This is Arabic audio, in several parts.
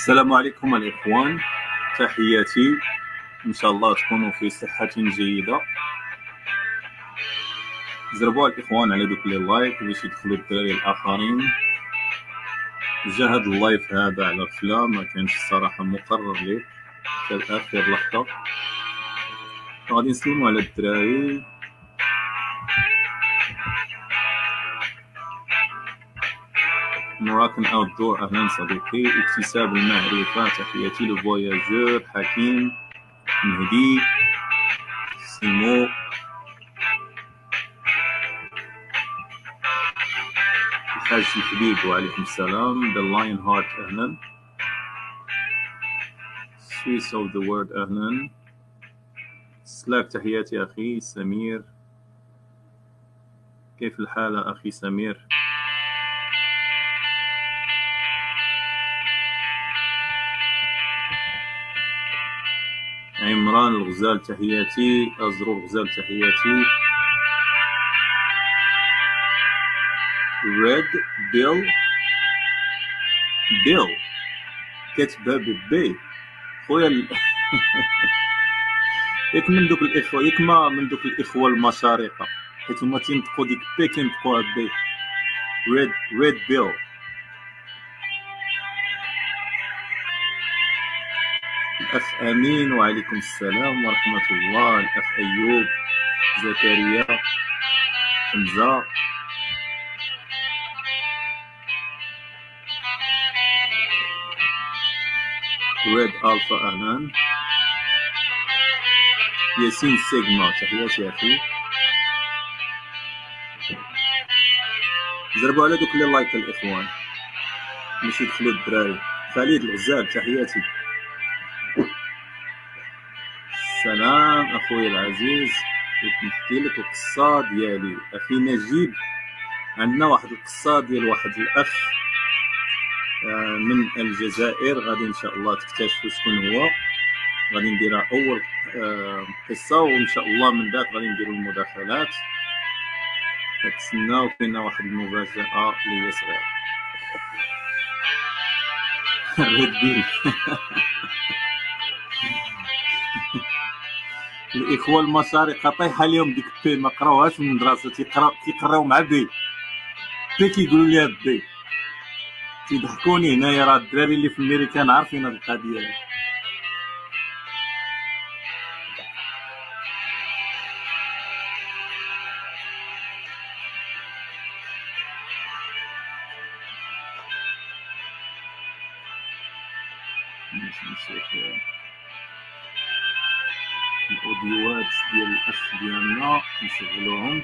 السلام عليكم الإخوان. تحياتي. إن شاء الله تكونوا في صحة جيدة. زربوا الإخوان على دوك لي like باش يدخلوا الدراري الآخرين. جا هاد ال live هذا على غفلة ما كانش الصراحة مقرر ليه حتى آخر لحظة غادي نسلموا على الدراري. Moroccan Outdoor أهلا صديقي اكتساب المعرفة تحياتي Le Voyageur حكيم مهدي سيمو. الحاج الحبيب وعليكم السلام. The Lionheart أهلا. Voice of the World أهلا. سلاك تحياتي أخي سمير. كيف الحال أخي سمير؟ عمران الغزال تحياتي أزرو الغزال تحياتي. ريد بيل بيل كاتبها ببي. خويا. ياك من دوك الإخوة ياك ما من دوك الإخوة المشارقة حيت هما تينطقوا ديك P كينطقوها B. red red pill الأخ أمين. وعليكم السلام ورحمة الله. الأخ أيوب زكريا حمزة. Red Alpha أهلا ياسين سيجما تحياتي يا أخي. جربوا على دوك لي like الإخوان باش يدخلوا الدراري خالد الغزال تحياتي. سلام أخوي العزيز. نحكي لك القصة ديالي. أخي نجيب عندنا واحد القصة ديال واحد الأخ آه، من الجزائر. غادي إن شاء الله تكتشفوا شكون هو. غادي نديرها أول آه، قصة وإن شاء الله من بعد غادي نديروا المداخلات. كتسناو كاينة واحد المفاجأة اللي هي صغيرة. red الإخوة المشارقه طيح عليهم ديك P ما قراوهاش من المدرسة تيقراو تيقراو مع B بي كيقولوا ليها بي تيضحكوني هنايا راه الدراري اللي في الميريكان عارفين هاد القضية. نشغلوهم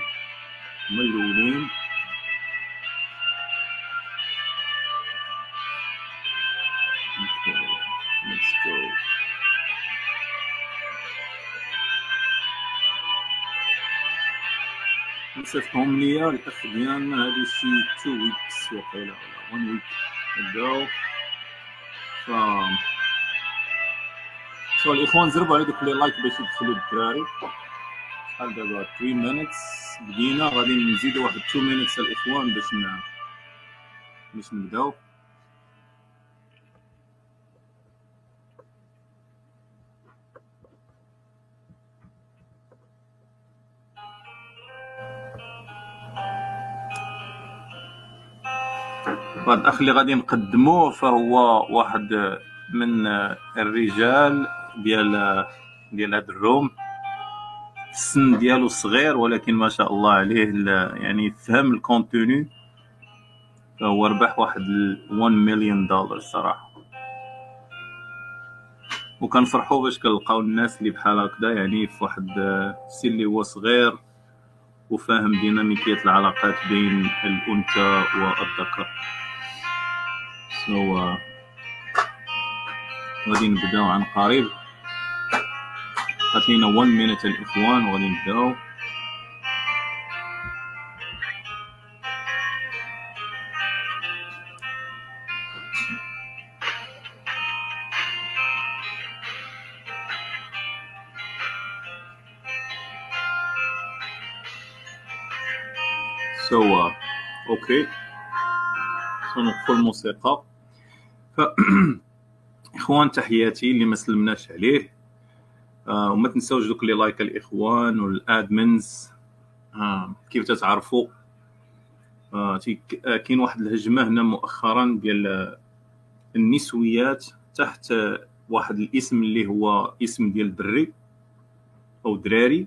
هما الاولين اللي صيفطهم ليا الاخ ديالنا هادي شي two weeks وقيلا ولا 1 week ago. ف so الاخوان زربوا على دوك لي like باش يدخلوا الدراري شحال دابا 3 minutes بدينا غادي نزيدو واحد 2 minutes الاخوان باش ن... باش نبداو. هذا الاخ اللي غادي نقدموه فهو واحد من الرجال ديال ديال هاد الروم. السن ديالو صغير ولكن ما شاء الله عليه يعني فهم الكونتوني فهو ربح واحد 1 مليون دولار صراحة. وكنفرحوا باش كنلقاو الناس اللي بحال هكذا يعني في واحد السن اللي هو صغير وفاهم ديناميكية العلاقات بين الأنثى والذكر. so so, uh, غادي نبداو عن قريب. خاطينا 1 minute الإخوان وغادي نبداو so so, uh, okay سنقفل الموسيقى ف إخوان تحياتي اللي ما سلمناش عليه. آه وما تنساوش دوك اللي like الإخوان وال admins. آه كيف تتعرفوا؟ آه، كاين واحد الهجمة هنا مؤخرا ديال النسويات تحت واحد الاسم اللي هو اسم ديال دري أو دراري.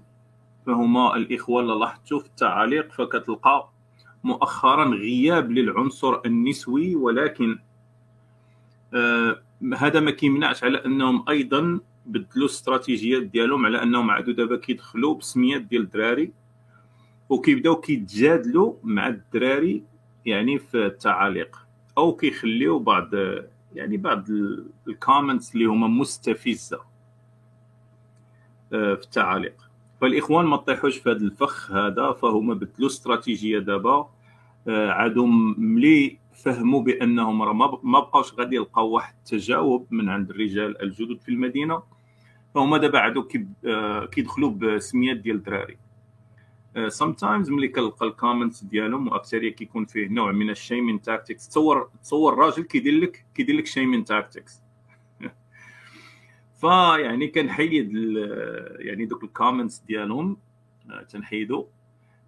فهما الاخوه اللي لاحظتوا في التعاليق فكتلقى مؤخرا غياب للعنصر النسوي ولكن آه هذا ما كيمنعش على أنهم أيضا بدلوا الاستراتيجيات ديالهم على أنهم عادوا دابا كيدخلوا بسميات ديال الدراري وكيبداو كيتجادلوا مع الدراري يعني في التعاليق أو كيخليو بعض يعني بعض ال comments اللي هما مستفزة آه، في التعاليق. فالإخوان ما طيحوش في هذا الفخ هذا فهما بدلوا استراتيجية دابا آه، عادوا ملي فهموا بأنهم راه ما بقاوش غادي يلقاو واحد التجاوب من عند الرجال الجدد في المدينة. فهما دابا عادوا آه، كيدخلوا بسميات ديال الدراري. sometimes ملي كنلقى ال comments ديالهم واكثريه كيكون فيه نوع من ال shaming tactics تصور تصور راجل كيدير لك كيدير لك shaming tactics فيعني كنحيد يعني دوك ال comments ديالهم آه، تنحيدو.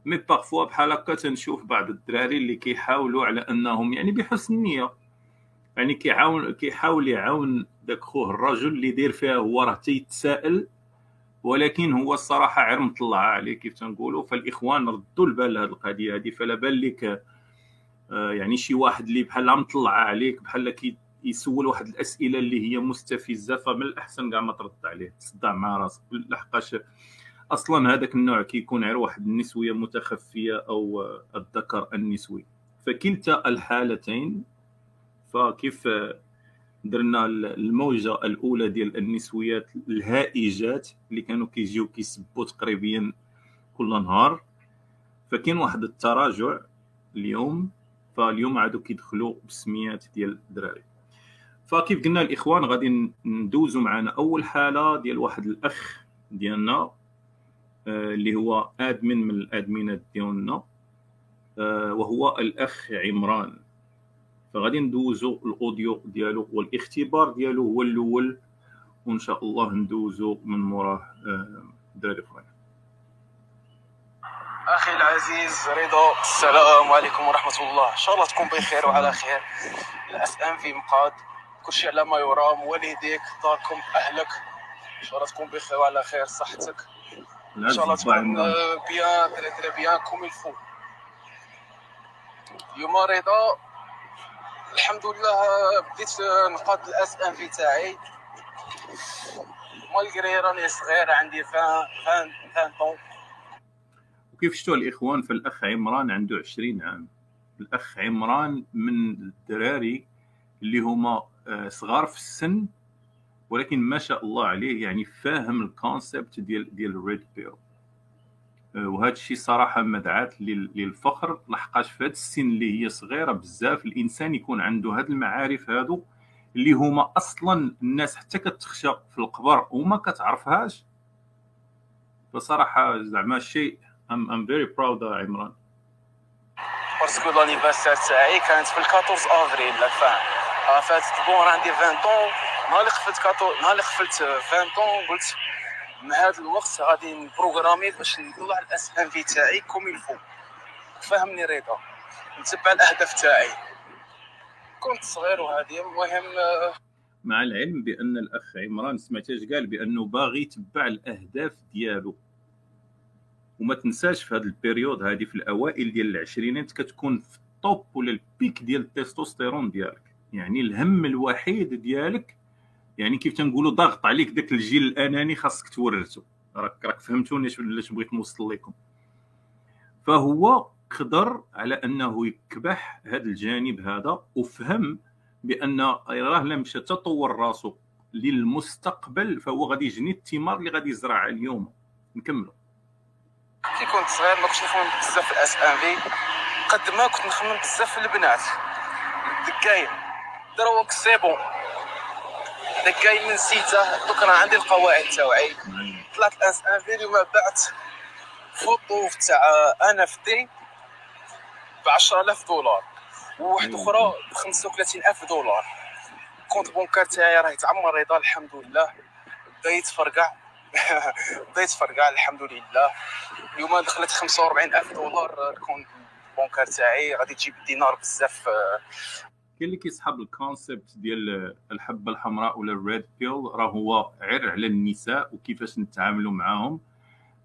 mais parfois بحال هكا تنشوف بعض الدراري اللي كيحاولوا على أنهم يعني بحسن النية. يعني كيعاون كيحاول يعاون داك خوه الرجل اللي داير فيها هو راه تيتسائل ولكن هو الصراحة غير مطلع عليه كيف تنقولوا. فالإخوان ردوا البال لهذه القضية هذه فلا بال لك آه، يعني شي واحد اللي بحال مطلع عليك بحال يسول واحد الأسئلة اللي هي مستفزة فمن الأحسن كاع ما ترد عليه. تصدع مع راسك. لحقاش أصلا هذاك النوع كيكون غير واحد النسوية متخفية أو الذكر النسوي. فكلتا الحالتين فكيف درنا الموجة الأولى ديال النسويات الهائجات اللي كانوا كيجيو كيسبوا تقريبا كل نهار. فكاين واحد التراجع اليوم فاليوم عادوا كيدخلوا بسميات ديال الدراري. فكيف قلنا الإخوان غادي ندوزو معنا أول حالة ديال واحد الأخ ديالنا. اللي هو آدمن من الادمينات ديالنا آه، وهو الأخ عمران. فغادي ندوزو الأوديو ديالو والاختبار ديالو هو الأول وإن شاء الله ندوزو من موراه الدراري أخرين. أخي العزيز رضا السلام عليكم ورحمة الله. إن شاء الله تكون بخير وعلى خير. ال SMV مقاد. كلشي على ما يرام. والديك داركم أهلك. إن شاء الله تكون بخير وعلى خير. صحتك. إن شاء الله تكون bien très très bien comme il faut. اليوم رضا الحمد لله بديت نقاد ال SMV تاعي. malgré راني صغير عندي 20 20 20 طون. وكيف شفتوا الإخوان فالاخ عمران عنده 20 عام؟ الأخ عمران من الدراري اللي هما آه، صغار في السن ولكن ما شاء الله عليه يعني فاهم ال concept ديال ديال ال red pill. آه، وهذا الشيء صراحة مدعاة للفخر. لحقاش في هذا السن اللي هي صغيرة بزاف الإنسان يكون عنده هاد المعارف هادو اللي هما أصلا الناس حتى كتخشى في القبر وما كتعرفهاش. فصراحة زعما شيء I'm I'm very proud عمران parce que l'anniversaire تاعي كانت في 14 افريل فاهم فاتت bon عندي 20 ans نهار اللي قفلت كاتو نهار اللي قفلت 20 طون قلت مع هذا الوقت غادي نبروغرامي باش نطلع ال SMV تاعي comme il faut فهمني رضا نتبع الأهداف تاعي كنت صغير وهذه المهم مع العلم بأن الأخ عمران سمعت اش قال بأنه باغي يتبع الأهداف ديالو. وما تنساش في هذا ال période هذه في الأوائل ديال العشرينات كتكون في ال top ولا ال peak ديال التستوستيرون ديالك. يعني الهم الوحيد ديالك يعني كيف تنقولوا ضغط عليك داك الجيل الأناني خاصك تورثو. راك راك فهمتوني اش بغيت نوصل لكم. فهو قدر على أنه يكبح هذا الجانب هذا وفهم بأن راه مشى تطور راسو للمستقبل فهو غادي يجني الثمار اللي غادي يزرعها اليوم. نكملوا كي كنت صغير ما كنتش نخمم بزاف في ال SMV قد ما كنت نخمم بزاف في البنات. الدكاين دروك c'est bon دكاين نسيته دوك راه عندي القواعد تاعي طلعت NFT وما بعت فوطو تاع NFT ب 10000 دولار. وواحده أخرى ب 35000 دولار. ال compte bancaire تاعي راه يتعمر رضا الحمد لله. بدا يتفرقع بدا يتفرقع الحمد لله. اليوم دخلت 45 ألف دولار. ال compte bancaire تاعي غادي تجيب الدينار بزاف. كاين اللي كيسحاب ال concept ديال الحبة الحمراء ولا ال red pill راه هو غير على النساء وكيفاش نتعاملوا معاهم.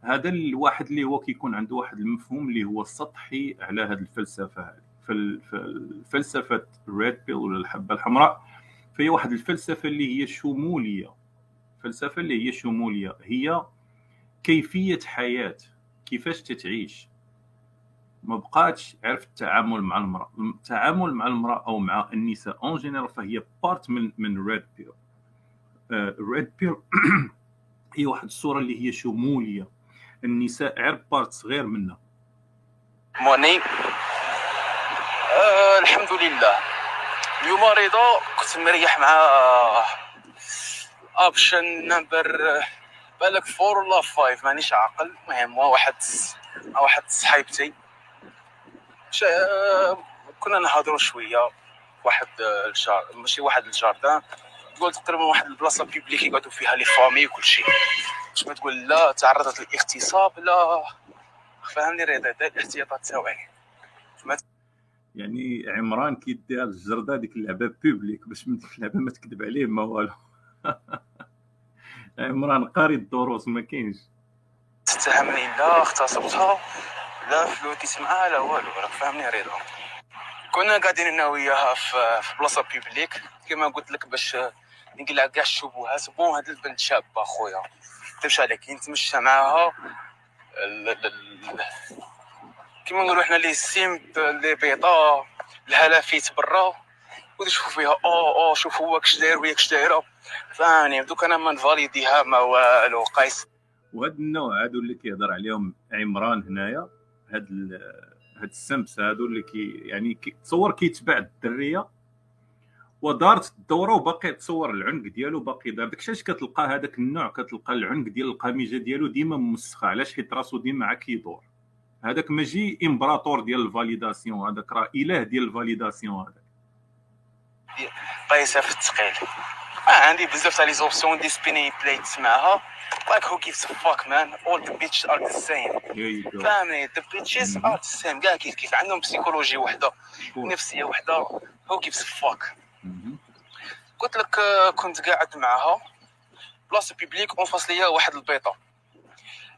هذا الواحد اللي هو كيكون عنده واحد المفهوم اللي هو سطحي على هذه الفلسفة هذه فالفلسفه ال red pill ولا الحبة الحمراء فهي واحد الفلسفة اللي هي شمولية. فلسفة اللي هي شمولية هي كيفية حياة كيفاش تتعيش. ما بقاتش عرف التعامل مع المرأة. التعامل مع المرأة أو مع النساء en général فهي part من من red pill red pill هي واحد الصورة اللي هي شمولية. النساء عرف part صغير منها. money. آه الحمد لله. اليوم رضا كنت مريح مع option number بالك four ولا five مانيش عاقل. المهم واحد واحد صحيبتي كنا نهضروا شوية واحد الجار ماشي واحد ال jardin تقول تقريبا واحد البلاصة publique يقعدوا فيها les familles وكل شيء. باش ما تقول؟ لا تعرضت للاغتصاب لا. فهمني رضا الاحتياطات تاعي يعني عمران كيدير الجردة ديك اللعبة publique باش من ديك اللعبة ما تكذب عليه ما والو. عمران قاري الدروس ما كاينش. تتهمني لا اغتصبتها لا فلوتي معاها لا والو راك فاهمني رضا. كنا قاعدين أنا وياها في, بلاصة publique كما قلت لك باش نقلع كاع الشبهات bon هاد البنت شابة اخويا تمشي عليك نتمشى معاها. كيما نقولوا حنا les simps les betas الهلافيت برا. ونشوفوا فيها أو أو شوف هو كش داير وهي كش دايرة. فاني دوك أنا ما نفاليديها ما والو guys. وهاد النوع هادو اللي كيهضر عليهم عمران هنايا هاد هاد ال simps هادو اللي كي يعني كي تصور كيتباع الدرية ودارت الدورة وباقي تصور العنق ديالو باقي دار. داكشي علاش كتلقى هذاك النوع؟ كتلقى العنق ديال القميجة ديالو ديما موسخه علاش؟ حيت راسو ديما كيدور. هذاك ماشي إمبراطور ديال ال validation هذاك راه إله ديال ال validation هذاك. قايسه في الثقيل عندي بزاف تاع les options disponibles بليت معاها like who gives a fuck man? All the bitches are the same. فاهمني the bitches are the same. كاع كيف كيف عندهم psychologie وحده نفسيه وحده who gives a fuck? قلت لك كنت قاعد معاها بلاصه publique en face ليا واحد البيطه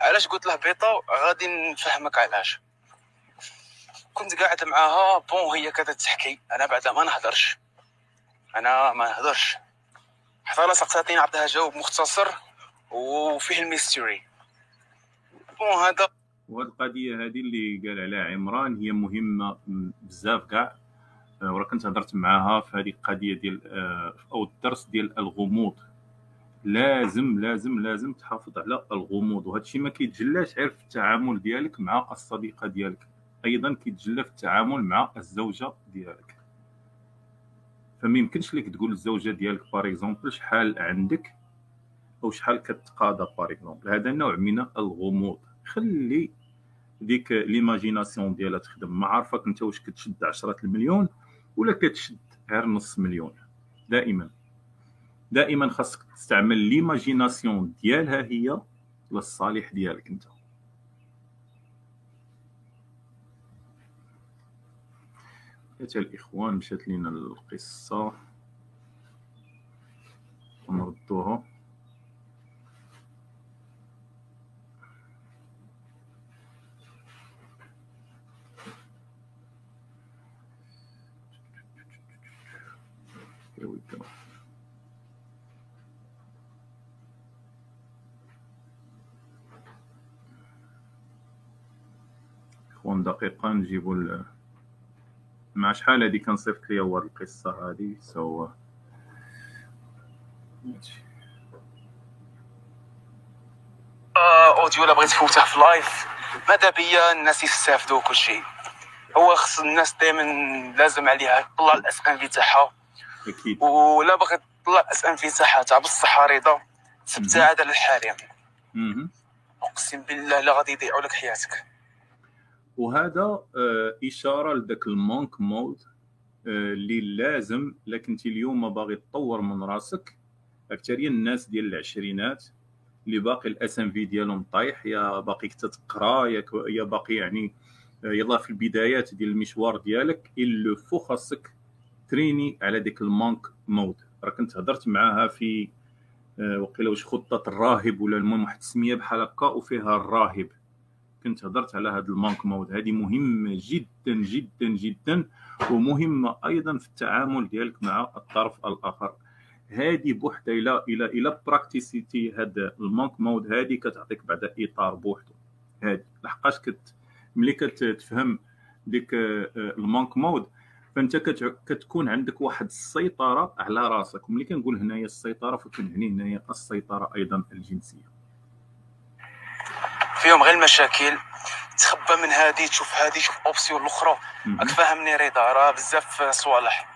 علاش قلت له بيطه غادي نفهمك علاش كنت قاعد معاها bon هي كذا تحكي أنا بعدا ما نهضرش أنا ما نهضرش حتى سقساتني نعطيها جواب مختصر وفيه ال mystère bon هذا وهذه القضية هذه اللي قال عليها عمران هي مهمة بزاف كاع. ورا كنت هضرت معاها في هذه القضية ديال أو الدرس ديال الغموض. لازم لازم لازم تحافظ على الغموض. وهذا الشيء ما كيتجلاش غير في التعامل ديالك مع الصديقة ديالك. أيضا كيتجلى في التعامل مع الزوجة ديالك. فما يمكنش لك تقول الزوجه ديالك par exemple شحال عندك أو شحال كتقاضى par exemple هذا نوع من الغموض. خلي ديك l'imagination ديالها تخدم. ما عارفك أنت واش كتشد 10 المليون ولا كتشد غير نص مليون. دائما. دائما خاصك تستعمل l'imagination ديالها هي للصالح ديالك أنت. حتى الإخوان مشات لينا القصة ونردوها. إخوان دقيقة نجيبو ال... مع شحال هادي كان صيفط ليا هو القصة هادي؟ so audio إلا بغيت تفوته في live ماذا بيا؟ الناس يستافدوا كل شيء. هو خص الناس دائما لازم عليها تطلع ال SMV تاعها. أكيد. ولا بغيت تطلع ال SMV تاعها تاع بصح رضا. تبتعد على الحريم. أقسم بالله لا غادي يضيعوا لك حياتك. وهذا آه، إشارة لذاك ال monk mode اللي لازم لكن انت اليوم باغي تطور من راسك. أكثرية الناس ديال العشرينات اللي باقي ال SMV ديالهم طايح يا باقي تتقرا يا باقي يعني يلا في البدايات ديال المشوار ديالك il faut خاصك تريني على ديك ال monk mode. راه كنت هضرت معاها في آه، وقيلا واش خطة الراهب ولا المهم واحد السمية بحال هكا وفيها الراهب. كنت هضرت على هذا ال monk mode هذه مهمة جدا جدا جدا ومهمة أيضا في التعامل ديالك مع الطرف الآخر. هذه بوحدها إلى إلى إلى practice يتي هذا ال monk mode هذه كتعطيك بعد إطار بوحده هذه لحقاش كت ملي كتفهم ديك آه، ال monk mode فأنت كتكون عندك واحد السيطرة على راسك. وملي كنقول هنايا السيطرة فكنعني هنايا السيطرة أيضا الجنسية. فيهم غير المشاكل. تخبى من هذه تشوف هذه تشوف option الأخرى. راك فاهمني رضا راه بزاف صوالح.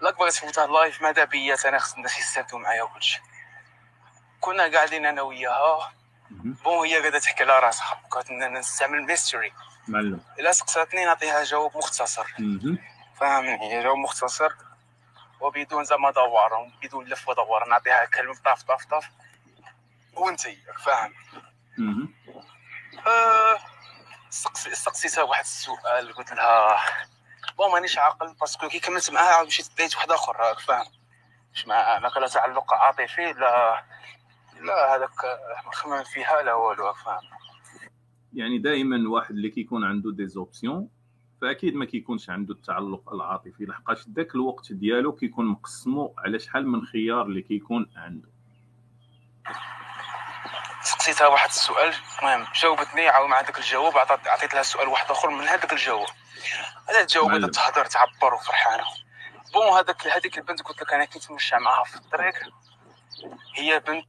لاك بغيت تفوتها live ماذا بيا؟ أنا خص الناس يستافدوا معايا وكلشي كنا قاعدين أنا وياها. bon هي قاعدة تحكي على راسها. بقات نستعمل mystère إلا سقساتني نعطيها جواب مختصر. فاهمني جواب مختصر. وبدون زعما دوار بدون لف ودوران نعطيها كلمة طاف طاف طاف. وانت فاهم سقسيتها واحد السؤال قلت لها bon مانيش عاقل parce que كي كملت معاها عاود مشيت ديت واحد اخر راك فاهم مش مع ما كان تعلق عاطفي لا لا هذاك خمم فيها لا والو فاهم يعني دائما واحد اللي كيكون عنده des options فأكيد ما كيكونش عنده التعلق العاطفي. لحقاش ذاك الوقت ديالو كيكون مقسمو على شحال من خيار اللي كيكون عنده. سقسيتها واحد السؤال. المهم جاوبتني عاود مع ذاك الجواب عطيت لها سؤال واحد آخر من هذاك الجواب. هذا الجواب بدات تهضر تعبر وفرحانه bon هذاك هذيك البنت قلت لك أنا كنت نتمشى معاها في الطريق هي بنت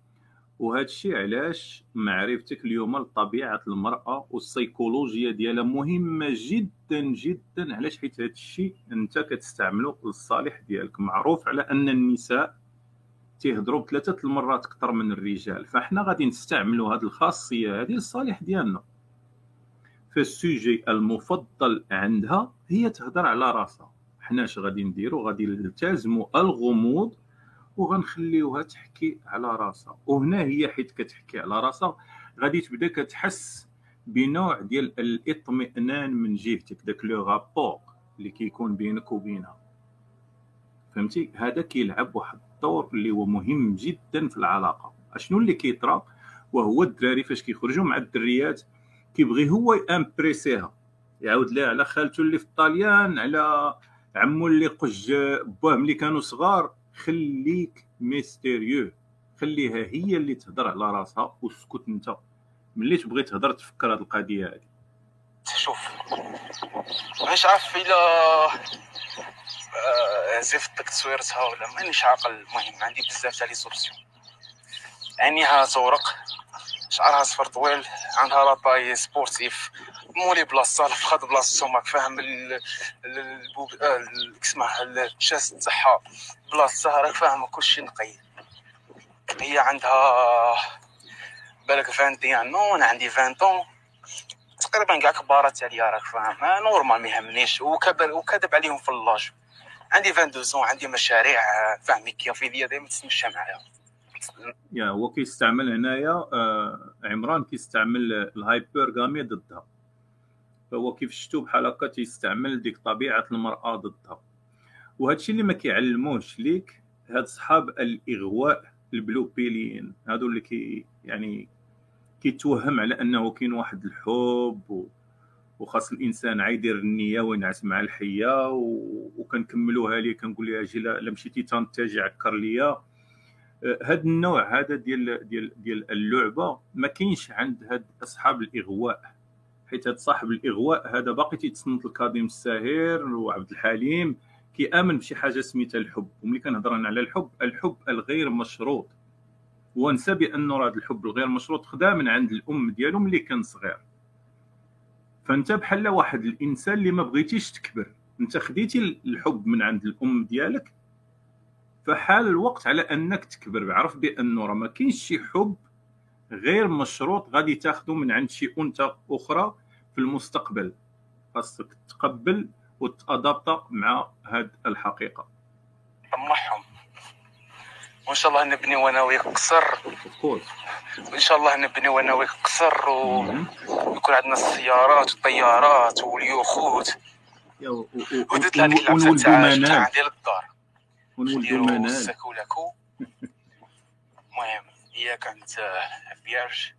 وهذا الشيء علاش معرفتك اليوم لطبيعة المرأة والسيكولوجيا ديالها مهمة جدا جدا. علاش؟ حيت هذا الشيء أنت كتستعمله للصالح ديالك. معروف على أن النساء تيهضروا بثلاثه المرات أكثر من الرجال. فإحنا غادي نستعملوا هذه الخاصية هذه للصالح ديالنا. فالسوجي المفضل عندها هي تهضر على راسها. حنا اش غادي نديرو؟ غادي نلتزموا الغموض وغنخليوها تحكي على راسها. وهنا هي حيت كتحكي على راسها غادي تبدا كتحس بنوع ديال الإطمئنان من جهتك داك لو رابور اللي كيكون بينك وبينها. فهمتي؟ هذا كيلعب واحد الدور اللي هو مهم جدا في العلاقة. أشنو اللي كيطرا وهو الدراري فاش كيخرجوا مع الدريات كيبغي هو يامبريسيها. يعاود لها على خالته اللي في الطاليان على عمو اللي قج باه ملي كانوا صغار خليك mystérieux. خليها هي اللي تهضر على راسها وسكت انت. ملي تبغي تهضر تفكر هذه القضية هذه شوف مانيش عارف إلا آه، زفت تصويرتها ولا مانيش عاقل المهم عندي بزاف تاع les options عينيها زورق شعرها صفر طويل عندها la taille sportive مولي بلاصة الفخذ بلاصتو ماك فاهم البوب آه، اسمه الشاس تاعها بلاصتها راك فاهم كلشي نقي. هي عندها بالك 21 نو أنا عندي 20 طون تقريبا كاع كبارات عليا راك فاهم. نورمال ما يهمنيش. وكذب عليهم في اللاج. عندي 22 عندي مشاريع فاهمي كيفيديا دائما تتمشى معايا يا هو كيستعمل هنايا آه عمران كيستعمل الهايبرغامي ضدها. فهو كيف شفتو بحال هكا تيستعمل ديك طبيعة المرأة ضدها. وهذا الشيء اللي ما كيعلموش ليك هاد صحاب الإغواء البلوبيليين هادو اللي كي يعني كيتوهم على أنه كاين واحد الحب و... وخاص الإنسان عايدير النية وينعس مع الحية و... وكنكملوها ليه كنقول لها أجي لا مشيتي تنتجي عكر ليا. هذا النوع هذا ديال ديال ديال اللعبة ما كاينش عند هاد أصحاب الإغواء حيت هاد صاحب الإغواء هذا باقي تيتصنت الكاظم الساهر وعبد الحليم كيامن بشي حاجة سميتها الحب. وملي كنهضر أنا على الحب الحب الغير مشروط. ونسى بانه هذا الحب الغير مشروط خدا من عند الأم ديالو ملي كان صغير. فانت بحال واحد الإنسان اللي ما بغيتيش تكبر انت خديتي الحب من عند الأم ديالك فحال الوقت على أنك تكبر. عرف بانه راه ما كاينش شي حب غير مشروط غادي تاخذه من عند شي أنثى أخرى في المستقبل. خاصك تقبل وتادابتا مع هاد الحقيقة. طمعهم وإن شاء الله نبني أنا وياك قصر وإن شاء الله نبني أنا وياك قصر ويكون عندنا السيارات والطيارات واليخوت. ودت هذيك اللعبه تاع ديال الدار ونولدو منال المهم هي كانت vierge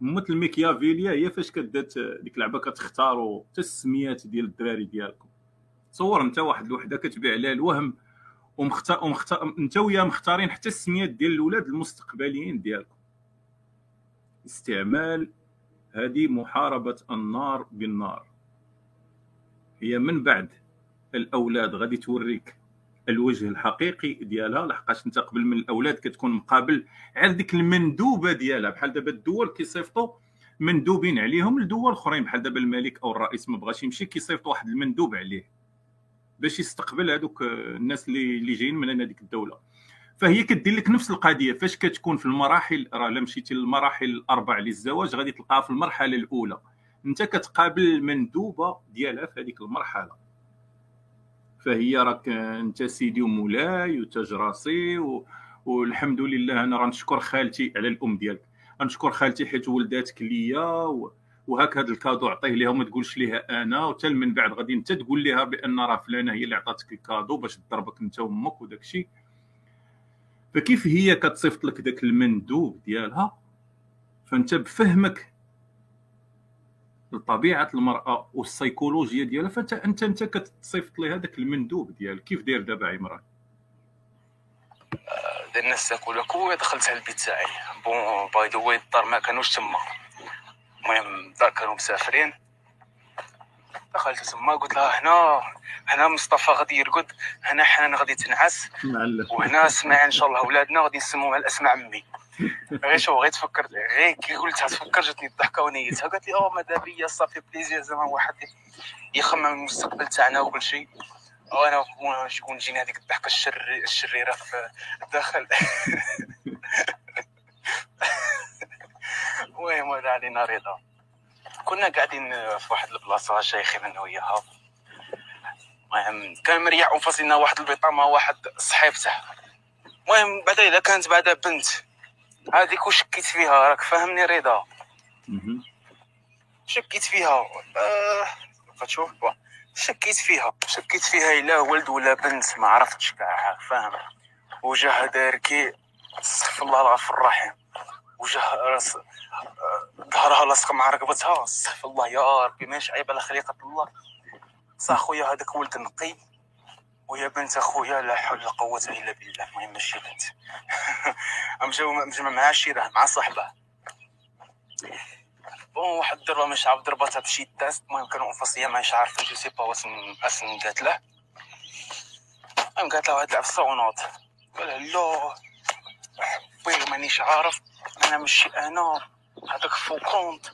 مثل ميكيافيليا هي فاش كدات ديك اللعبة كتختاروا حتى السميات ديال الدراري ديالكم. تصور انت واحد الوحدة كتبيع عليها الوهم. ومختار ومختار انت مختارين حتى السميات ديال الاولاد المستقبليين ديالكم. استعمال هذه محاربة النار بالنار. هي من بعد الأولاد غادي توريك الوجه الحقيقي ديالها لحقاش انت قبل من الأولاد كتكون مقابل على ديك المندوبة ديالها. بحال دابا الدول كيصيفطوا مندوبين عليهم لدول أخرين بحال دابا الملك أو الرئيس ما بغاش يمشي كيصيفط واحد المندوب عليه. باش يستقبل هذوك الناس اللي اللي جايين من هذيك الدولة. فهي كدير لك نفس القضية. فاش كتكون في المراحل راه الا مشيتي للمراحل الأربع للزواج غادي تلقاها في المرحلة الأولى. أنت كتقابل المندوبه ديالها في هذيك المرحلة. فهي راك أنت سيدي ومولاي وتاج راسي و... والحمد لله أنا رانشكر خالتي على الأم ديالك. غنشكر خالتي حيت ولداتك ليا و... وهاك هذا الكادو عطيه ليها وما تقولش ليها أنا وحتى من بعد غادي أنت تقول ليها بأن راه فلانة هي اللي عطاتك الكادو باش تضربك أنت وأمك وداك الشيء. فكيف هي كتصيفط لك داك المندوب ديالها؟ فأنت بفهمك لطبيعة المرأة والسيكولوجيا ديالها فانت انت أنت كتصيفط لها داك المندوب ديال كيف داير دابا عمران؟ دير الناس تاكل كو دخلت على البيت تاعي. bon by the way الدار ما كانوش تما. المهم الدار كانوا مسافرين. دخلت تما قلت لها هنا هنا مصطفى غادي يرقد هنا حنان غادي تنعس. وهنا اسماعيل إن شاء الله ولادنا غادي نسموهم على اسم عمي. غير شو غير تفكر غير كي قلتها تفكر جاتني الضحكة ونيتها. قالت لي أوه ماذا بيا صافي بليزير زعما واحد يخمم المستقبل تاعنا وكل شيء. وأنا شكون جينا هذيك الضحكة الشريرة في الداخل. المهم ولا علينا رضا. كنا قاعدين في واحد البلاصة شيخين أنا وياها. المهم كان مريح أنفسنا واحد البيطه مع واحد صحيبته المهم بعد إذا كانت بعد بنت هذيك وشكيت فيها؟ راك فاهمني رضا؟ شكيت فيها. آه فتشوف شكيت فيها. شكيت فيها إلا ولد ولا بنت ما عرفتش كاع فاهم. وجهها داير كي استغفر الله الغفور الرحيم. وجه راس ظهرها لاصق مع رقبتها. استغفر الله يا ربي ماشي عيب على خليقة الله. صح خويا هذاك ولد نقي. ويا بنت أخويا لا حول ولا قوة إلا بالله. المهم ماشي بنت. مجمع مع شيره مع صاحبه بون واحد الضربه مش عارف ضربتها بشي تاست المهم كانوا انفصيا مانيش عارف جو سي با واسم اسم قالت له. المهم قالت له واحد لعب صونوط قال لا وي مانيش عارف. أنا ماشي أنا. هذاك فو كونت.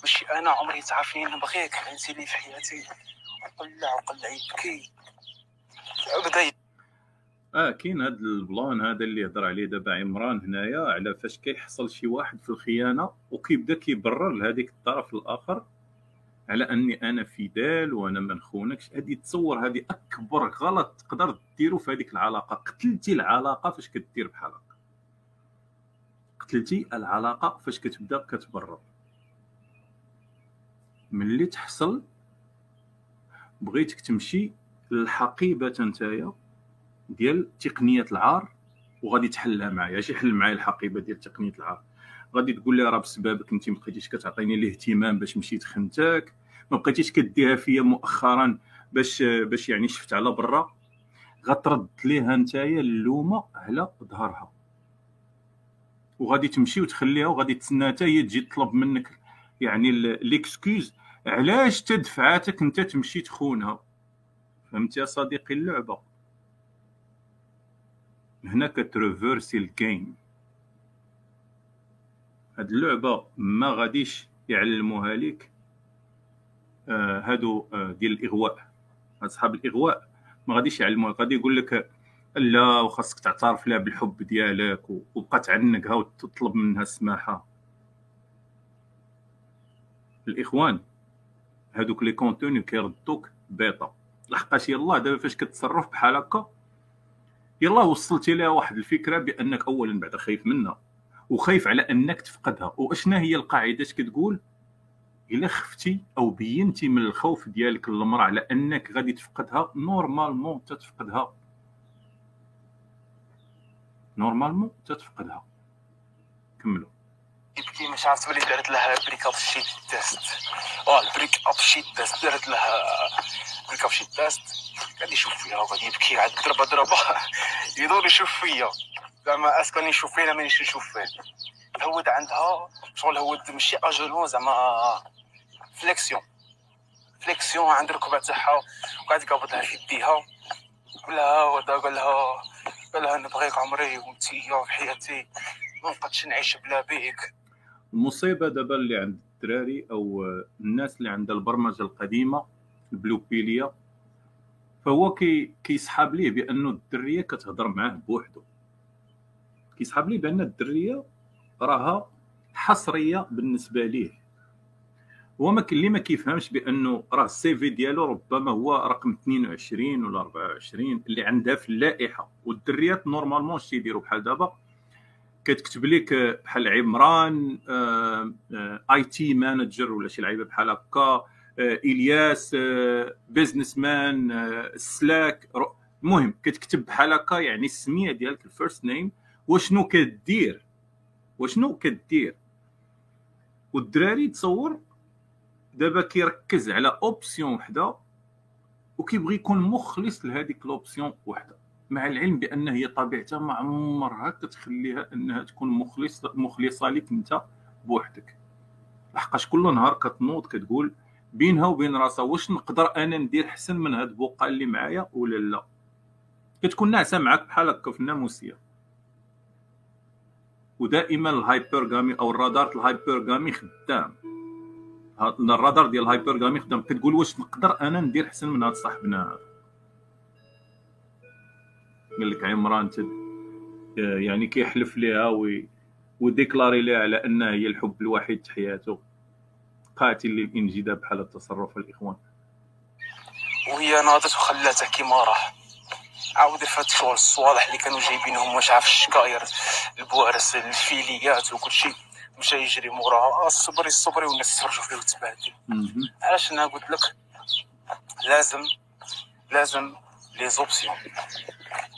ماشي أنا عمري تعرفني نبغيك انت لي في حياتي. وقلع وقلع يبكي. بدا آه كاين هذا البلان هذا اللي هضر عليه دابا عمران هنايا على فاش كيحصل شي واحد في الخيانة وكيبدا كيبرر لهذيك الطرف الآخر على أني أنا فدال وأنا ما نخونكش هذه تصور هذه أكبر غلط تقدر ديرو في هذيك العلاقة. قتلتي العلاقة فاش كدير بحال هكا قتلتي العلاقة فاش كتبدا كتبرر. ملي تحصل بغيتك تمشي للحقيبة نتايا ديال تقنية العار وغادي تحلها معايا. اش يحل معايا الحقيبة ديال تقنية العار. غادي تقول لي راه بسببك انت ما بقيتيش كتعطيني الاهتمام باش مشيت خنتك ما بقيتيش كديها فيا مؤخرا باش باش يعني شفت على برا. غترد ليها نتايا اللومة على ظهرها. وغادي تمشي وتخليها وغادي تسنى حتى هي تجي تطلب منك يعني les excuses علاش تدفعاتك انت تمشي تخونها؟ فهمتي يا صديقي اللعبة؟ هنا كت reverser ال game هاد اللعبة ما غاديش يعلموها لك آه هادو آه ديال الإغواء. هاد صحاب الإغواء ما غاديش يعلموها. غادي يقول لك لا وخاصك تعترف لها بالحب ديالك وبقى تعنقها وتطلب منها السماحة. الإخوان هادوك لي كونتوني كيردوك بيطه لحقاش يلاه دابا فاش كتصرف بحال هكا يلاه وصلتي لها واحد الفكرة بأنك اولا بعدا خايف منها وخايف على أنك تفقدها. وأشنا هي القاعدة؟ اش كتقول؟ إلا خفتي أو بينتي من الخوف ديالك للمرأة على أنك غادي تفقدها normalement تتفقدها. normalement تتفقدها. كملوا يبكي مش عارف تولي دارت لها بريك اب شيت تيست آه البريك اب شيت تيست دارت لها بريك اب شيت تيست قاعد يشوف فيها وغادي يبكي عاد ضربه ضربه يدور يشوف فيا زعما اسكاني نشوف فيه مانيش نشوف فيه الهود عندها شغل الهود ماشي أجلون زعما فليكسيون فليكسيون عند الركبة تاعها وقاعد يقبضها في يديها. ودا قال لها قال لها نبغيك عمري وانت في حياتي ما نقدش نعيش بلا بيك. المصيبة دابا اللي عند الدراري أو الناس اللي عندها البرمجة القديمة البلوبيليا فهو كي كيسحاب ليه؟ بأنه الدرية كتهضر معاه بوحدو. كيسحاب ليه؟ بأن الدرية راها حصرية بالنسبة ليه. هو ما اللي ما كيفهمش بأنه راه السي في ديالو ربما هو رقم 22 ولا 24 اللي عندها في اللائحة. والدريات نورمالمون شي يديروا بحال دابا كتكتب لك بحال عمران آي تي مانجر ولا شي لعيبة بحال هكا آه، إلياس بزنس مان سلاك المهم كتكتب بحال هكا يعني السمية ديالك ال first name وشنو كدير؟ وشنو كدير؟ والدراري تصور دابا كيركز على option وحده وكيبغي يكون مخلص لهذيك l'option وحده. مع العلم بأن هي طبيعتها ما عمرها كتخليها أنها تكون مخلص مخلصة لك أنت بوحدك. لحقاش كل نهار كتنوض كتقول بينها وبين راسها واش نقدر أنا ندير أحسن من هاد البقعه اللي معايا ولا لا؟ كتكون ناعسة معاك بحال هكا في الناموسية. ودائما ال hypergamy أو الرادار ال hypergamy خدام. الرادار ديال ال hypergamy خدام. كتقول واش نقدر أنا ندير احسن من هاد صاحبنا هذا؟ قال لك عمران تد يعني كيحلف ليها وي و déclarer ليها على أنها هي الحب الوحيد في حياته. قاتل للانجذاب بحال التصرف الإخوان. وهي ناضت وخلاتها كيما راح عاود فات الصوالح اللي كانوا جايبينهم واش عارف الشكاير البوارس الفيليات وكل شيء مشى يجري موراها الصبري الصبري والناس تفرجوا فيه وتبهدل علاش أنا قلت لك لازم لازم لي زوبسيون.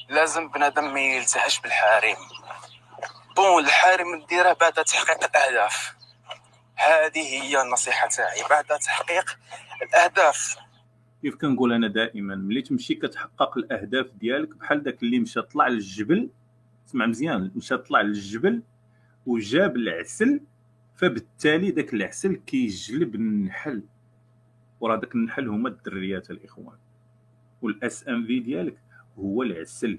لازم بنادم ما يلتهش بالحريم. بون الحريم ديره بعد تحقيق الأهداف. هذه هي النصيحة تاعي. بعد تحقيق الأهداف. كيف كنقول أنا دائما ملي تمشي كتحقق الأهداف ديالك بحال داك اللي مشى طلع للجبل اسمع مزيان مشى طلع للجبل وجاب العسل فبالتالي داك العسل كيجلب النحل. وراه داك النحل هما الدريات الإخوان. والأس إم في ديالك هو العسل.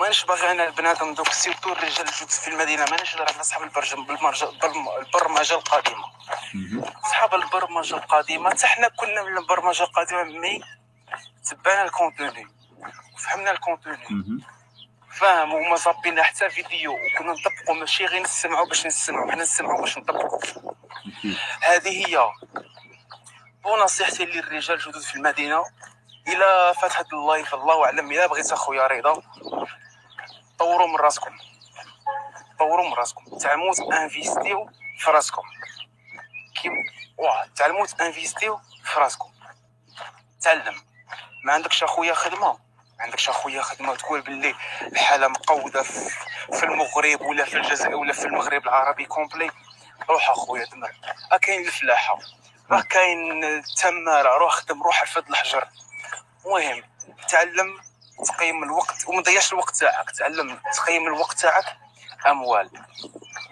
مانيش باغي أنا البنادم دوك surtout الرجال الجدد في المدينة. مانيش راه صحاب البرمجه القديمة. صحاب البرمجة القديمة حتى حنا كنا من البرمجة القديمة mais تبعنا ال contenu. وفهمنا ال contenu. فاهم وما صابينا حتى فيديو وكنا نطبقوا ماشي غير نسمعوا باش نسمعوا حنا نسمعوا باش نطبقوا هذه هي ونصيحتي للرجال الجدد في المدينة. إلى فتحت ال live الله أعلم. الا بغيت أخويا رضا طوروا من راسكم. طوروا من راسكم. تعلموا investir و في راسكم. كي واه تعلموا investir و في راسكم. تعلم. ما عندكش أخويا خدمة. ما عندكش اخويا خدمة تقول باللي الحالة مقودة في المغرب ولا في الجزائر ولا في المغرب العربي complet. روح اخويا دمر. كاين الفلاحة. راه كاين التمارة. روح خدم روح حفظ الحجر. المهم تعلم تقيم الوقت وما تضيعش الوقت تاعك. تعلم تقيم الوقت تاعك. أموال.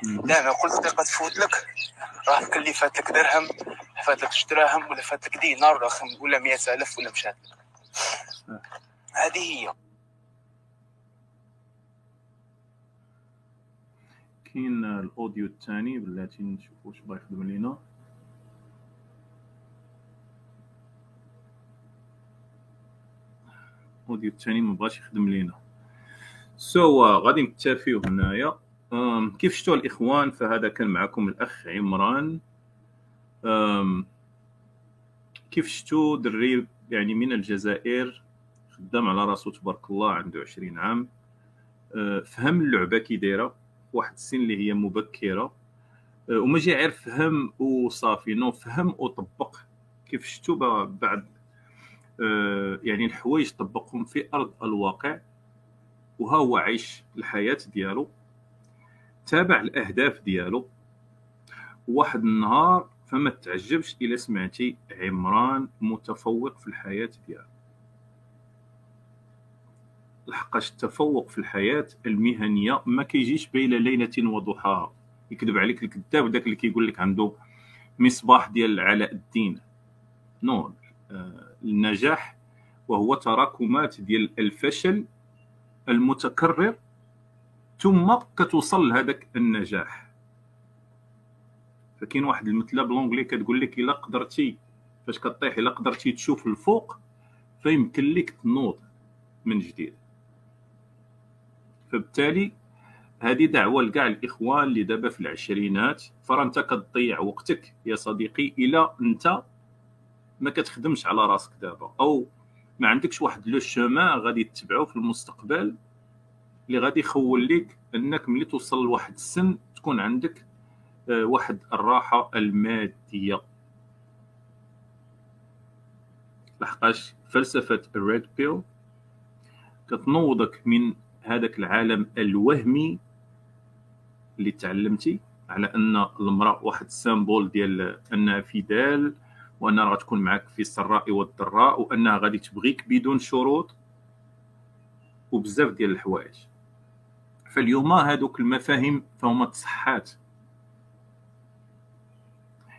دائما كل دقيقة تفوت لك. راه اللي فات لك درهم فات لك دراهم ولا فات لك دينار ولا ولا 100000 ولا مشات. هذه هي. كاين ال audio الثاني بلاتي نشوفو واش بغا يخدم لينا ال audio الثاني ما بغاش يخدم لينا. so so, uh, غادي نكتفيو هنايا. um, كيف شفتوا الإخوان؟ فهذا كان معكم الأخ عمران. um, كيف شفتوا دري يعني من الجزائر؟ خدام على راسو تبارك الله عنده 20 عام. آه، فهم اللعبة كي دايرة واحد السن اللي هي مبكرة. آه، وما جي عارف فهم وصافي no فهم وطبق. كيف شفتوا بعد آه، يعني الحوايج طبقهم في أرض الواقع. وها هو عيش الحياة ديالو. تابع الأهداف ديالو. واحد النهار فما تعجبش إلا سمعتي عمران متفوق في الحياة ديالو. لحقاش التفوق في الحياة المهنية ما كيجيش بين ليلة وضحاها يكذب عليك الكذاب داك اللي كيقول لك عنده مصباح ديال علاء الدين. no آه، النجاح وهو تراكمات ديال الفشل المتكرر ثم كتوصل لهذاك النجاح. فكاين واحد المثلة ب l'anglais كتقول لك إلا قدرتي فاش كطيح إلا قدرتي تشوف الفوق فيمكن لك تنوض من جديد. فبالتالي هذه دعوة لكاع الإخوان اللي دابا في العشرينات فرا انت كتضيع وقتك يا صديقي إلى أنت ما كتخدمش على راسك دابا. أو ما عندكش واحد لو شومان غادي تتبعو في المستقبل اللي غادي يخول لك أنك ملي توصل لواحد السن تكون عندك آه، واحد الراحة المادية. لحقاش فلسفة الريد بيل كتنوضك من هذاك العالم الوهمي اللي تعلمتي على أن المرأة واحد السامبول ديال انها فدال وأنها غتكون معك في السراء والضراء وأنها غادي تبغيك بدون شروط وبزاف ديال الحوايج. فاليوم هذوك المفاهيم فهما تصحات.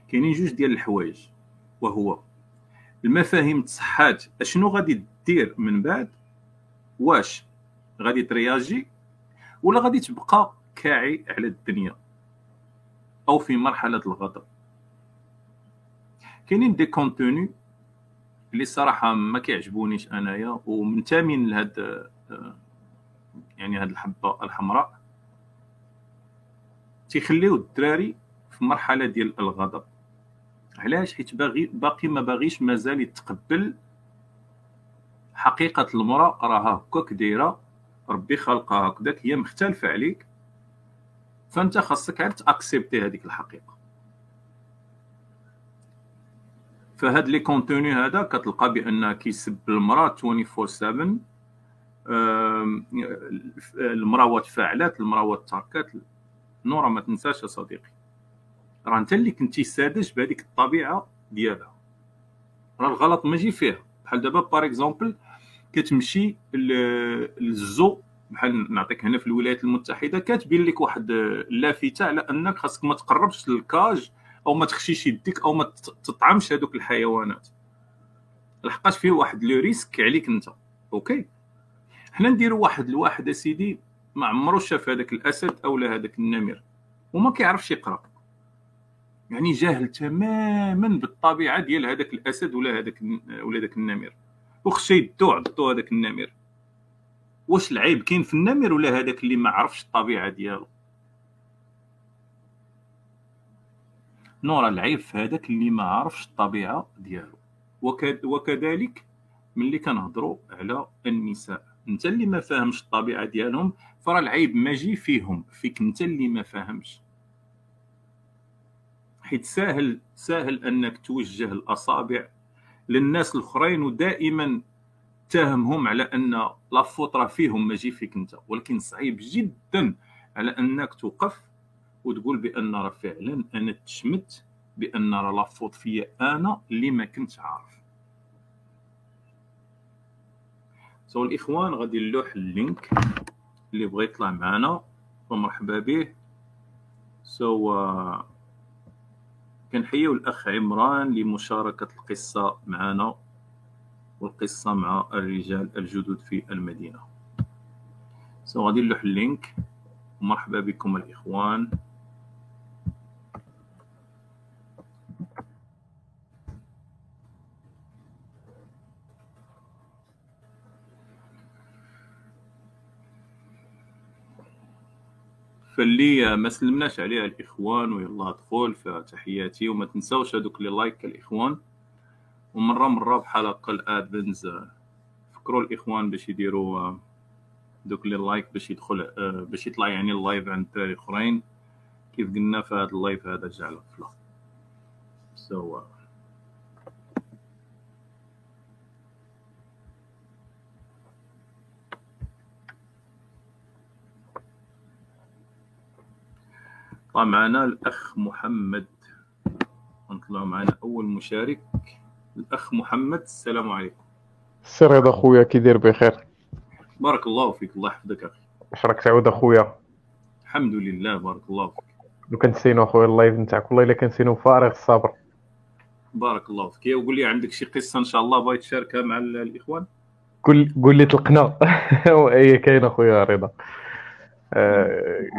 كاينين جوج ديال الحوايج وهو المفاهيم تصحات. أشنو غادي دير من بعد؟ واش؟ غادي ترياجي ولا غادي تبقى كاعي على الدنيا أو في مرحلة الغضب. كاينين des contenus اللي صراحة ما كيعجبونيش أنايا ومنتمين لهاد يعني هاد الحبة الحمراء تيخليو الدراري في مرحلة ديال الغضب. علاش؟ حيت باغي باقي ما باغيش مازال يتقبل حقيقة المرأة راها هكاك دايرة ربي خلقها هكذاك هي مختلفة عليك. فأنت خاصك عاد تأكسبتي هذيك الحقيقة. فهاد لي كونتوني هذا كتلقى بأن كيسب المرأة 24 7 المرأة تفاعلات المرأة تركات. no راه ما تنساش يا صديقي. راه أنت اللي كنتي ساذج بهذيك الطبيعة ديالها. راه الغلط ماشي فيها. بحال دابا par exemple كتمشي لل zoo بحال نعطيك هنا في الولايات المتحدة كاتبين لك واحد اللافته على أنك خاصك ما تقربش لل cage أو ما تخشيش يديك أو ما تطعمش هذوك الحيوانات. لحقاش فيه واحد le risque عليك أنت. أوكي؟ حنا نديروا واحد الواحد اسيدي ما عمرو شاف هذاك الأسد أو لا هذاك النمر وما كيعرفش يقرأ. يعني جاهل تماما بالطبيعة ديال هذاك الأسد ولا هذاك ولا هذاك النمر. وخشى يدو عضو هذاك النمر واش العيب كاين في النمر ولا هذاك اللي ما عرفش الطبيعة ديالو؟ نورا العيب في هذاك اللي ما عرفش الطبيعة ديالو. وكذلك ملي كنهضروا على النساء انت اللي ما فاهمش الطبيعة ديالهم فراه العيب ماجي فيهم فيك انت اللي ما فاهمش. حيت ساهل ساهل انك توجه الأصابع للناس الأخرين ودائما تهمهم على أن لافوت راه فيهم ماجي فيك أنت. ولكن صعيب جدا على أنك توقف وتقول بأن راه فعلا أنا تشمت بأن راه la faute فيا أنا اللي ما كنت عارف. so الإخوان غادي نلوح ال link اللي بغى يطلع معنا. فمرحبا به. so so, uh, كنحيو الاخ عمران لمشاركة القصة معنا والقصة مع الرجال الجدد في المدينة. so غادي نلوح ال link. مرحبا بكم الإخوان. فاللي ما سلمناش عليها الإخوان ويلا دخول فتحياتي. وما تنساوش هذوك لي لايك الإخوان. ومرة مرة بحال هكا الادمنز فكروا الإخوان باش يديروا دوك les likes باش يدخل باش يطلع يعني ال live عند الدراري أخرين. كيف قلنا في هذا ال live هذا جعل الفلا so so, طبعا معنا الأخ محمد. نطلع معنا أول مشارك. الأخ محمد السلام عليكم. السي رضا خويا كي داير بخير؟ بارك الله فيك الله يحفظك أخي. اش راك تعود أخويا. الحمد لله بارك الله فيك. لو كنسينو أخويا ال live نتاعك والله إلا كنسينو فارغ الصبر. بارك الله فيك. وقول لي عندك شي قصة إن شاء الله بغيت تشاركها مع الإخوان؟ قول قول لي طلقنا هي كاين أخويا رضا. آه،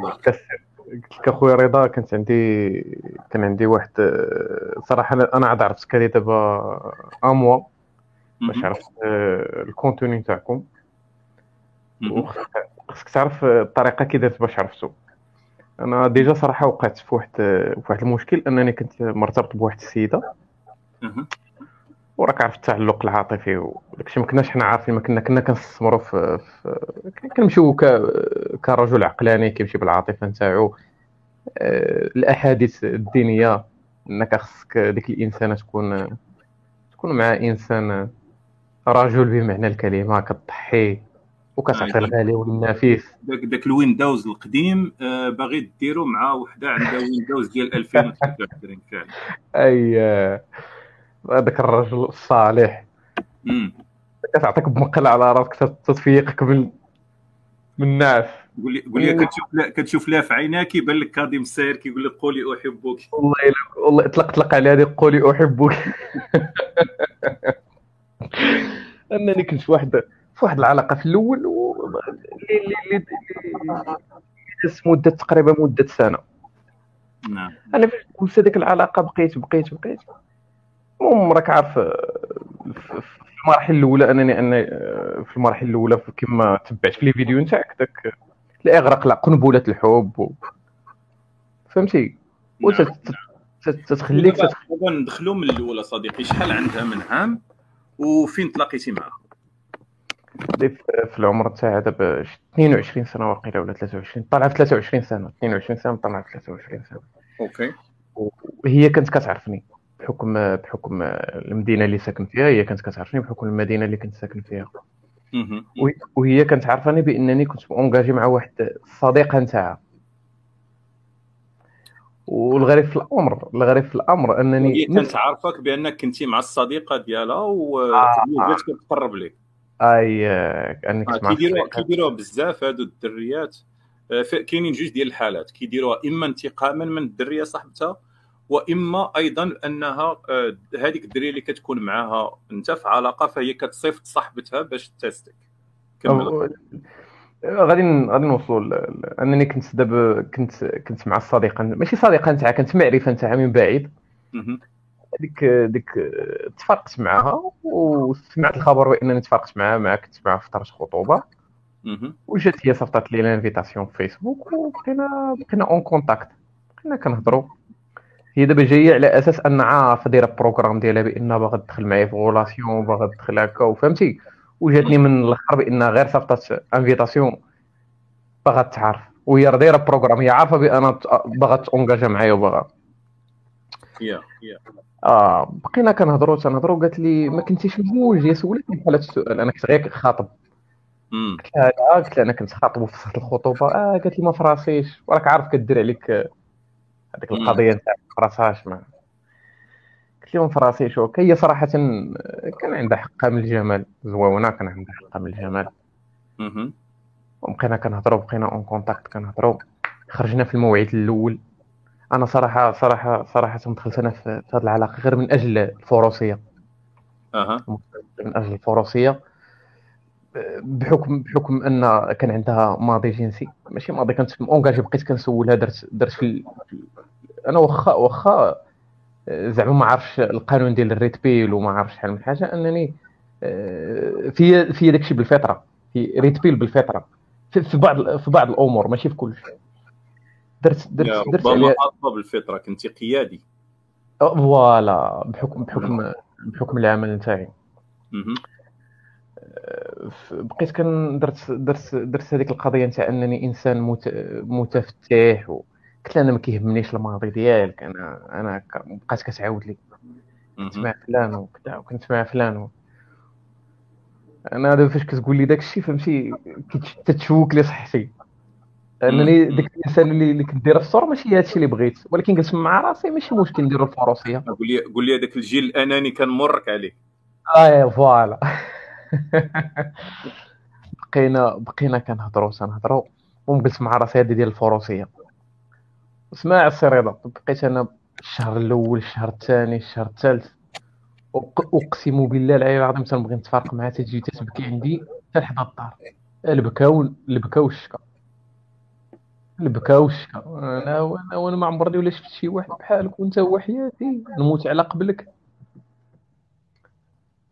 قلت لك أخويا رضا كانت عندي كان عندي واحد صراحة أنا عاد عرفت كالي دابا اموا باش عرفت الكونتوني نتاعكم خصك تعرف الطريقة كي درت باش عرفتو. أنا ديجا صراحة وقعت في واحد في واحد المشكل أنني كنت مرتبط بواحد السيدة. وراك عارف التعلق العاطفي وداكشي. ما كناش حنا عارفين ما كنا كنا كنستثمروا في, في كنمشيو ك... كرجل عقلاني كيمشي بالعاطفة نتاعو. آه، الأحاديث الدينية إنك خصك ديك الإنسانة تكون تكون مع إنسان رجل بمعنى الكلمة كتضحي وكتعطي الغالي والنفيس. داك داك ال Windows القديم آه، باغي ديرو مع وحدة عندها Windows ديال 2023 فعلا. اي هذاك الرجل الصالح. كتعطيك بمقل على راسك تتفيقك من من الناس؟ قول لي قول لي كتشوف لا كتشوف لها في عيناك يبان لك كاظم الساير كيقول لك قولي أحبك. والله والله اطلق اطلق على هذه قولي أحبك. أنني كنت في واحد في واحد العلاقة في الأول اللي اللي مده تقريبا مدة سنة. نعم. أنا فاش كنت هذيك العلاقة بقيت بقيت بقيت. المهم راك عارف في المراحل الأولى أنني أنا في المراحل الأولى كما تبعت في لي فيديو نتاعك داك الإغراق لا قنبلة الحب و... فهمتي؟ وتتخليك دابا ندخلوا من الأولى صديقي شحال عندها من عام وفين تلاقيتي معها في العمر تاعها دابا 22 سنة واقيلا ولا 23 طالعة في 23 سنة 22 سنة طالعه في 23 سنة. أوكي. وهي كانت كتعرفني. بحكم بحكم المدينة اللي ساكن فيها هي كانت كتعرفني بحكم المدينة اللي كنت ساكن فيها. وهي كانت عارفاني بأنني كنت اونجاجي مع واحد الصديقه نتاعها. والغريب في الأمر الغريب في الأمر أنني هي كانت عارفك بأنك كنتي مع الصديقة ديالها وبدات آه. كتقرب لك أي أنك آه كيديروها كيديروها بزاف هادو الدريات آه، كاينين جوج ديال الحالات. كيديروها إما انتقاما من الدرية صاحبتها وإما أيضا أنها آه، هذيك الدريه اللي كتكون معاها أنت في علاقة فهي كتصيفط صاحبتها باش تستك. غادي غادي نوصلوا أنني كنت دابا كنت كنت مع الصديقه ماشي صديقة نتاعها كنت معرفة نتاعها من بعيد. ديك ديك تفرقت معها وسمعت الخبر بانني تفرقت معها معها كنت معها في فتره خطوبه وجات هي صيفطات لي l'invitation في فيسبوك وبقينا بقينا en contact بقينا كنهضروا. هي دابا جاية على أساس أن عارفه دايرة ال programme ديالها بان باغا تدخل معايا في relation باغا تدخل هكا وفهمتي؟ وجاتني من الآخر بان غير صيفطات invitation باغا تعرف. وهي راه دايرة ال programme هي عارفة بأن باغا تونجاجا معايا وباغا. يا يا آه بقينا كنهضروا تنهضروا قالت لي ما كنتيش مزوج هي سولتني بحال هذا السؤال أنا كنت غير خاطب قلت لها قلت لها أنا كنت خاطب وفي الخطوبة. آه قالت لي ما فراسيش وراك عارف كدير عليك هذيك القضية نتاع فراساش ما قلت لهم فراسي شو هي صراحة كان عندها حقها من الجمال زوونه كان عندها حقها من الجمال. وبقينا كنهضروا بقينا en contact كنهضروا خرجنا في الموعد الأول. أنا صراحة صراحة صراحة دخلت أنا في هذه العلاقة غير من أجل الفروسية. أها. من أجل الفروسية. بحكم بحكم أن كان عندها ماضي جنسي. ماشي ماضي كانت اونجاجي بقيت كنسولها درت درت في أنا واخا واخا زعما ما عرفش القانون ديال الريت بيل وما عرفش شحال من حاجة أنني آه، في في داكشي بالفطرة في ريت بيل بالفطرة في بعض في بعض الأمور ماشي في كل شيء. درت درت درت ربما بالفطرة كنت قيادي. voilà بحكم بحكم بحكم العمل نتاعي. بقيت كان درت درت درت هذيك القضية نتاع أنني إنسان متفتح قلت أنا ما كيهمنيش الماضي ديالك أنا أنا بقات كتعاود لي. كنت مع فلان وكذا وكنت مع فلان و... أنا دابا فاش كتقول لي داك الشيء فهمتي كت choque لي صحتي. أنني ديك الإنسان اللي, اللي كدير في الصور ماشي هذا الشيء اللي بغيت ولكن جلست مع راسي ماشي مشكل ندير الفروسيه قول لي قول لي هذاك الجيل الأناني كان مرك عليه. آه voilà. بقينا بقينا كنهضروا تنهضروا وجلست مع راسي هذه ديال الفروسية. اسمع السي رضا بقيت أنا الشهر الأول الشهر الثاني الشهر الثالث. اقسم بالله العلي العظيم تنبغي نتفارق معها تجي تتبكي عندي حتى لحد الدار. البكاو البكاو الشكا البكاو والشكا. أنا وأنا ما عمرني ولا شفت شي واحد بحالك وأنت هو حياتي نموت على قبلك.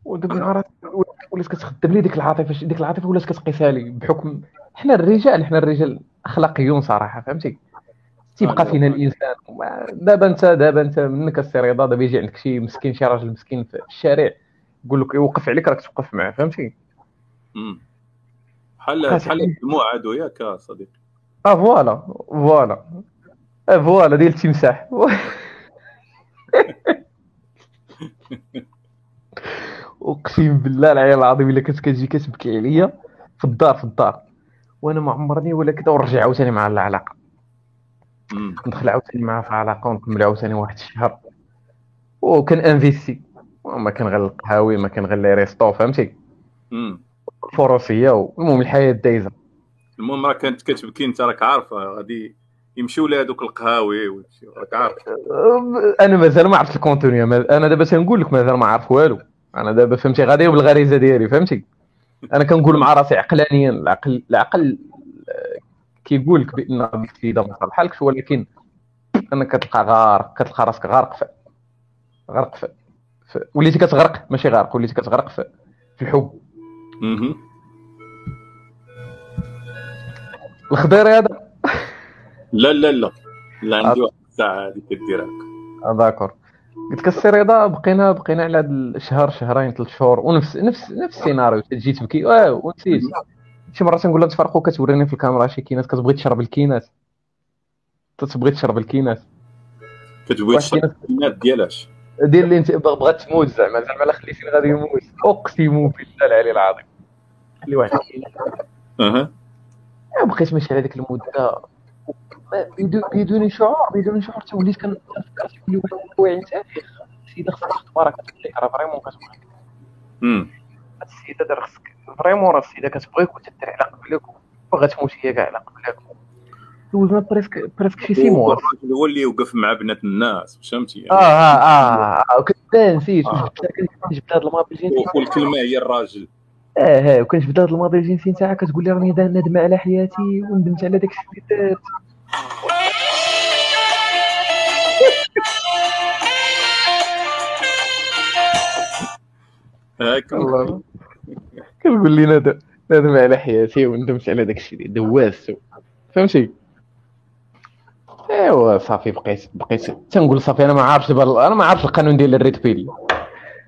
وديك النهار ولات كتخدم لي ديك العاطفة ديك العاطفة ولات كتقيسها لي بحكم حنا الرجال حنا الرجال أخلاقيون صراحة فهمتي؟ تيبقى فينا الإنسان. دابا انت دابا أنت منك السي رضا دابا يجي عندك شي مسكين شي راجل مسكين في الشارع يقول لك يوقف عليك راك توقف معاه فهمتي؟ بحال بحال الدموع عادو ياك صديقي. آه voilà voilà. آه voilà ديال التمساح. اقسم بالله العلي العظيم الا كنت كتجي كتبكي عليا. في الدار في الدار. وأنا ما عمرني ولا كذا ونرجع عاوتاني مع العلاقة. ندخل عاوتاني معاه في علاقة ونكمل عاوتاني واحد الشهر. وكان investi. ما كان غير القهاوي ما كان غير les restos فهمتي؟ الفروسيه المهم الحياة دايزة. المهم راه كانت كتبكي انت راك عارفه غادي يمشيو لها دوك القهاوي راك عارف. أنا مازال ما عرفت الكونتوني أنا دابا تنقول لك مازال ما عارف والو. أنا دابا فهمتي غادي بالغريزه ديالي فهمتي؟ أنا كنقول مع راسي عقلانيا العقل العقل كيقول لك بأن الاستفاده ما صالحالكش ولكن انك كتلقى غارق كتلقى راسك غارق في غرق في, في... وليتي كتغرق ماشي غارق وليتي كتغرق في, في الحب. الخضير هذا؟ لا لا لا. لا عندي واحد الساعة هذه كدير هكا داكور. قلت لك السي رضا بقينا بقينا على هذا الشهر شهرين ثلاث شهور ونفس نفس نفس السيناريو تجي تبكي ونسيت. شي مرات نقول لها تفرقوا كتوريني في الكاميرا شي كينات كتبغي تشرب الكينات. تبغي تشرب الكينات. كتبغي تشرب الكينات ديالاش. ديال اللي انت بغات تموت زعما. زعما لا خليتيني غادي يموت. اقسم بالله العلي العظيم. خلي واحد أها. بقيت ماشي على ديك المدة. بدون شعور بدون شعور توليت كنفكر في واحد؟ اللاواعي نتاعي السيده خصها تبارك الله راه vraiment كتبغيك هاد السيدة خصك vraiment راه السيدة كتبغيك وتدير على قبلك وغتموت هي كاع على قبلك. دوزنا presque presque شي six mois الراجل هو اللي يوقف مع بنات الناس فهمتي؟ يعني آه آه آه وكنت نسيت. جبت هذا الماضي الجنسي والكلمة هي الراجل. آه آه وكنت بدا هذا الماضي الجنسي نتاعك كتقول لي راني ندم على حياتي وندمت على داك الشيء اللي درت. الله. كتقول لي ندم ندم على حياتي وندمت على داك الشيء دواز. فهمتي؟ أيوا صافي بقيت بقيت تنقول صافي أنا ما عارفش أنا ما عارف القانون ديال ال red pill.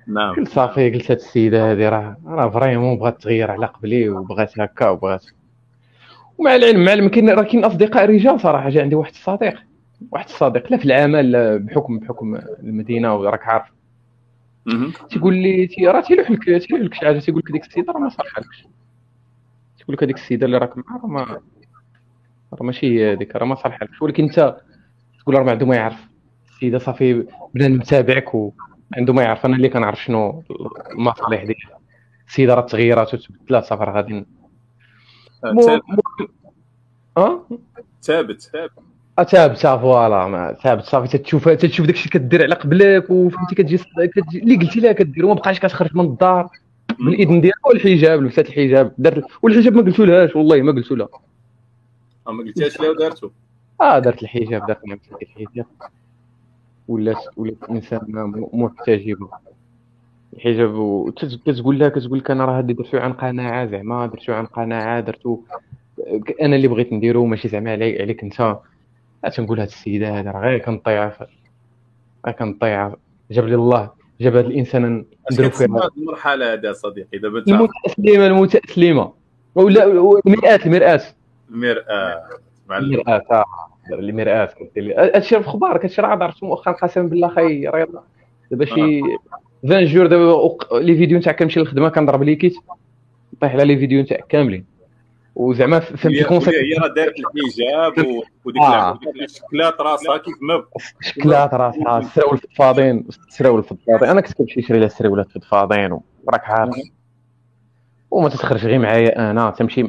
نعم. قلت صافي قلت هاد السيدة هذه راه راه vraiment بغات تغير على قبلي وبغات هكا وبغات ومع العلم مع العلم كاين راه كاين أصدقاء رجال صراحة. جا عندي واحد الصديق واحد الصديق لا في العمل بحكم بحكم المدينة وراك عارف تيقول لي تي راه تيلوح لك تيلوح لك شي حاجة تيقول لك ديك السيدة راه ما صالحالكش تقول لك هذيك السيدة اللي راك معاها راه ما راه ماشي هي هذيك راه ما صالحالكش ولكن انت تقول راه ما عنده ما يعرف. السيدة صافي بدا متابعك وعنده ما يعرف. أنا اللي كنعرف شنو المصالح ديالها. السيدة راه تغيرات وتبدلات صافي راه غادي آه تابت تابت تابت voilà تابت صافي تتشوف تتشوف داكشي كدير على قبلك وفهمتي كتجي اللي قلتي لها كدير وما بقاش كتخرج من الدار. بالاذن ديالها والحجاب لبسات الحجاب دارت والحجاب ما قلتو لهاش والله ما قلتو لها ما قلتيهاش لها ودارتو؟ آه دارت الحجاب دارت الحجاب. ولات ولات إنسان محتجبه الحجاب وكتقول لها كتقول لك أنا راه درتو عن قناعة زعما درتو عن قناعة درتو أنا اللي بغيت نديرو ماشي زعما عليك أنت. تنقول هاد السيدة هذا راه غير كنطيع غير كنطيع. جاب لي الله جاب هذا الإنسان نديرو فيها هذه المرحلة هذا صديقي دابا المتاسلمه المتاسلمه ولا المرآة المرآة. المرآة المرآة المرآة هادشي في أخبار هادشي راه درت مؤخرا قسما بالله خاي رياض دابا شي 20 جور دابا لي فيديو نتاع كنمشي للخدمه كنضرب لي كيت طيح على لي فيديو نتاع كاملين. وزعما فهمتي كونسيبت هي راه دارت الحجاب وديك آه. شكلات راسها كيف ما شكلات راسها السراول الفضفاضين السراول الفضفاضين أنا كنت كنمشي نشري لها السراولات الفضفاضين وراك عارف. وما تتخرج غير معايا أنا تمشي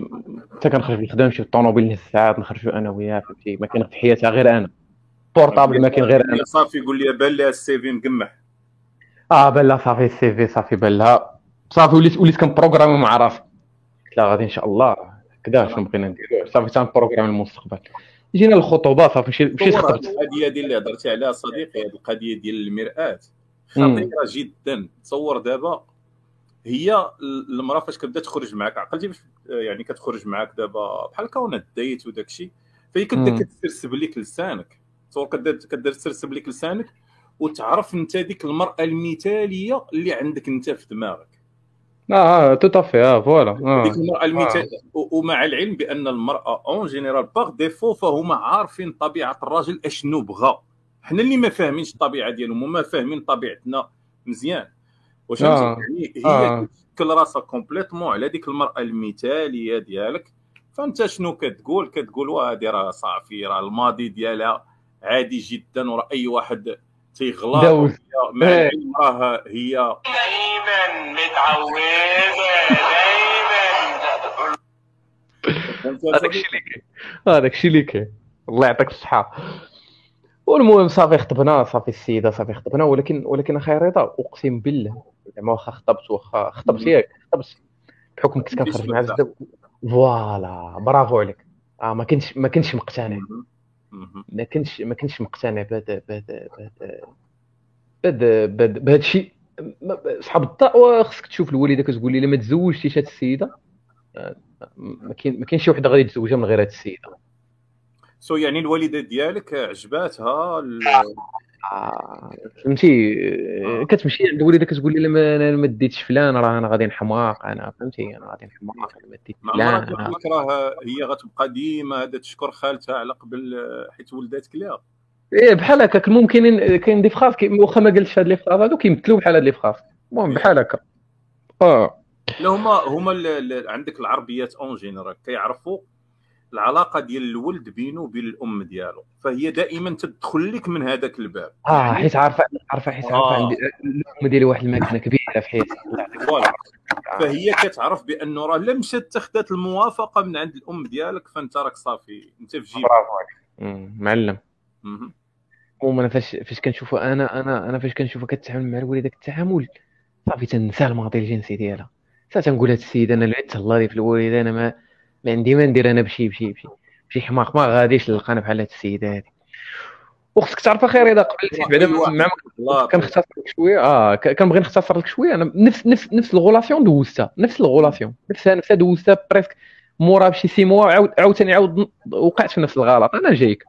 حتى كنخرج الخدمه نمشي بالطوموبيل نص ساعات نخرجوا أنا وياه فهمتي؟ ما كاين في حياتها غير أنا. portable ما كاين غير أنا. صافي يقول لي بان لها ال CV مقمح آه بان لها صافي ال CV صافي بان لها صافي وليت وليت كنبروغرامي مع راسي. قلت لها غادي إن شاء الله. هكذا شنو بغينا نديرو؟ صافي تنبروغرام المستقبل. جينا الخطوبه صافي مشيت خطبت. القضية ديال اللي هضرتي عليها صديقي هذه القضية ديال المرآة. خطيرة جدا. تصور دابا هي المرأة فاش كتبدا تخرج معك عقلتي باش يعني كتخرج معك دابا بحال كون ديت وداك الشيء فهي كتبدا كتسرسب لك لسانك. تصور كتبدا تسرسب لك لسانك وتعرف انت ديك المرأة المثالية اللي عندك انت في دماغك. آه tout à fait آه voilà آه. ديك المراه آه. ومع العلم بأن المرأة en général par défaut فهما عارفين طبيعة الراجل اشنو بغى حنا اللي ما فاهمينش الطبيعة ديالهم وما فاهمين طبيعتنا مزيان واش آه. يعني هي آه. كل راسها complètement على ديك المرأة المثالية ديالك فأنت شنو كتقول كتقول وهذه راه صافي راه الماضي ديالها عادي جدا وراه اي واحد إيه. العلم راه هي. دايما متعوده دايما. هذاك الشيء اللي كاين. هذاك الشيء اللي كاين. الله يعطيك الصحة. والمهم صافي خطبنا صافي السيدة صافي خطبنا ولكن ولكن أخي رضا أقسم بالله زعما واخا خطبت واخا خطبت ياك خطبت. بحكم كنت كنخرج مع بزاف فوالا برافو عليك. آه ما كنتش ما كنتش مقتنع. ما كنتش ما كنتش مقتنع بهذا بهذا بهذا بهذا بهذا الشيء. صحاب الطاء خصك تشوف الوالدة كتقول لي الا ما تزوجتيش هذه السيدة. ما كاين ما كاينش شي وحدة غادي تزوجها من غير هذه السيدة. so يعني الوالدة ديالك عجباتها فهمتي؟ آه. كتمشي عند الوالده كتقول لي أنا ما ديتش فلان راه أنا غادي نحماق أنا فهمتي؟ أنا غادي نحماق أنا ما ديت فلان راه هي غتبقى ديما هذا تشكر خالتها على قبل حيت ولداتك ليها إيه بحال هكاك ممكن كاين des phrases واخا ما قالش هاد les phrases هادو كيمثلوا بحال هاد les phrases المهم بحال هكا. آه. لا هما هما عندك العربيات en général كيعرفوا العلاقة ديال الولد بينه وبين الأم ديالو. فهي دائما تدخل لك من هذاك الباب. آه حيت عارفه عارفه حيت عارفة آه. عندي الأم ديالي واحد المكانة كبيرة في حياتي. فهي كتعرف بانه راه لا مشات تخدات الموافقة من عند الأم ديالك فأنت راك صافي. أنت في جيبك. برافو معلم. المهم أنا فاش فاش كنشوفها أنا أنا أنا فاش كنشوفها كتعامل مع الوالده التعامل صافي تنسى الماضي الجنسي ديالها. تنقول هاد السيدة أنا لعبت الله في الوالده أنا ما ما عندي ما ندير أنا بشي بشي بشي بشي حماق ما غاديش نلقانا بحال هاد السيده هادي. وخصك تعرف أخي اذا قبل بعدا مع كنختصر لك شوية. آه كنبغي نختصر لك شوية. أنا نفس نفس نفس ال relation دوزتها. نفس ال relation. نفسها نفسها دوزتها presque مورا بشي six mois عاود عاوتاني عاود وقعت في نفس الغلط. أنا جايك.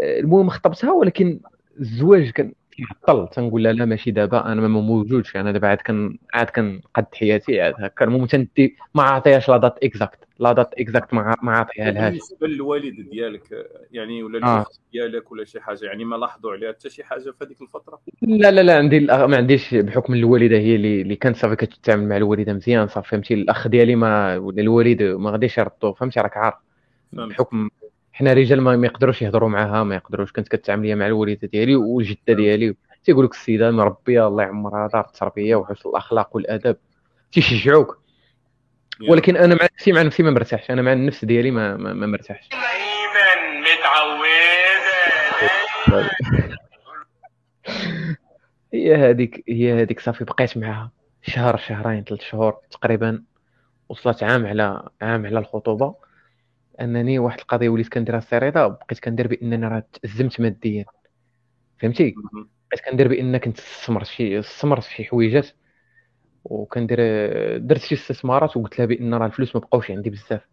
المهم خطبتها ولكن الزواج كان كيعطل تنقول لها لا ماشي دابا أنا ما موجودش. أنا دابا عاد كن عاد كنقد حياتي عاد هكا. المهم تنتي ما عطيهاش la date exacte la date exacte ما ما عطيها لهاش بالنسبة للوالد ديالك يعني ولا آه. ديالك ولا شي حاجة يعني ما لاحظوا عليها حتى شي حاجة في هذيك الفترة؟ لا لا لا عندي ما عنديش بحكم الوالدة هي اللي اللي كانت صافي كتتعامل مع الوالدة مزيان صافي فهمتي؟ الأخ ديالي ما ولا الوالد ما غاديش يردو فهمتي؟ راك عارف. بحكم حنا رجال ما يقدروش يهضروا معاها ما يقدروش. كنت كتعامل مع الوالدة ديالي والجدة ديالي. تيقول لك السيدة مربية الله يعمرها دار التربيه وحسن الأخلاق والأدب. تيشجعوك. ولكن أنا مع نفسي مع نفسي ما مرتاحش. أنا مع النفس ديالي ما ما, ما مرتاحش. هي هذيك هي هذيك صافي بقيت معها شهر شهرين ثلاث شهور تقريبا. وصلت عام على عام على الخطوبة. أنني واحد القضية وليت كنديرها السريطه بقيت كندير بأنني راه تأزمت ماديا. فهمتي؟ بقيت كندير بان كنت استثمرت شي استثمرت في شي حويجات وكندير درت شي استثمارات وقلت لها بأن راه الفلوس ما بقاوش عندي بزاف.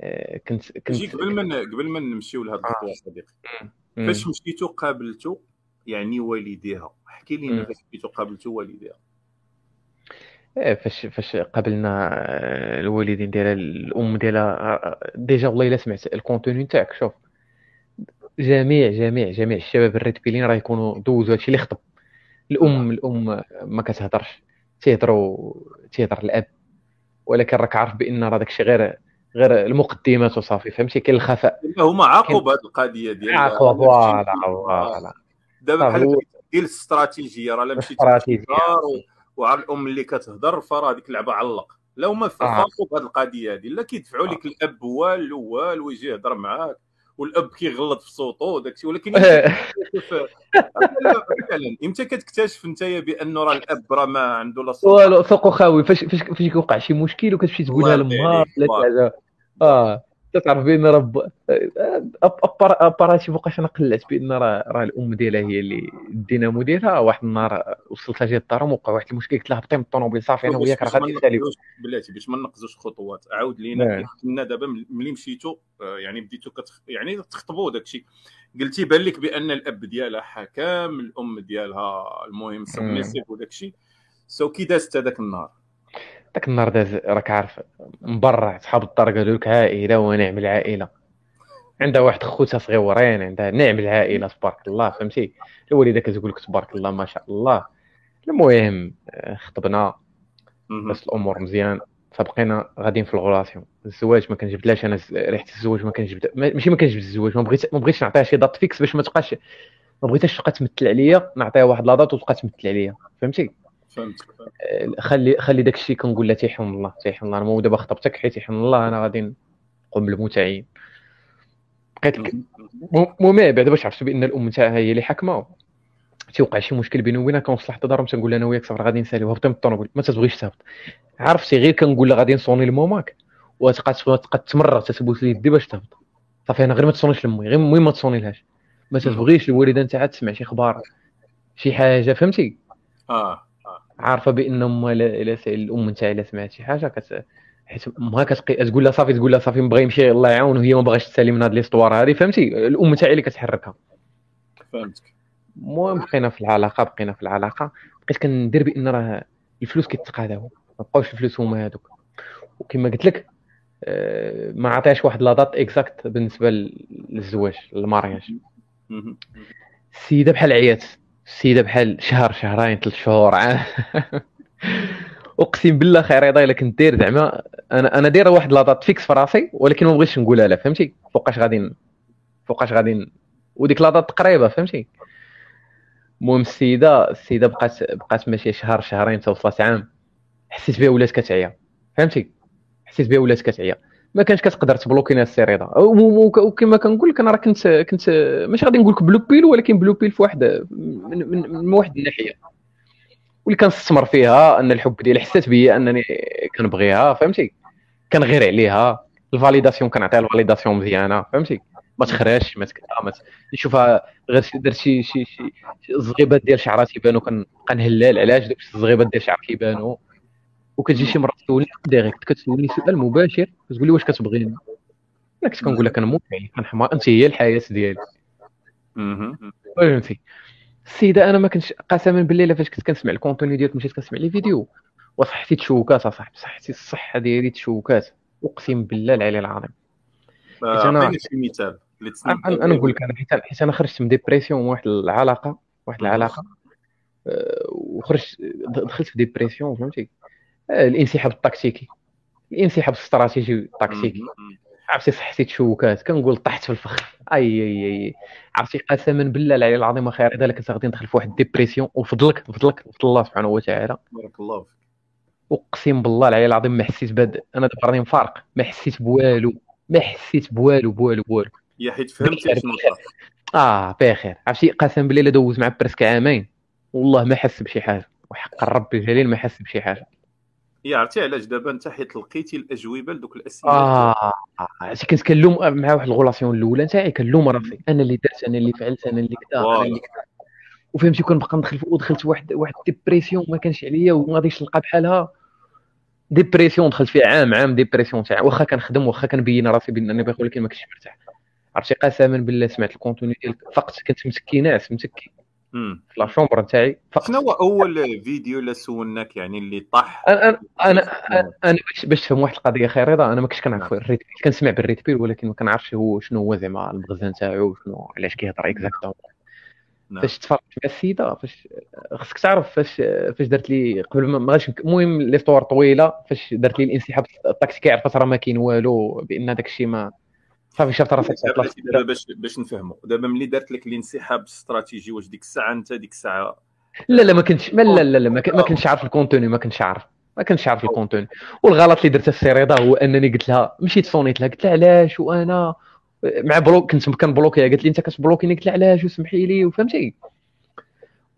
آه، كنت كنت قبل ما قبل ما نمشيو لهذا الخطوة آه. صديقي فاش مشيتو قابلتو يعني والديها؟ احكي لي فاش بديتو قابلتو والديها. إيه فاش فاش قابلنا آه، الوالدين ديالها الأم ديالها آه، déjà والله إلا سمعت ال contenu نتاعك شوف. جميع جميع جميع الشباب ال red pill ين راه يكونوا دوزوا هادشي اللي خطب الأم الأم ما كتهضرش. تيهضروا تيهضر الأب. ولكن راك عارف بأن راه داكشي غير غير المقدمات وصافي فهمتي؟ كاين الخفاء. هما عاقوا بهذه القضية ديال عاقوا voilà voilà. دابا بحال ديال الاستراتيجية راه لا مشيتي وعلى الأم اللي كتهضر فراه هذيك اللعبه علق. لا هما فاقوا بهذه القضية هذه لا كيدفعوا لك الأب والو والو ويجي يهضر معاك والأب كيغلط في صوته وداك الشيء ولكن فعلا إمتى كتكتشف انت بانه راه الأب راه ما عنده لا صوت والو سوق خاوي فاش فاش كيوقع شي مشكل وكتمشي تقولها لمها آه. تعرف بان راه أباراتي فوقاش أنا قلعت بان راه راه الأم ديالها هي اللي الدينامو ديالها واحد النهار وصلتها جات الدار وقع واحد المشكل قلت لها هبطي من الطوموبيل صافي أنا وياك راه غادي نساليو. بلاتي باش ما نقزوش خطوات. عاود لينا نعم. كنا دابا ملي مشيتو آه، يعني بديتو كتخ... يعني تخطبوا داك الشيء قلتي بان لك بأن الأب ديالها حكام الأم ديالها المهم submissive وداك الشيء so كي دازت هذاك النهار. ذاك النهار داز راك عارف من برا صحاب الدار قالوا لك عائله ونعم العائلة. عندها واحد خوتها صغيورين عندها نعم العائلة تبارك الله فهمتي؟ الوالدة كتقول لك تبارك الله ما شاء الله. المهم آه، خطبنا. بس الأمور مزيان. فبقينا غاديين في ال relation الزواج ما كنجبدلاش أنا ريحة الزواج ما كنجبد ماشي ما كنجبد الزواج ما بغيت ما بغيتش نعطيها شي date fixe باش ما تبقاش ما بغيتش تبقى تمثل عليا نعطيها واحد لا دات وتبقى تمثل عليا فهمتي؟ خلي خلي داك الشيء كنقول لها تيحم الله تيحم الله. أنا مو دابا خطبتك حيت تيحم الله أنا غادي نقوم بالمتعين. بقيت المهم بعدا باش عرفت بأن الأم تاعها هي اللي حاكمة. تيوقع شي مشكل بيني وبينها كنوصل حتى تنقول أنا وياك صافي غادي نساليو هبطي من الطونوبيل ما تتبغيش تهبط. عرفتي غير كنقول لها غادي نصوني لماماك وتبقى تبقى تمرر تتبوس لي يدي باش تهبط. صافي أنا غير ما تصونيش لمي غير المهم ما تصوني لهاش. ما تتبغيش الوالدة نتاعها تسمع شي أخبار شي حاجة فهمتي؟ آه. عارفة بأن امها الا الأم نتاعها إلا سمعت شي حاجة كت حيت امها كتقي تقول لها صافي تقول لها صافي نبغي يمشي الله يعاون وهي ما باغاش تسالي من هاد ليستوار هذه فهمتي؟ الأم تاعي اللي كتحركها. فهمتك. المهم بقينا في العلاقة بقينا في العلاقة بقيت كندير بأن راه الفلوس كيتقاداو ما بقاوش الفلوس هما هذوك وكما قلت لك آه، ما عطيهاش واحد la date exacte بالنسبة للزواج ال mariage السيده بحال عيات السيده بحال شهر شهرين ثلاث شهور. عام أقسم بالله خي رضا الا كنت داير زعما أنا أنا داير واحد la date fixe في راسي ولكن ما بغيتش نقولها لها فهمتي؟ فوقاش غادي فوقاش غادي وديك la date قريبة فهمتي؟ المهم السيدة السيدة بقات بقات ماشيه شهر شهرين توصلت عام حسيت بها ولات كتعيا فهمتي؟ حسيت بها ولات كتعيا. ما كانش كتقدر تبلوكي لنا السي رضا وكما كنقول لك أنا راه كنت كنت ماشي غادي نقول لك blue pill ولكن blue pill في واحد من, من, من واحد الناحية. واللي كنستثمر فيها أن الحب ديالي حسيت بيا أنني كنبغيها فهمتي؟ كنغير عليها. ال validation كنعطيها ال validation مزيانة فهمتي؟ ما تخراش ما تكذا ما نشوفها غير درت شي شي شي الزغيبات ديال شعرها تيبانو كنبقى نهلال علاش دوك الزغيبات ديال شعرها كيبانو. وكتجي شي مرة تسولني direct كتسولني سؤال مباشر كتقول لي واش كتبغيني أنا كنت كنقول لك أنا موقعي كنحمى أنت هي الحياة ديالي. فهمتي؟ السيده أنا ما كنتش قسما بالله فاش كنت كنسمع ال contenu ديالك مشيت كنسمع les vidéos. وصحتي تشوكات اصاحبي صحتي الصحة ديالي تشوكات. أقسم بالله العلي العظيم. حيت أنا شي مثال أنا نقول لك أنا حيت أنا خرجت من dépression واحد العلاقة واحد العلاقة أه، وخرجت دخلت في dépression فهمتي؟ الانسحاب التكتيكي الانسحاب الاستراتيجي التكتيكي عرفتي صحتي تشوكات كنقول طحت في الفخ. أي أي أي عرفتي قسما بالله العلي العظيم خير اذا كنت غادي ندخل في واحد ال dépression وفضلك فضلك فضل الله سبحانه وتعالى. بارك الله فيك. أقسم بالله العلي العظيم ما حسيت بهذا. أنا دابا راني مفارق. ما حسيت بوالو ما حسيت بوالو بوالو بوالو. يا حيت فهمت شنو آه بخير. عرفتي قسم بالله دوز مع parce que عامين. والله ما حس بشي حاجة. وحق الرب الجليل ما حس بشي حاجة. هي عرفتي علاش دابا انت حيت لقيتي الاجوبة لدوك الأسئلة؟ آه عرفتي كنت كنلوم مع واحد ال relation الأولى نتاعي كنلوم راسي أنا اللي درت أنا اللي فعلت أنا اللي كذا أنا اللي كذا. وفهمتي كنبقى ندخل ودخلت واحد واحد dépression ما كانش عليا وما غاديش نلقى بحالها. dépression دخلت فيها عام عام dépression تاع واخا كنخدم واخا كنبين راسي بانني باغي ولكن ما كنتش مرتاح. عرفتي قسما بالله سمعت ال contenu ديالك. فقط كنت مسكي ناس مسكي في la chambre نتاعي؟ شنو هو أول فيديو اللي سولناك يعني اللي طاح؟ أنا أنا أنا باش باش تفهم واحد القضية خي رضا أنا ما كنتش كنعرف نعم. ال red كنسمع بال red pill ولكن ما كنعرفش هو شنو هو زعما المغزى نتاعو شنو علاش كيهضر exactement نعم. فاش تفرجت مع السيدة فاش خصك تعرف فاش فاش درت لي قبل ما غاش المهم لي طويلة فاش درت لي الانسحاب التاكتيكي عرفت راه ما كاين والو بأن داك الشيء ما صافي شفت راسك دابا باش باش نفهموا دابا ملي دارت لك الانسحاب الاستراتيجي واش ديك الساعة أنت ديك الساعة لا لا ما كنتش لا لا لا ما كنتش عارف ال contenu ما كنتش عارف ما كنتش عارف ال contenu والغلط اللي درته السي رضا هو أنني قلت لها مشيت صونيت لها قلت لها علاش وأنا؟ مع bloc كنت كنبلوكيها قالت لي أنت كتبلوكيني قلت لها علاش وسمحي لي وفهمتي.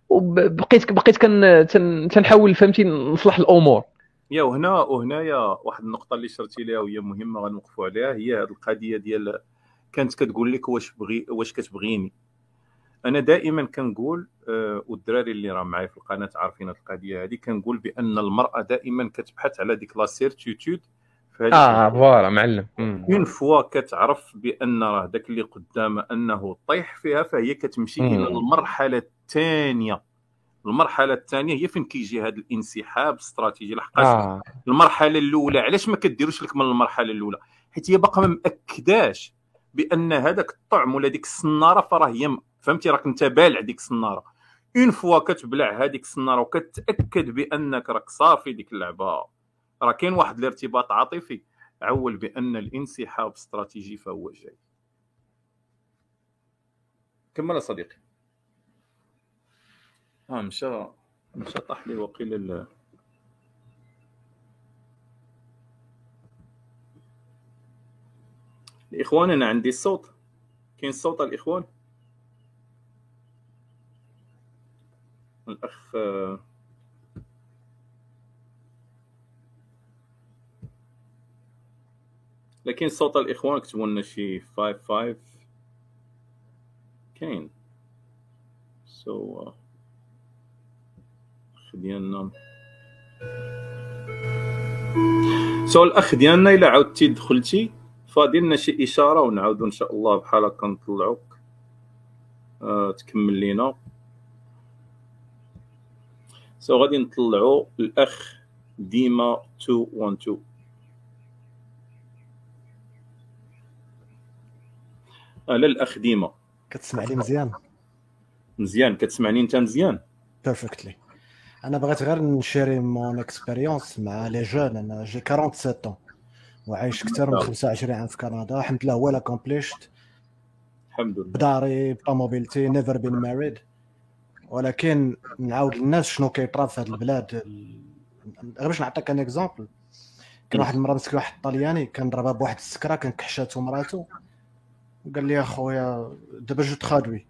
وبقيت بقيت كن تنحاول فهمتي نصلح الأمور. يا وهنا وهنايا واحد النقطة اللي شرتي ليها وهي مهمة غنوقفوا عليها هي هذه القضية ديال كانت كتقول لك واش بغي واش كتبغيني. أنا دائما كنقول آه والدراري اللي راه معايا في القناة عارفين هذه القضية هذه كنقول بأن المرأة دائما كتبحث على ديك la certitude آه voilà معلم. une fois كتعرف بأن راه داك اللي قدام أنه طيح فيها فهي كتمشي إلى المرحلة الثانية. المرحلة الثانية هي فين كيجي هذا الانسحاب الاستراتيجي لحقاش آه. المرحلة الأولى علاش ما كديروش لك من المرحلة الأولى؟ حيت هي باقا ما مأكداش بأن هذاك الطعم ولا ديك السنارة فراه هي فهمتي؟ راك أنت بالع ديك السنارة. une fois كتبلع هذيك السنارة وكتأكد بأنك راك صافي ديك اللعبة راه كاين واحد الارتباط عاطفي. عول بأن الانسحاب استراتيجي فهو جاي. كمل صديقي. آه مشى. مشى طاح لي وقيل ال... الإخوان أنا عندي الصوت. كاين صوت الإخوان؟ الأخ لكن صوت الإخوان كتبوا لنا شي 5 5 كاين. so so, uh... ديالنا so الاخ ديالنا إلا عاودتي دخلتي فادي لنا شي إشارة ونعاودو إن شاء الله بحال هكا نطلعوك. آه تكمل لينا. so غادي نطلعو الأخ ديما 212 آه لا الأخ ديما. كتسمع لي مزيان. مزيان كتسمعني أنت مزيان؟ perfectly أنا بغيت غير نشيري mon expérience مع les jeunes أنا j'ai 47 وعايش أكثر من 25 عام في كندا. الحمد لله accomplished الحمد لله. بداري بطوموبيلتي never been married ولكن نعاود للناس شنو كيطرا في هذه البلاد. غير باش نعطيك un exemple كان واحد المرة مسكين واحد الطلياني كان ضربها بواحد السكرة كان كحشاتو مراتو قال لي اخويا دابا je traduis.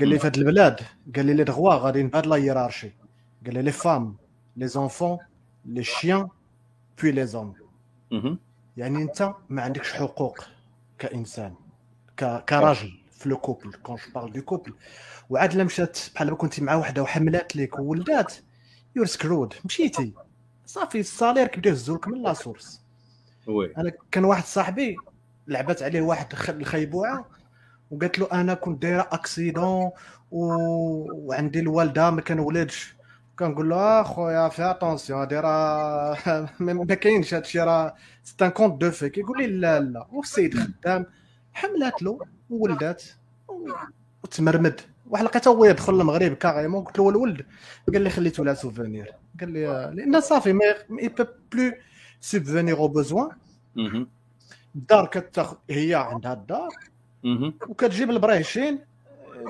قال لي في هذه البلاد؟ قال لي لي دغوا غاديين بهاد la hiérarchie قال لي les femmes les enfants les chiens puis les hommes يعني انت ما عندكش حقوق كإنسان كراجل في le couple quand je parle de couple وعاد لا مشات بحال كنتي مع وحدة وحملات ليك وولدات you're screwed مشيتي. صافي ال salaire كيبدا يهزولك من la source oui. أنا كان واحد صاحبي لعبت عليه واحد الخيبوعة وقالت له أنا كنت دايرة accident و... وعندي الوالدة ما كنولدش كنقول له اخويا fais attention هادي راه ما كاينش هادشي راه c'est un conte de fées كيقول لي لا لا. والسيد خدام حملات له وولدات وتمرمد. واحد لقيته هو يدخل المغرب carrément قلت له الولد؟ قال لي خليته لها souvenir قال لي لأن صافي ما il peut plus subvenir aux besoins الدار كتاخذ هي عندها الدار. وكتجيب البريشين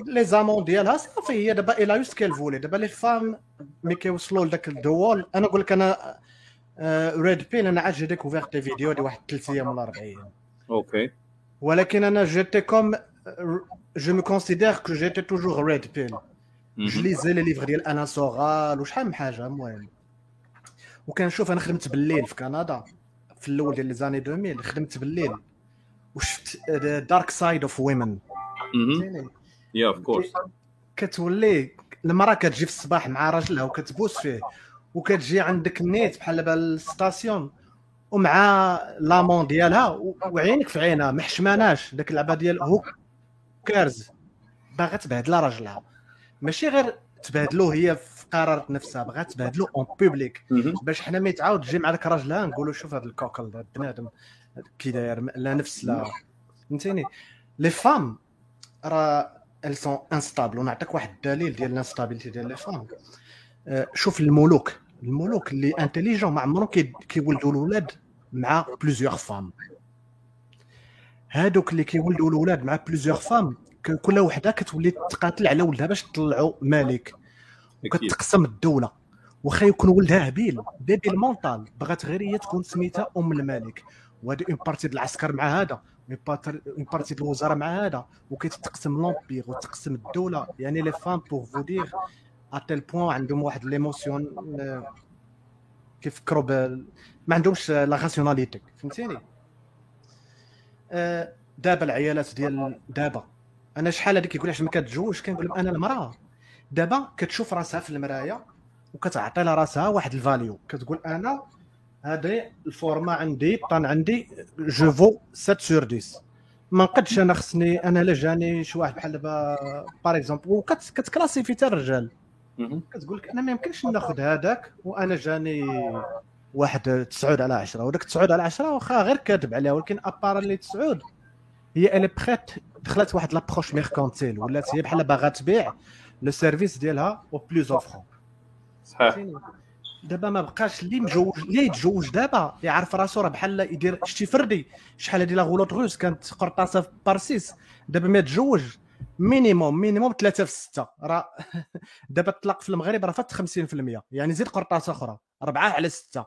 les amants ديالها صافي هي دابا elle a eu ce qu'elle voulait دابا les femmes mais كيوصلوا لذاك الدوال أنا نقول لك أنا red pill أنا عاد j'ai découvert des vidéos دي واحد ثلاث أيام ولا أربع أيام OK ولكن أنا j'étais comme je me considère que j'étais toujours red pill je lisais les livres ديال Alain Soral وشحال من حاجة المهم وكنشوف أنا خدمت بالليل في كندا في الأول ديال les années 2000 خدمت بالليل وشفت dark side of women يا اوف كورس كتولي المراه كتجي في الصباح مع راجلها وكتبوس فيه وكتجي عندك النيت بحال دابا الستاسيون ومع لامون ديالها وعينك في عينها ما حشماناش. داك اللعبه ديال هو كارز. باغا تبعد لا راجلها. ماشي غير تبادلوا هي في قرارات نفسها. بغات تبادلوا اون بوبليك. باش حنا ما يتعاود تجي مع داك راجلها نقولوا شوف هذا الكوكل هذا البنادم كي داير لا نفس لا. فهمتيني؟ les femmes راه elles sont instables ونعطيك واحد الدليل ديال ال instabilité ديال les femmes شوف الملوك. الملوك اللي intelligents ما عمرهم كي- كيولدوا الاولاد مع plusieurs femmes هادوك اللي كيولدوا الاولاد مع plusieurs femmes كل وحدة كتولي تقاتل على ولدها باش تطلعوا ملك. وكتقسم الدولة. واخا يكون ولدها هبيل débile mental بغات غير هي تكون سميتها أم الملك. وهذه une partie ديال العسكر مع هذا. une partie ديال الوزراء مع هذا وكيتقسم l'empire وتقسم الدولة يعني les femmes pour vous dire à tel point عندهم واحد l'émotion كيفكروا ب ما عندهمش la rationalité فهمتيني؟ آه، دابا العيالات ديال دابا. أنا شحال هذيك يقول علاش ما كتزوجش كنقول أنا المرأة. دابا كتشوف راسها في المرايه وكتعطي لها راسها واحد ال value كتقول أنا هذه الفورما عندي الطن عندي جو فو 7 سور 10 ما نقدش أنا خصني أنا لا جاني شي واحد بحال دابا باغ اكزومبل وكتكلاسيفي حتى الرجال. كتقول لك أنا ما يمكنش ناخذ هذاك وأنا جاني واحد 9 على 10 وداك 9 على 10 واخا غير كاتب عليها ولكن ابار اللي 9 هي الي بخيت دخلت واحد لابروش ميركونتيل ولات هي بحال باغا تبيع لو سيرفيس ديالها أو بلوز اوفرون صحيح. دابا ما بقاش اللي مجوج اللي يتزوج دابا؟ يعرف راسو راه بحال يدير شتي فردي. شحال هادي la roulette russe كانت قرطاسة في بارسيس. دابا ما يتزوج minimum minimum ثلاثة في ستة. راه دابا الطلاق في المغرب راه فات 50% يعني زيد قرطاسة أخرى. أربعة على ستة.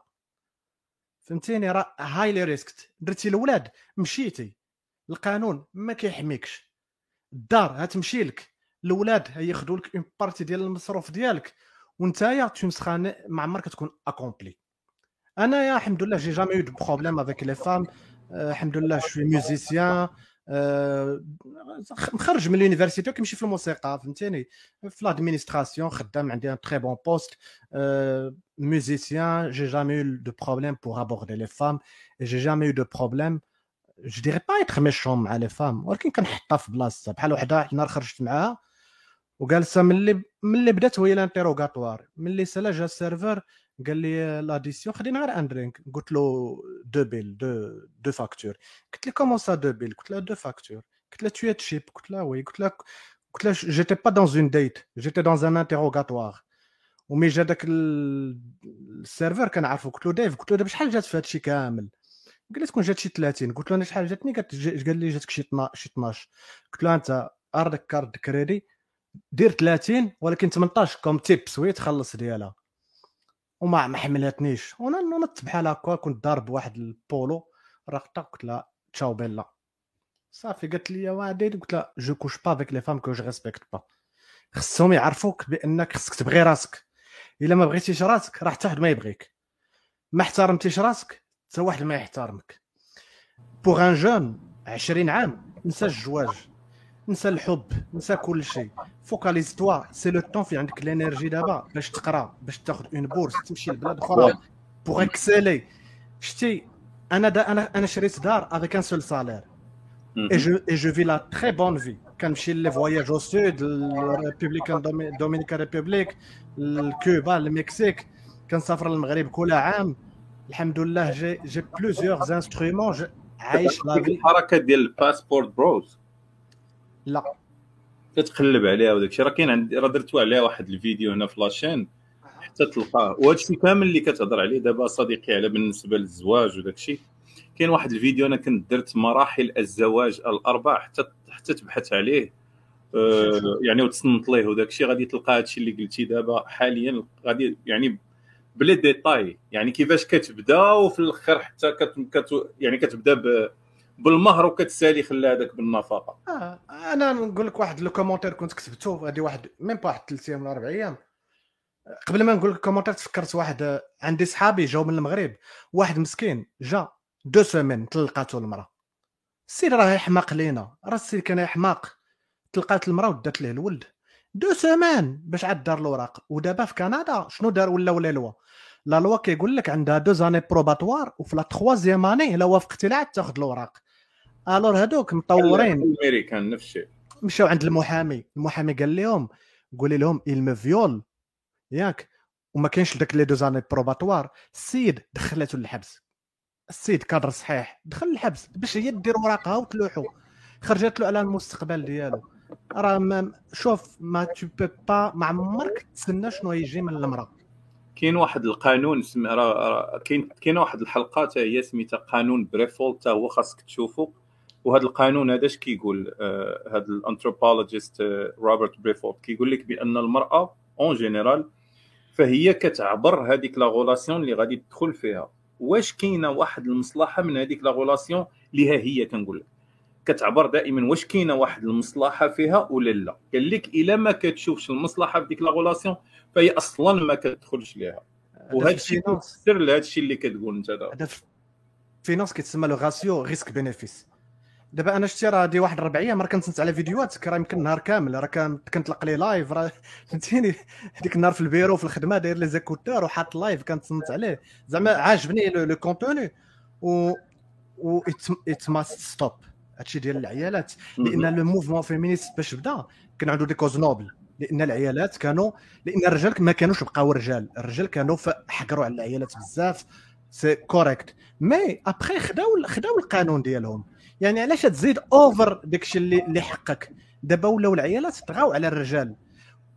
فهمتيني؟ راه highly risky درتي الاولاد مشيتي. القانون ما كيحميكش. الدار هتمشي لك. الاولاد هياخذوا لك une partie ديال المصروف ديالك. وانتايا تمسخان ما عمرك تكون accompli أنا يا الحمد لله j'ai jamais de problème avec les femmes الحمد لله je suis musicien آه، مخرج من ال université وكيمشي في الموسيقى فهمتيني؟ في l'administration خدام عندي un très bon poste j'ai jamais eu de problème pour aborder les femmes. Et j'ai jamais eu de problème. Je dirais pas être méchant مع les femmes ولكن كنحطها في بلاصتها. بحال وحدة نهار خرجت معاها. وجالسه ملي ملي بدات وهي ال interrogatoire ملي سالا جا ال serveur قال لي l'addition خدينا غير un drink قلت له deux bills deux deux factures قلت لي comment ça deux bills قلت لها deux factures قلت tu es cheap قلت لها oui قلت لها قلت لها j'étais pas dans un date j'étais dans un interrogatoire وملي جا داك ال- ال serveur كنعرفو قلت له ديف قلت له دابا شحال جات في هذا الشيء كامل قال لي تكون جات شي 30 قلت له أنا شحال جاتني قال لي جاتك شي 12 شي 12 قلت له انت ارضك carte crédit دير 30 ولكن 18 comme tips وهي تخلص ديالها. وما ما حملتنيش وأنا نط بحال هكا كنت ضارب واحد البولو رقطه قلت لها ciao bella. صافي قالت لي وادي قلت لها je couche pas avec les femmes que je respecte pas خصهم يعرفوك بأنك خصك تبغي راسك. إلا ما بغيتيش راسك راه حتى واحد ما يبغيك. ما احترمتيش راسك حتى واحد ما يحترمك. pour un jeune 20 عام نسى الزواج. نسى الحب نسى كل شيء. focalise-toi c'est le temps في عندك l'énergie دابا باش تقرا باش تاخذ une bourse تمشي لبلاد أخرى. pour exceller شتي أنا دا أنا أنا شريت دار avec un seul salaire مهم. et je, et je vis la très bonne vie. كنمشي les voyages au sud ال républicaine Dominican Republic الكوبا المكسيك كنسافر للمغرب كل عام الحمد لله j'ai j'ai plusieurs instruments عايش la ديك vie الحركه ديال ال Passport Bros لا. كتقلب عليها وداك الشيء. راه كاين عندي راه درتو عليها واحد الفيديو هنا في la chaîne حتى تلقاه. وهذا الشيء كامل اللي كتهضر عليه دابا صديقي على بالنسبة للزواج وداك الشيء. كاين واحد الفيديو أنا كنت درت مراحل الزواج الأربع حتى حتى تبحث عليه. آه يعني وتصنت ليه وداك الشيء. غادي تلقى هذا الشيء اللي قلتي دابا حاليا. غادي يعني ب les détails. يعني كيفاش كتبدأ وفي الآخر حتى كت, كت يعني كتبدأ ب بالمهر وكتسالي خلى هذاك بالنفقه آه. أنا نقول لك واحد le commentaire كنت كتبته هذه واحد même pas واحد ثلاث أيام ولا أربع أيام. قبل ما نقول لك commentaire تفكرت واحد عندي صحابي جاو من المغرب واحد مسكين جا deux semaines تلقاتو المرأة. السيد راه يحماق لينا راه السيد كان يحماق. تلقات المرأة ودات ليه الولد. deux semaines باش عاد دار الاوراق ودابا في كندا شنو دار ولا ولا la loi؟ la loi كيقول لك عندها deux années probatoires وفي la troisième année إلا وافقتي لا عاد تاخذ الاوراق alors هادوك مطورين. الامريكان نفس الشيء. مشاو عند المحامي. المحامي قال لهم قولي لهم il me viole ياك. وما كاينش داك les deux années probatoires. السيد دخلته للحبس. السيد كادر صحيح. دخل الحبس باش هي دير ورقها وتلوحو. خرجت له على المستقبل ديالو. راه شوف ما تو با ما عمرك تسنى شنو يجي من المرأة. كاين واحد القانون سم... راه كاين كاين واحد الحلقة حتى هي سميتها قانون Briffault حتى هو خاصك تشوفه وهذا القانون هذا اش كيقول آه هذا ال anthropologiste آه Robert Briffault كيقول لك بأن المرأة en général فهي كتعبر هذيك la relation اللي غادي تدخل فيها. واش كاينة واحد المصلحة من هذيك la relation؟ اللي ها هي كنقول لك. كتعبر دائما واش كاينة واحد المصلحة فيها ولا لا. قال لك إلا ما كتشوفش المصلحة في ديك la relation فهي أصلا ما كتدخلش ليها. وهذا الشيء تفسر لهذا الشيء اللي كتقول أنت هذا. في ناس كيتسمى le ratio risque bénéfice دابا أنا شتي راه دي واحد ربع أيام راه كنت على فيديوهات راه يمكن نهار كامل راه كنطلق les lives راه فهمتيني؟ هذيك النهار في البيرو في الخدمة داير les écouteurs وحاط live كنتصنت عليه. زعما عاجبني le contenu و و it must stop هادشي ديال العيالات. لأن le mouvement féministe باش بدا كان عنده des causes nobles لأن العيالات كانوا لأن الرجال ما كانوش بقاو رجال. الرجال كانوا حكروا على العيالات بزاف. c'est correct mais après خداو خداو القانون ديالهم. يعني علاش تزيد over داكشي اللي اللي حقك؟ دابا ولاو العيالات طغاو على الرجال.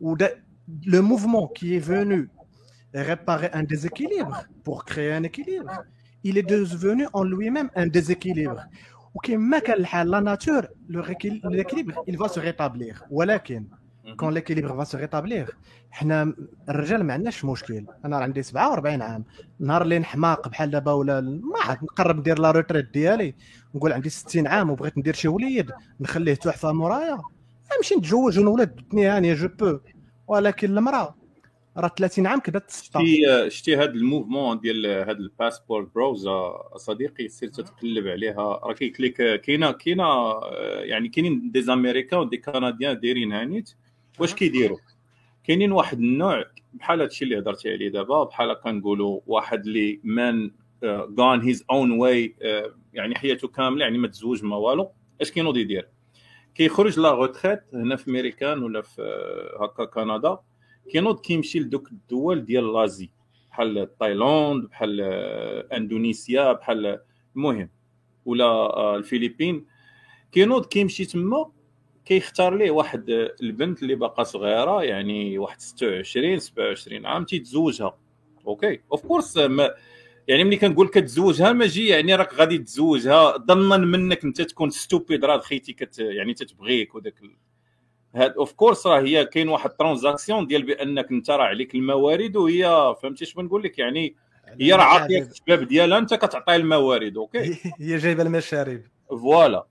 ودا le mouvement qui est venu réparer un déséquilibre pour créer un équilibre il est devenu en lui-même un déséquilibre. كان الحال la nature l'équilibre il va se rétablir. ولكن كون l'équilibre va se rétablir حنا الرجال ما عندناش مشكل. أنا عندي 47 عام. نهار اللي نحماق بحال دابا ولا ما عاد نقرب ندير la retraite ديالي. نقول عندي 60 عام وبغيت ندير شي وليد. نخليه تحفه مورايا نمشي نتزوج ونولد هانيه je peux ولكن المرأة راه 30 عام كذا شتي شتي هذا الموفمون ديال هذا ال Passport Bros صديقي سير تقلب عليها. راه كيكليك كاينة كاينة يعني كاينين des Américains و des Canadiens دايرين هانيت. واش كيديروا؟ كاينين واحد النوع بحال هادشي اللي هضرتي عليه دابا بحال كنقولوا واحد اللي man going his own way يعني حياته كاملة يعني ما تزوج ما والو. اش كينوض يدير؟ كيخرج la retraite هنا في امريكان ولا في آه، هكا كندا. كينوض كيمشي لدوك الدول ديال l'Asie بحال تايلاند بحال آه، إندونيسيا بحال المهم ولا آه، الفلبين كينوض كيمشي تما كيختار ليه واحد البنت اللي باقا صغيرة يعني واحد 26 27 عام تيتزوجها. okay. of course يعني ملي كنقول كتزوجها ماشي يعني راك غادي تزوجها ظنا منك انت تكون stupid راه خيتي كت يعني تتبغيك وداك هاد of course راه هي كاين واحد transaction ديال بأنك انت راه عليك الموارد وهي فهمتي اش بنقول لك؟ يعني هي راه عاطيك الشباب ديالها انت كتعطي الموارد okay. هي جايبة المشارب. voilà.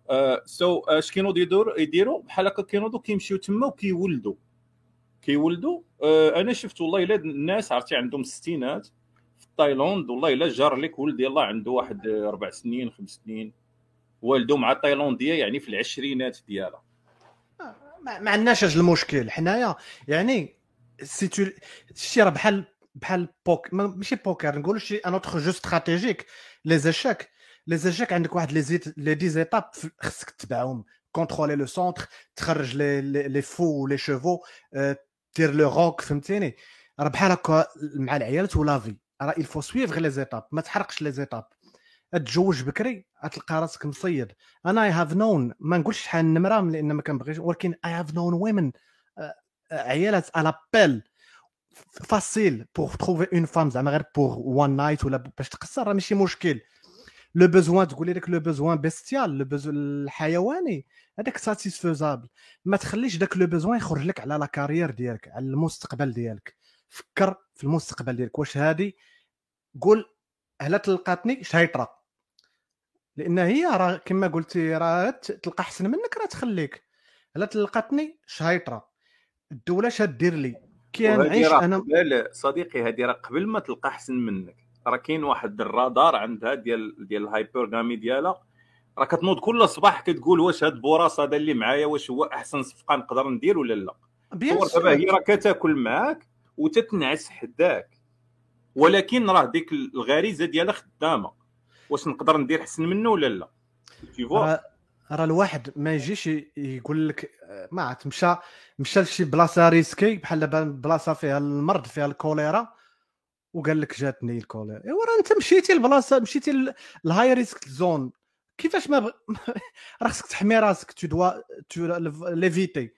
so اش كينوض يدور يديروا بحال هكا كينوضوا كيمشيو تما وكيولدوا كيولدوا أنا شفت والله الا الناس عرفتي عندهم الستينات في تايلاند والله الا جار لك ولد يلاه عنده واحد أربع سنين خمس سنين. والدو مع تايلاندية يعني في العشرينات ديالها. ما عندناش هذا المشكل. حنايا يعني c'est tout شتي راه بحال بحال pok ماشي بوكر نقولوا شي un autre jeu stratégique les échecs les échecs عندك واحد les les des étapes خصك تتبعهم. contrôler le centre تخرج les les fous و les chevaux دير le roc فهمتيني؟ راه بحال هكا مع العيالات ولا في راه faut suivre les étapes ما تحرقش les étapes تزوج بكري غتلقى راسك مصيد. أنا I have known ما نقولش شحال النمره لأن ما كنبغيش ولكن I have known women عيالات على بيل facile pour trouver une femme زعما غير pour one night ولا باش تقصر راه ماشي مشكل. le besoin تقولي لك le besoin bestial le besoin الحيواني هذاك satisfaisable ما تخليش داك le besoin يخرج لك على la carrière ديالك على المستقبل ديالك. فكر في المستقبل ديالك. واش هادي؟ قول هلا تلقاتني شايطره لأن هي راه كما قلتي راه تلقى احسن منك راه تخليك. هلا تلقاتني شايطره الدولة اش دير لي. كي أنا صديقي هذه راه قبل ما تلقى احسن منك. راه كاين واحد الرادار عندها ديال ديال ال hypergamy ديالها. راه كتنوض كل صباح كتقول واش هاد البوراس هذا اللي معايا واش هو أحسن صفقة نقدر ندير ولا لا. دابا هي راه كتاكل معاك وتتنعس حداك. ولكن راه ديك الغريزة ديالها خدامة. واش نقدر ندير احسن منه ولا لا؟ راه راه الواحد ما يجيش يقول لك ما عرفت مشى مشى لشي بلاصة risqué بحال بلاصة فيها المرض فيها الكوليرا. وقال لك جاتني الكوليرا ايوا راه أنت مشيتي لبلاصه مشيتي لل high risk zone كيفاش ما. راه خصك تحمي راسك tu dois tout éviter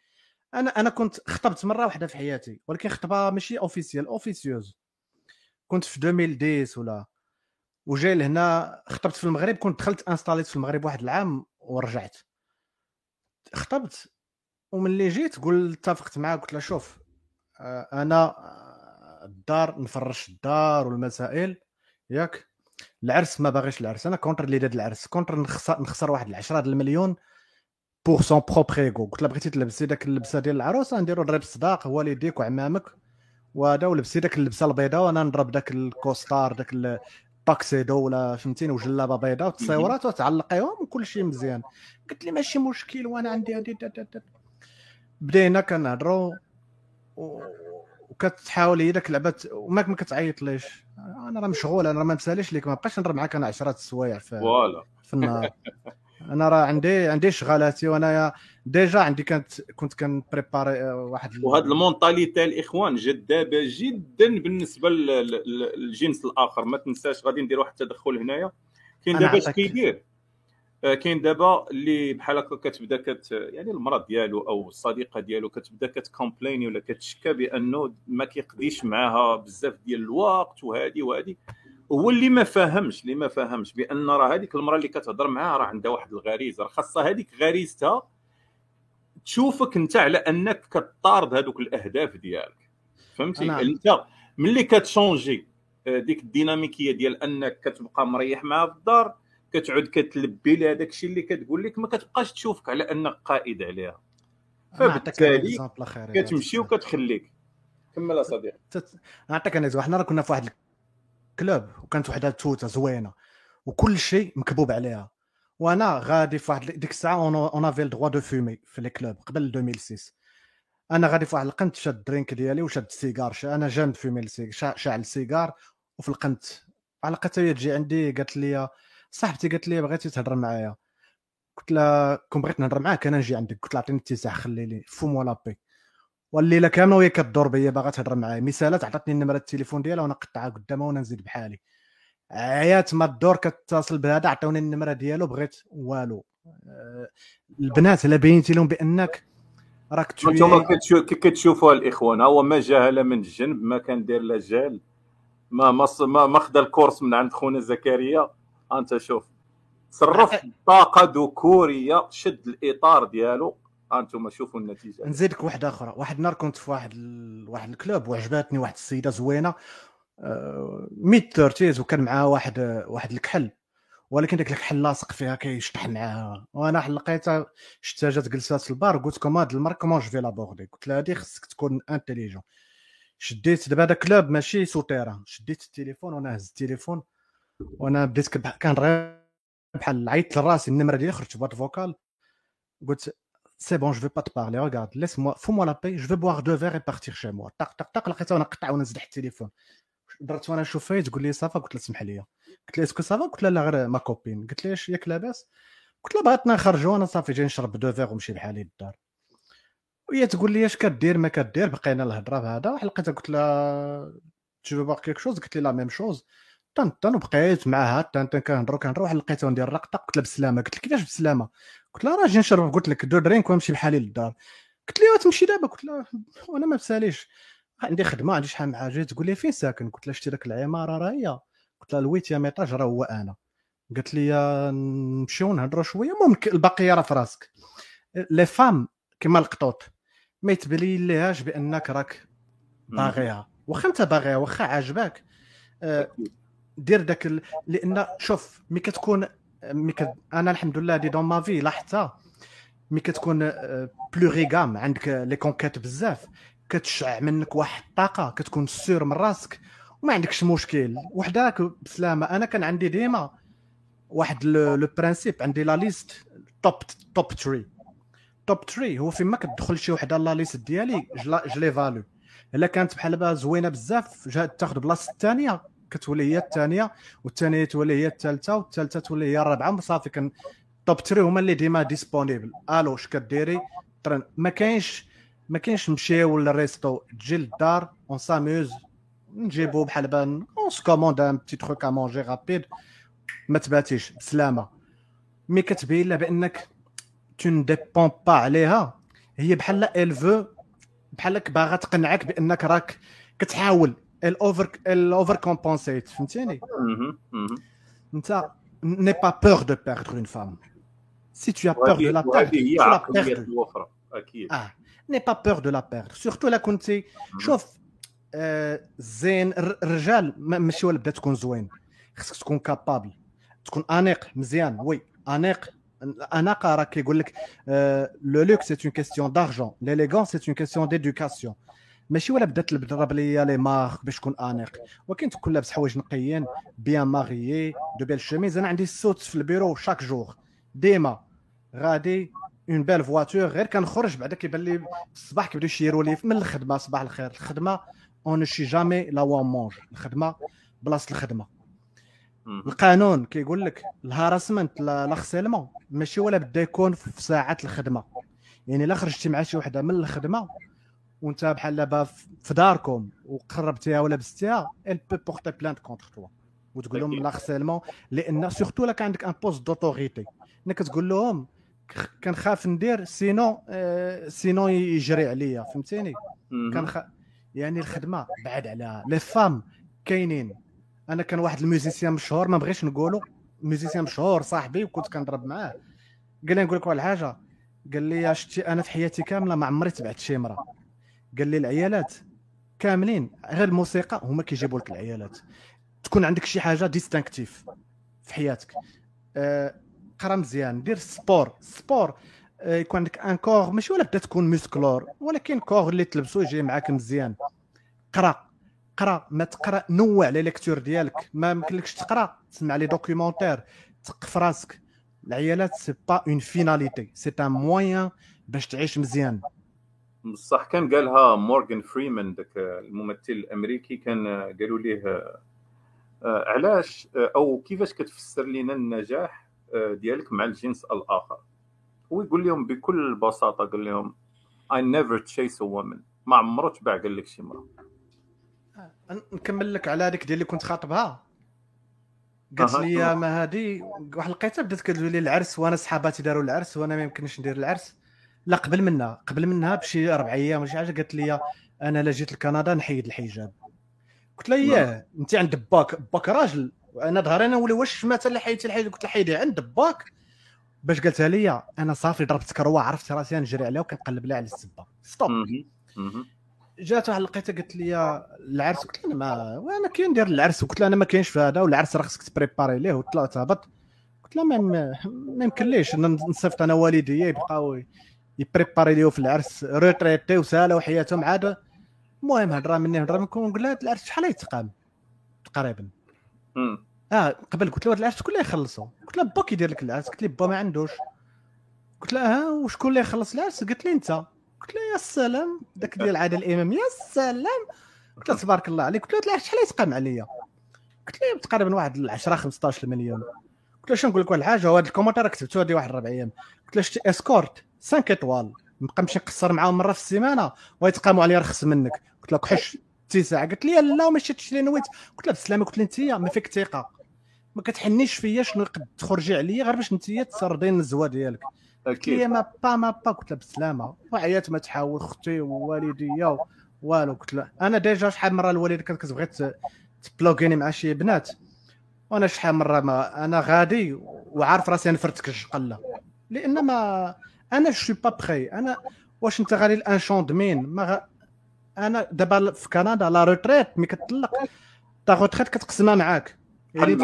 أنا أنا كنت خطبت مرة واحدة في حياتي ولكن خطبة ماشي officielle officieuse كنت في 2010 ولا. وجاي لهنا خطبت في المغرب كنت دخلت installé ت في المغرب واحد العام ورجعت. خطبت وملي جيت قلت اتفقت معاه قلت له شوف آه، أنا الدار نفرش الدار والمسائل. ياك؟ العرس ما باغيش العرس. أنا contre l'idée د العرس. contre نخسر نخسر واحد العشرة د المليون pour son propre ego قلت له بغيتي تلبسي داك اللبسة ديال العروسه نديرو ضريب الصداق والديك وعمامك. وهذا ولبسي داك اللبسة البيضاء وأنا نضرب داك ال costard داك التاكسيدو ولا فهمتيني وجلابة بيضاء وتصاورات وتعلقيهم وكل شيء مزيان. قلت لي ماشي مشكل وأنا عندي هذه بدينا كنهضروا وكتحاول هي داك اللعبه وماك ما كتعيط ليش؟ أنا راه مشغول أنا راه ما مساليش ليك ما بقاش نهضر معاك أنا 10 السوايع في voilà. في النهار. أنا راه عندي عندي شغالاتي وانايا déjà عندي كانت كنت كن préparer واحد وهذا ال mentalité الإخوان جذابة جدا بالنسبة للجنس الآخر. ما تنساش غادي ندير واحد التدخل هنايا. كاين دابا اش كيدير؟ آه، كاين دابا اللي بحال هكا كتبدا كت يعني المراه ديالو أو الصديقة ديالو كتبدا كتكومبليني ولا كتشكى بأنه ما كيقضيش معاها بزاف ديال الوقت وهذه وهذه هو اللي ما فاهمش اللي ما فاهمش بأن راه هذيك المرأة اللي كتهضر معاها راه عندها واحد الغريزة. راه خاصها هذيك غريزتها تشوفك أنت على أنك كطارد هذوك الأهداف ديالك. فهمتي؟ نعم. أنت ملي كتشونجي آه، ديك الديناميكية ديال أنك كتبقى مريح معها في الدار كتعود كتلبي لها داك الشيء اللي كتقول لك ما كتبقاش تشوفك على أنك قائد عليها. فبالتالي كتمشي وكتخليك. كمل صديقي. نعطيك أنا حنا راه كنا في واحد ال club وكانت وحدة توتة زوينة وكل شيء مكبوب عليها. وأنا غادي في واحد ديك الساعة on avait le droit de fumer في les clubs قبل 2006 أنا غادي في واحد القنت شاد الدرينك ديالي وشاد السيجار أنا جامد فيمي شاعل السيجار وفي القنت على هي تجي عندي قالت لي صاحبتي قالت لي بغيتي تهضر معايا. قلت لها كون بغيت نهضر معاك أنا نجي عندك. قلت لها عطيني اتساع خلي لي فو لابي والليلة كاملة وهي كدور بيا باغا تهضر معايا. مثالات عطاتني النمرة التليفون ديالها وأنا قطعها قدامها وأنا نزيد بحالي. عيات ما الدور كتصل بهذا عطوني النمرة ديالو بغيت والو. آه، البنات لا بينتي لهم بأنك راك أنتم كتشوفوا الإخوان هو ما جاهل من الجنب ما كان داير لا جال ما ما ما خدا ال course من عند خونا زكريا. انت شوف. تصرف طاقة ذكورية شد الإطار ديالو أنتم شوفوا النتيجة. نزيدك واحدة أخرى. واحد النهار كنت في واحد ال... واحد ال club وعجباتني واحد السيدة زوينة. mid thirties وكان معاه واحد واحد الكحل. ولكن داك الكحل لاصق فيها كيشطح معاها. وأنا لقيتها شفتها جات جلسات في البار قلت لكم هاد المارك comment je vais l'aborder قلت لها هادي خصك تكون intelligent شديت دابا هذا club ماشي souterrain شديت التليفون وأنا هز التليفون. وأنا بديت كان بحال عيطت لراسي النمره ديالي خرجت boîte vocale قلت c'est bon j'veux pas te parler regarde laisse-moi fous-moi la paix je vais boire deux verres et طق طق طق لقيتها وأنا نقطع وأنا نزدح التليفون. درت وأنا نشوف فيها تقول لي ça va قلت لها سمح لي. قلت لها est-ce que ça va؟ قلت لها لا غير ma copine قلت لها ياك لاباس؟ قلت لها بغيتنا نخرجوا أنا صافي جاي نشرب deux verres ونمشي بحالي للدار وهي تقول لي اش كدير ما كدير؟ بقينا الهضرة بهذا. لقيتها قلت لها tu veux quelque chose قلت لي la même chose طن طن وبقيت معاها طن طن كنهضروا كنهضروا لقيتها ندير الرقطه قلت لها بسلامة قلت لها كيفاش بسلامة؟ قلت لها راه جي نشرب قلت لك deux drinks ونمشي بحالي للدار. قلت لي تمشي دابا قلت لها وأنا ما بساليش. عندي خدمة عندي شحال من حاجة تقول لي فين ساكن؟ قلت لها شتي داك العمارة راه هي قلت لها ال huitième étage راه هو أنا. قالت لي نمشيو نهضروا شوية. ممكن البقية راه في راسك. les femmes كما القطوط ما يتبلي ليهاش بأنك راك باغيها. واخا انت باغيها واخا عاجباك آه، دير داك ال... لأن شوف ملي كتكون mais كت... أنا الحمد لله دي dans ma vie لاحظتها. ملي كتكون plusieurs femmes آه، عندك les conquêtes بزاف. كتشع منك واحد الطاقة كتكون sûr من راسك. وما عندكش مشكل. وحداك بسلامة. أنا كان عندي ديما واحد le principe عندي la liste top top trois top trois هو فين ما كتدخل شي وحدة la liste ديالي je l'évalue إلا كانت بحال زوينة بزاف جات تاخذ بلاصة الثانية. كتولي هي الثانية والثانية تولي هي الثالثة والثالثة تولي هي الرابعة. صافي كان top 3 هما اللي ديما disponibles allô اش كديري؟ ما كاينش ما كاينش نمشيو لل resto تجي للدار on s'amuse نجيبو بحال ben on se commande un petit truc à manger rapide ما تباتيش بسلامة. mais كتبين لها بأنك tu ne dépends pas عليها. هي بحال elle veut بحالك باغا تقنعك بأنك راك كتحاول ال over ال over compensate فهمتيني انت n'aie pas peur de perdre une femme si tu as peur de la perdre هي عقلية الاخرى أكيد آه n'aie pas peur de la perdre surtout لا كنتي شوف آه زين الرجال ماشي ولا بدا تكون زوين خصك تكون capable تكون انيق مزيان oui انيق اناقه راه كيقول لك le look c'est une question d'argent l'élégance c'est une question d'éducation ماشي ولا بدات تضرب ليا les marques باش تكون أنيق. ولكن تكون لابس حوايج نقيين bien mariés de belles chemises. أنا عندي الصوت في ال bureau chaque jour ديما غادي une belle voiture غير كنخرج بعدا كيبان لي الصباح كيبداو يشيروا لي من الخدمة. صباح الخير. الخدمة on chie jamais là où on mange الخدمة بلاصة الخدمة. القانون كيقول لك ال harassment l'harcèlement ماشي ولا بدا يكون في ساعات الخدمة. يعني إلا خرجتي مع شي وحدة من الخدمة وانت بحال دابا في داركم وقربتيها ولا بستيها elle peut porter plainte contre toi وتقول لهم l'harcèlement لأن surtout لا كان عندك un poste d'autorité إنك تقول لهم كنخاف ندير sinon آه sinon يجري عليا. فهمتيني؟ كنخ يعني الخدمة بعد على les femmes كاينين. أنا كان واحد ال musicien مشهور ما بغيتش نقولوا musicien مشهور صاحبي وكنت كنضرب معاه. قال لي نقول لك واحد الحاجة قال لي شتي أنا في حياتي كاملة ما عمري تبعت شي امرأة. قال لي العيالات كاملين غير الموسيقى هما كيجيبوا لك العيالات. تكون عندك شي حاجة distinctive في حياتك. أه قرا مزيان دير sport sport أه يكون عندك un corps ماشي ولا بدا تكون musclor ولكن corps اللي تلبسو يجي معاك مزيان. قرا قرا ما تقرا نوع les lectures ديالك. ما يمكنلكش تقرا تسمع les documentaires تثقف راسك. العيالات c'est pas une finalité c'est un moyen باش تعيش مزيان. بصح كان قالها مورغان فريمان ذاك الممثل الأمريكي كان قالوا ليه علاش أو كيفاش كتفسر لنا النجاح ديالك مع الجنس الآخر؟ هو يقول لهم بكل بساطة قال لهم I never chase a woman. ما عمرو تباع قال لك شي مرة. نكمل لك على هذيك ديال اللي كنت خاطبها. قالت لي ما هادي واحد لقيتها بدات كتقول لي العرس وأنا صحاباتي داروا العرس وأنا ما يمكنش ندير العرس. لا قبل منها قبل منها بشي أربع أيام ولا شي حاجة قالت لي أنا لا جيت لكندا نحيد الحجاب. قلت لها ياه أنت عند باك باك راجل أنا ظهري أنا نولي واش مات اللي حيدتي الحجاب قلت لها حيدي عند باك. باش قالتها لي أنا صافي ضربت كروة عرفت راسي نجري عليها وكنقلب لها على السبة. stop جات واحد لقيتها قالت لي العرس قلت لها ما وأنا كاين ندير العرس قلت لها أنا ما كاينش في هذا والعرس راه خصك ت préparer ليه وطلعت هبط. قلت لها ما, ما يمكنليش نصيفط أنا والديا يبقاو ي préparer ليو في العرس retraités وسالوا حياتهم عاد المهم هضره مني هضره منكم نقول لها العرس شحال يتقام؟ تقريبا. آه قبل قلت له العرس شكون اللي يخلصوا قلت لها با كيدير لك العرس. قلت لي با ما عندوش. قلت لها ها وشكون اللي يخلص العرس؟ قالت لي انت. قلت لها يا سلام. داك ديال عادل الامام يا سلام. قلت لها تبارك الله عليك. قلت لها العرس شحال يتقام عليا؟ قلت لها تقريبا واحد 10 15 مليون قلت لها شنو نقول لك واحد الحاجة؟ وهذا ال commentaire كتبته هذه واحد ربع أيام. قلت لها شتي escortes 5 étoiles نبقى نمشي نقصر معاهم مرة في السيمانة. ويتقاموا عليا رخص منك. قلت لها كحش تسعه قالت لي لا وما شفتش لي نويت. قلت لها بالسلامه قلت لها أنت ما فيك ثقة. ما كتحنيش فيا شنو قد تخرجي عليا؟ غير باش أنت تسردين الزوا ديالك. لي ما با ما با. قلت لها بالسلامه وعيات ما تحاول أختي ووالديا والو. قلت لها أنا déjà شحال مرة الوالده كانت كتبغي تبلوغيني مع شي بنات. وأنا شحال مرة ما أنا غادي وعارف راسي نفرتك الجقله لأن ما أنا شو با بخي أنا واش أنت غادي الانشون دمين؟ ما غ... أنا دابا في كندا la retraite ملي كتطلق. ta retraite كتقسمها معاك. يعني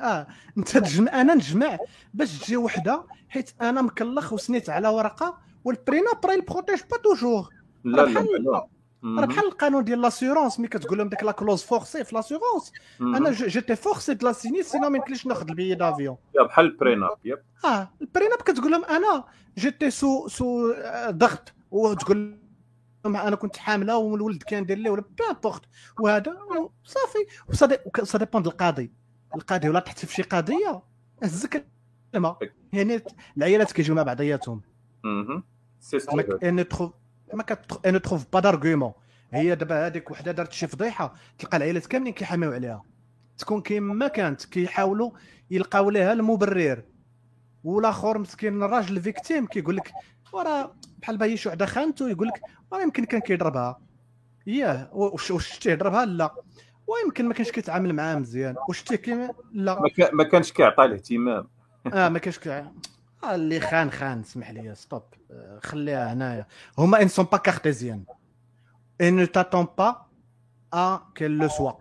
آه. أنت تجمع أنا نجمع باش تجي وحدة حيت أنا مكلخ وسنيت على ورقة و le prénup protège pas toujours لا لا لا. راه بحال القانون ديال l'assurance ملي كتقول لهم ديك la clause forcée في l'assurance أنا j'étais forcé de la signer sinon ما يمكنليش ناخذ le billet d'avion بحال ال prénup آه ال prénup كتقول لهم أنا j'étais sous sous ضغط وتقول لهم أنا كنت حامله والولد كان داير لي ولا peu importe وهذا صافي ça dépend القاضي القاضي ولا تحت في شي قضيه هزك يعني العيالات كيجيو مع بعضياتهم. سي ان ما كتخ- elles trouvent pas d'argument هي دابا هذيك وحدة دارت شي فضيحة تلقى العائلات كاملين كيحاميو عليها. تكون كيما كانت كيحاولوا يلقاو لها المبرر. والآخر مسكين الراجل ال victime كيقول لك وراه بحال باهي شي وحدة خانته يقول لك وراه يمكن كان كيضربها. ياه واش شتيه ضربها لا. ويمكن ما كانش كيتعامل معاها مزيان. واش شتيه كيما لا. ما كا- ما كانش كيعطى الاهتمام. آه ما كاينش كاع آه اللي خان خان اسمح لي stop خليها هنايا. هما elles sont pas cartésiennes et ne t'attends pas à qu'elle le soit.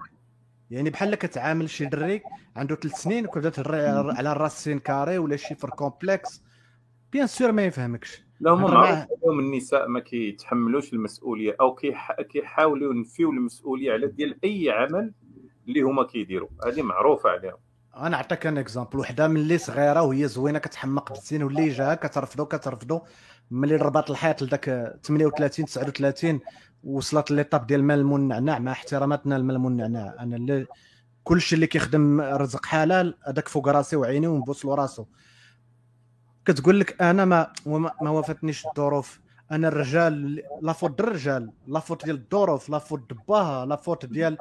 يعني بحال كتعامل شي دري عنده ثلاث سنين كتبدا تهضر على la racine carrée ولا chiffres complexes bien sûr ما يفهمكش. لا هما. عليهم النساء ما كيتحملوش المسؤولية أو كيح- كيحاولوا ينفيو المسؤولية على ديال أي عمل اللي هما كيديروا. هذه معروفة عليهم. أنا نعطيك un exemple وحده من اللي صغيره وهي زوينه كتحمق بالزين واللي جاها كترفضو كترفضو ملي ربط الحيط لذاك 38 39 وصلت l'étape ديال المال المنعنع مع احتراماتنا المال المنعنع. أنا اللي كلشي اللي كيخدم رزق حلال هذاك فوق راسي وعيني ونبوس له راسو. كتقول لك أنا ما ما وافاتنيش الظروف. أنا الرجال la faute ديال الرجال la faute ديال الظروف la faute د باها la faute ديال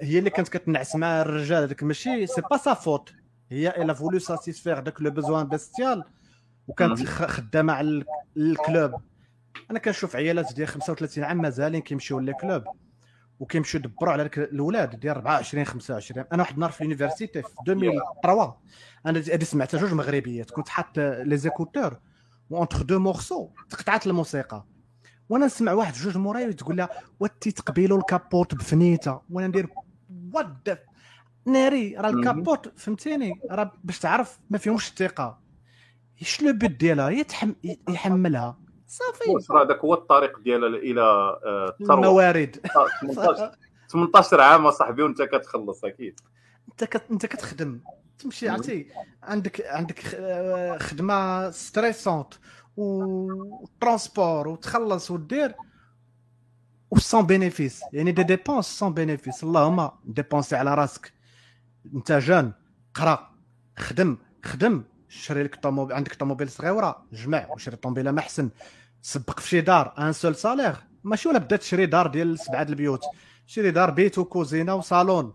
هي اللي كانت كتنعس مع الرجال هذاك ماشي c'est pas sa faute هي elle a voulu satisfaire داك le besoin bestial وكانت خدامة على ال- ال club. أنا كنشوف عيالات ديال 35 عام مازالين كيمشيو لل club وكيمشيو يدبروا على الاولاد ديال 24 25 أنا واحد النهار في l'université في 2003 أنا هذه سمعتها جوج مغربيات كنت حاط لي زيكوتور وانتر دو مورسو تقطعت الموسيقى. وأنا نسمع واحد جوج موراي تقول لها واتي تقبيلوا الكابوت بفنيته وأنا ندير وات ناري راه. الكابوت فهمتيني؟ راه باش تعرف ما فيهمش الثقة. إيش لو بيت ديالها؟ هي تحم... يحملها. صافي. واش راه هذاك هو الطريق ديالها إلى آه، الثروه الموارد. آه، 18 18 عام أصاحبي وأنت كتخلص أكيد. أنت كت... أنت كتخدم. تمشي. عرفتي؟ عندك عندك آه، خدمة stressante. و transport وتخلص ودير و sans bénéfice يعني des dépenses sans bénéfice اللهم dépenser على راسك. انت jeune قرا خدم خدم. شري لك طوموبيل عندك طوموبيل صغيره جمع. وشري طوموبيله ما احسن سبق في شي دار un seul salaire ماشي ولا بدا تشري دار ديال سبعة البيوت. شري دار بيت وكوزينه وصالون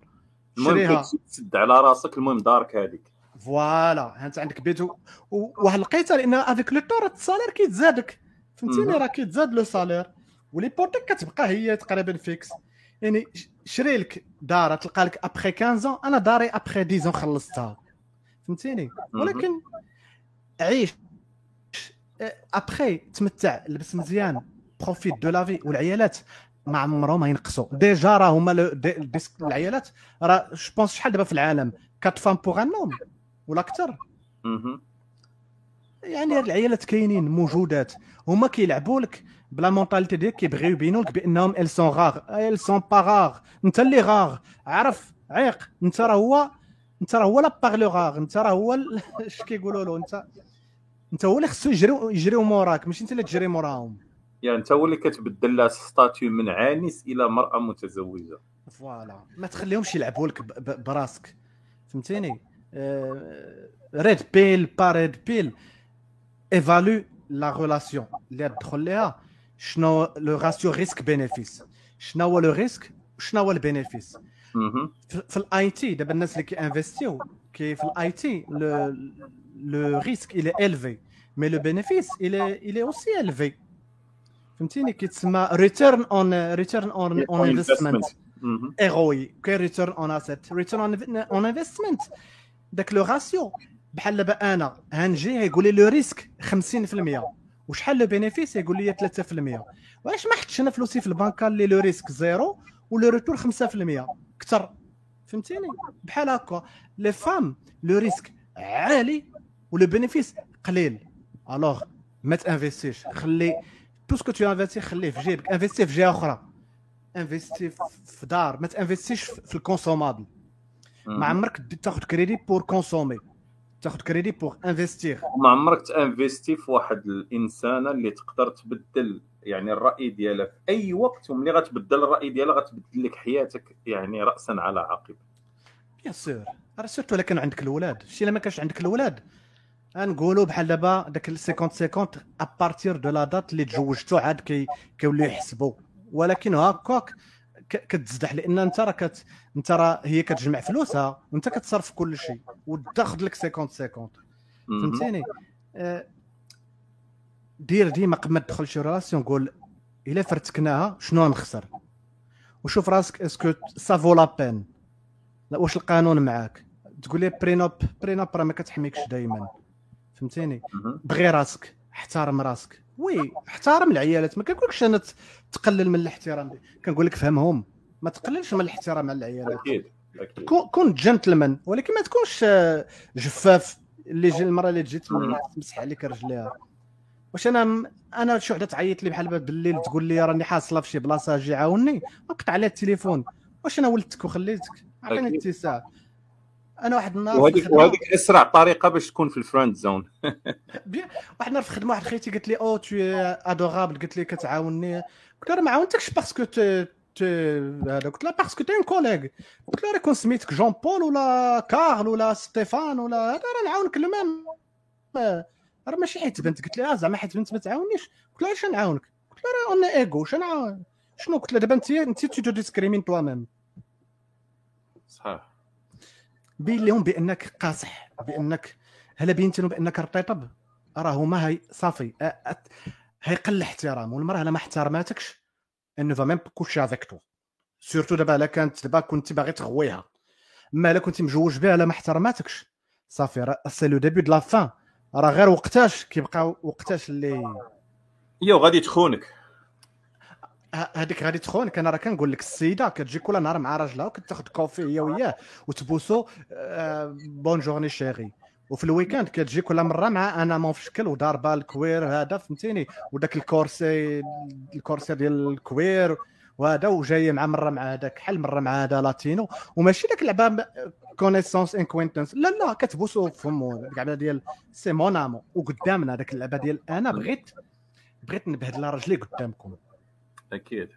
شريها. تسد على راسك المهم دارك هذيك voilà انت عندك بيت وواحد لقيتها لأن avec le temps ال salaire كيتزادك. فهمتيني. راه كيتزاد le salaire. و l'hypothèque كتبقى هي تقريبا fixe. يعني شري لك دار تلقى لك ابخي 15 أنا داري ابخي 10 خلصتها. فهمتيني. ولكن عيش. ابخي تمتع لبس مزيان profite de la vie والعيالات ما عمرهم ما ينقصوا. déjà راه هما العيالات راه je pense شحال دابا في العالم؟ 4 femmes pour un homme ولا أكثر. يعني هاد العيالات كاينين موجودات. هما كيلعبوا لك ب la mentalité ديالك كيبغيو يبينوا لك بأنهم elles sont rares elles sont pas rares أنت اللي غاغ عرف عيق. أنت راه هو أنت راه هو la perle rare أنت راه هو اش كيقولوا له أنت؟ أنت هو اللي خصو يجريو يجريو موراك ماشي أنت اللي تجري موراهم. يعني أنت هو اللي كتبدل لها statut من عانس إلى مرأة متزوجة. voilà. ما تخليهمش يلعبوا لك براسك. فهمتيني؟ red pill pas red pill évalue la relation اللي تدخل ليها شنو le ratio risque bénéfice شنو هو le risque شنو هو ال bénéfice مهم. في في ال IT دابا الناس اللي كينفستيو كي في ال IT le le risque il est élevé mais le bénéfice il est il est aussi داك le ratio بحال دابا أنا هنجي هيقول لي le risque 50% وشحال le bénéfice؟ يقول لي 3% وعلاش ما حطش أنا فلوسي في البنكه اللي le risque zéro و le retour 5% أكثر فهمتيني؟ بحال هكا. les femmes le risque عالي و le bénéfice قليل. alors ما تانفيستيش. خلي tout ce que tu investis خليه في جيبك. investis في جهة أخرى. investis في دار. ما تانفيستيش في ال consommable. ما مهم. عمرك تاخذ crédit pour consommer تاخذ crédit pour investir ما عمرك تانفيستي في واحد الإنسانة اللي تقدر تبدل يعني الرأي ديالها في أي وقت وملي غتبدل الرأي ديالها غتبدل لك حياتك يعني راسا على عقب. bien sûr راه surtout الا كان عندك الاولاد شتي إلا ما كانش عندك الاولاد نقولوا بحال دابا داك 50 50 à partir de la date اللي تزوجتو عاد كي كيوليو يحسبوا ولكن هكاك كتزدح لأن أنت راه كت أنت راه هي كتجمع فلوسها وانت كتصرف كل شيء وتاخذ لك 50 50 فهمتيني؟ آه، دير ديما قبل ما تدخل شي relation قول إلا فرتكناها شنو نخسر؟ وشوف راسك est-ce que ça vaut la peine واش القانون معاك؟ تقول لي prénup prénup راه ما كتحميكش دائما فهمتيني؟ بغي راسك. احترم راسك. oui احترم العيالات. ما كنقولكش أنا تقلل من الاحترام كنقول لك فهمهم. ما تقللش من الاحترام على العيالات. أكيد كون جنتلمان ولكن ما تكونش آه، جفاف اللي جي المره اللي تجي تمسح عليك رجليها. واش أنا أنا شي وحدة تعيط لي بحال بالليل تقول لي راني حاصلة في شي بلاصة أجي عاوني نقطع عليها التليفون. واش أنا ولدتك وخليتك؟ عطيني اتساع. أنا واحد النهار وهذيك وهذيك أسرع طريقة باش تكون في ال friend zone واحد النهار في الخدمه واحد خيتي قالت لي oh t'es adorable قالت لي كتعاوني قلت لها ما عاونتكش parce que هذا قلت لها parce que t'es collègue قلت لها كون سميتك جون بول ولا كارل ولا ستيفان ولا هذا راه نعاونك المام راه ماشي حيت بنت. قلت لها زعما حيت بنت ما تعاونيش. قلت لها اش نعاونك؟ قلت لها راه أنا égaux شنو؟ قلت لها دابا انت انت tu discrimines toi-même صحيح. بين لهم بأنك قاصح بأنك هلا بينت لهم بأنك رطيطب. راه هما هي صافي هيقل الاحترام والمرأة ما احترماتكش elle va même coucher avec toi surtout دابا الا كانت دابا كنت باغي تغويها. أما إلا كنت مجوج بها الا ما احترماتكش صافي راه c'est le début de la fin راه غير وقتاش كيبقى وقتاش اللي يو غادي تخونك. هذيك غادي تخونك أنا راه كنقول لك السيدة كتجي كل نهار مع راجلها وكتاخذ كوفي هي وياه وتبوسو bonne journée chéri وفي ال week-end كتجي كل مرة مع أنا amant في شكل وداربه ال cuir هذا فهمتيني؟ وداك الكورسي الكورسي ديال ال cuir وهذا وجاية مع مرة مع هذاك حل مرة مع هذا latino. وماشي داك اللعبه كونيسونس انكوينتنس لا لا كتبوسو فمو اللعبه ديال سي مون امو وقدامنا داك اللعبه ديال أنا بغيت بغيت نبهدل راجلي قدامكم. أكيد.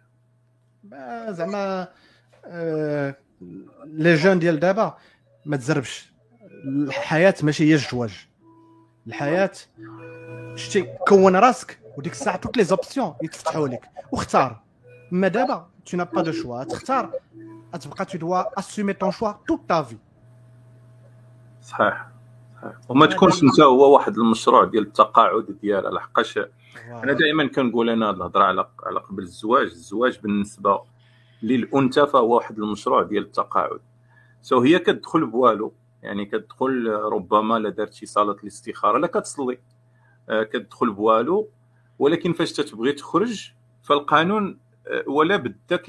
زعما آه لي جون ديال دابا ما تزربش. الحياة ماشي هي الزواج الحياة شتي كون راسك وديك الساعة توت لي زوبسيون يتفتحوا لك. واختار. ما دابا تو نا با دو شوا تختار. تبقى tu dois assumer ton choix toute ta vie صحيح. صحيح. وما تكونش أنت هو واحد المشروع ديال التقاعد ديالها. لحقاش أنا دائما كنقول أنا الهضره على على قبل الزواج الزواج بالنسبة للأنثى فهو واحد المشروع ديال التقاعد. so هي كتدخل بوالو. يعني كتدخل ربما لا دارت شي صلاه الاستخارة لا كتصلي. آه، كتدخل بوالو. ولكن فاش تتبغي تخرج فالقانون آه، ولا بدا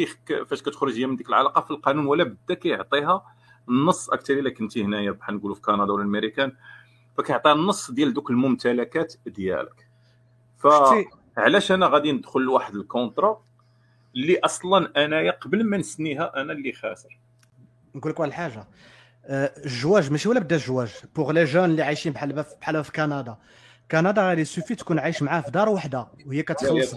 فاش كتخرج هي من ديك العلاقة في القانون ولا بدا كيعطيها النص. أكثر إلا كنتي هنايا بحال نقولوا في كندا ولا الأمريكان فكيعطيها النص ديال دوك الممتلكات ديالك. فعلاش أنا غادي ندخل لواحد ال contrat اللي أصلا انايا قبل ما نسنيها أنا اللي خاسر. نقول لك واحد الحاجة. آه، الجواج ماشي ولا بدا الجواج؟ pour les jeunes اللي عايشين بحال بحال في كندا. كندا غادي suffit تكون عايش معاه في دار وحدة وهي كتخلص.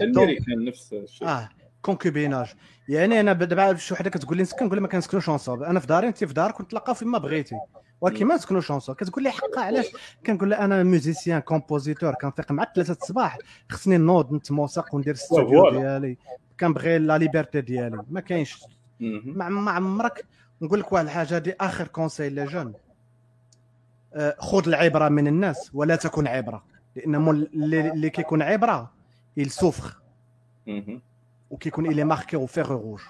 نفس الشيء. آه concubinage يعني أنا دابا شي وحدة كتقول لي نسكن نقول لها ما كنسكنوش ensemble أنا في داري انت في دارك ونتلاقاو فيما بغيتي. ولكن ما نسكنوش ensemble كتقول لي حقا علاش؟ كنقول لها أنا musicien compositeur كنفيق مع ثلاثة الصباح. خصني نوض نتموسق وندير الستوديو ديالي. كنبغي la liberté ديالي. ما كاينش. ما عمرك نقول لك واحد الحاجة هذه آخر conseil les jeunes. آه، خذ العبرة من الناس ولا تكن عبرة. لأن اللي كيكون عبرة il souffre. وكيكون il est marqué au fer rouge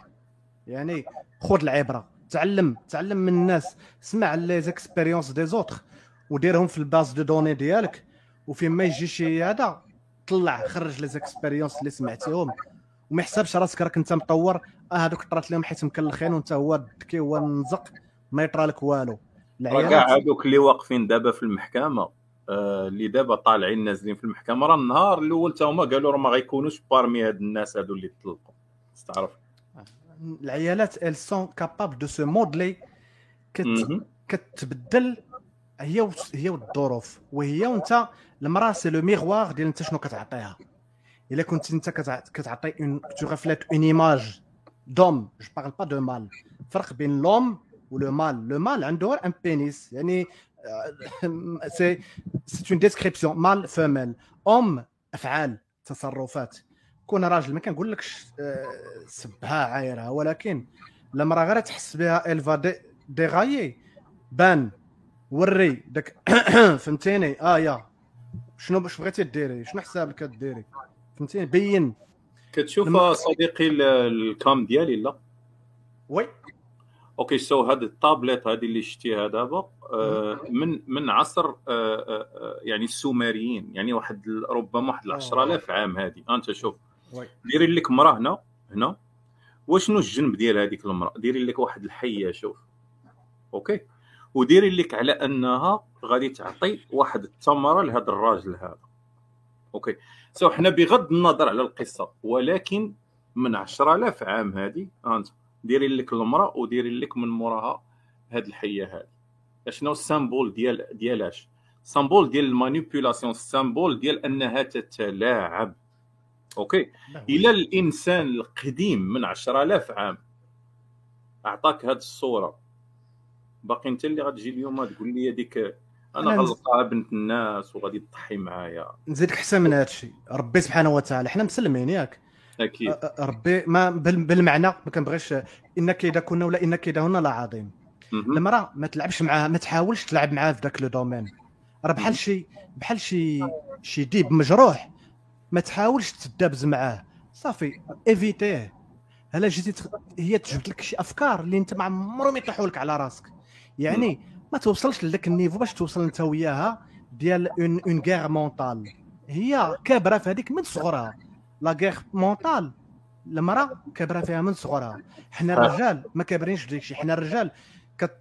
يعني خذ العبرة. تعلم تعلم من الناس اسمع les expériences des autres وديرهم في ال base de données ديالك. وفين ما يجي شي هذا طلع خرج les expériences اللي سمعتيهم. وما يحسبش راسك راك انت مطور. آه هذوك طرات لهم حيت مكلخين وانت هو تكي هو نزق ما يطرى لك والو. راه كاع هذوك اللي واقفين دابا في المحكمة آه، اللي دابا طالعين نازلين في المحكمة راه النهار الأول تا هما قالوا راه ما غيكونوش parmi هاد الناس هادو اللي تطلقوا. تعرف العيالات elles sont capables de se modeler كتبدل هي هي والظروف وهي وانت المراه c'est le miroir ديال انت شنو كتعطيها الا كنت انت كتعطي elle te reflète une image d'homme je parle pas de mâle فرق بين l'homme و le mâle le mâle عنده un pénis يعني c'est c'est une description mâle femelle homme افعال تصرفات كون راجل ما كنقولكش آه، سبها عايرها. ولكن لما غير تحس بها elle va dérailler بان وري داك فهمتيني؟ آه يا. شنو باش بغيتي ديري؟ شنو حسابك كديري فهمتيني؟ بين. كتشوف لما... صديقي ال cam ديالي لا؟ oui. okay so هاد الطابليت هذه اللي شتيها دابا آه من من عصر آه يعني السومريين يعني واحد ربما واحد 10000 عام هذه أنت شوف. ديري لك مراه هنا هنا. وشنو الجنب ديال هذيك المراه ديري لك واحد الحية شوف. okay. وديري لك على أنها غادي تعطي واحد الثمره لهذا الراجل هذا. okay. so حنا بغض النظر على القصة ولكن من 10000 عام هذه أنت ديري لك المراه وديري لك من موراها هاد الحية هذه. شنو ال symbole ديال ديالاش؟ symbole ديال ال manipulation ال symbole ديال أنها تتلاعب. okay. إلى الإنسان القديم من 10000 عام. أعطاك هذه الصورة. باقي أنت اللي غتجي اليوم تقول لي هذيك أنا غنلقاها بنت الناس وغادي تضحي معايا. نزيدك احسن من هذا الشيء ربي سبحانه وتعالى حنا مسلمين ياك. أكيد. ربي ما بالمعنى ما كنبغيش ان كيدا كنا ولا ان كيدهن لا عظيم. المراه ما تلعبش معاها ما تحاولش تلعب معاها في ذاك le domaine. راه بحال شي بحال شي شي ديب مجروح. ما تحاولش تدابز معاه. صافي éviter ها لا جيتي تخ... هي تجبد لك شي أفكار اللي أنت ما عمرهم يطيحوا لك على راسك. يعني ما توصلش لذاك ال niveau باش توصل أنت وياها ديال en en guerre mentale هي كابرة في هذيك من صغرها. لا guerre mentale المرأة كابرة فيها من صغرها. حنا الرجال ما كابرينش ديك الشيء حنا الرجال كت...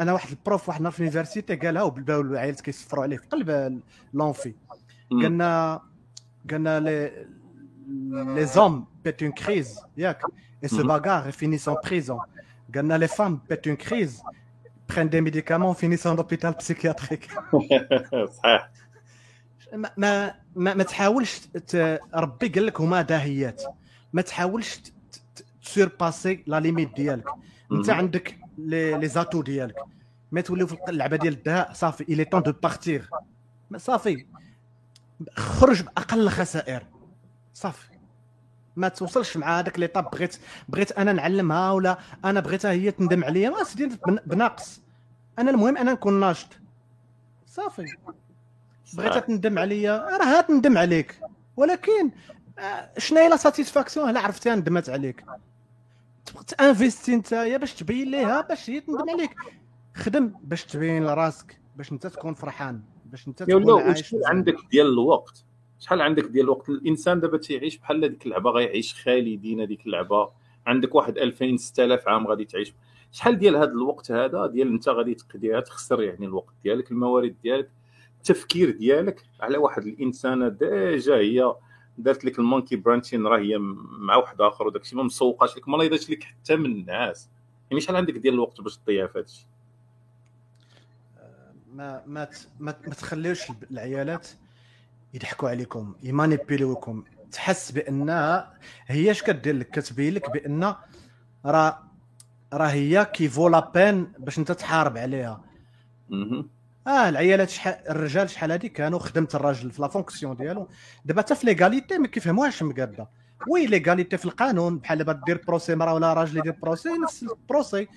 أنا واحد ال prof واحد في ال université قالها وبالباو العيالات كيصفروا عليه في قلب l'amphi. قالنا قالنا لي les hommes pètent une crise ياك ils se bagarrent finissent en prison قالنا les femmes pètent une crise prennent des médicaments finissent en hôpital psychiatrique. صحيح ما ما ما تحاولش ربي قال لك هما داهيات ما تحاولش ت surpasser la limite ديالك انت عندك les atouts ديالك ما توليو في اللعبه ديال الدهاء صافي il est temps de partir صافي خرج بأقل الخسائر صافي. ما توصلش مع هذاك l'étape. بغيت بغيت أنا نعلمها ولا أنا بغيتها هي تندم عليا؟ ما سيدي بناقص. أنا المهم أنا نكون ناشط. صافي. بغيتها تندم عليا؟ راه تندم عليك. ولكن آه، شنو هي la satisfaction الا عرفتيها ندمت عليك. ت investir أنت باش تبين ليها باش هي تندم عليك. خدم باش تبين لراسك باش أنت تكون فرحان. باش انت تكون عايش عندك ديال الوقت؟ شحال عندك ديال الوقت؟ الإنسان دابا تيعيش بحال هذيك اللعبه غيعيش خالدين هذيك اللعبه عندك واحد 2000 6000 عام غادي تعيش. شحال ديال هذا الوقت هذا ديال انت غادي تقضيها تخسر يعني الوقت ديالك الموارد ديالك التفكير ديالك على واحد الإنسانة déjà هي دارت لك ال monkey branching راه هي مع واحد آخر وداك الشيء ما مسوقاش لك ما لايضاش لك حتى من الناس. يعني شحال عندك ديال الوقت باش تضيع في هذا الشيء؟ ما ما ما تخليوش العيالات يضحكوا عليكم ي manipuler وكم تحس بانها هي اش كدير لك؟ كتبين لك بأن راه راه هي qui vaut la peine باش انت تحارب عليها. آه العيالات شحال الرجال شحال هادي كانوا خدمت الراجل في la fonction ديالو. دابا حتى في l'égalité ما كيفهموهاش مقادة. oui l'égalité في القانون بحال دابا دير procès مرا ولا راجل يدير procès نفس ال procès.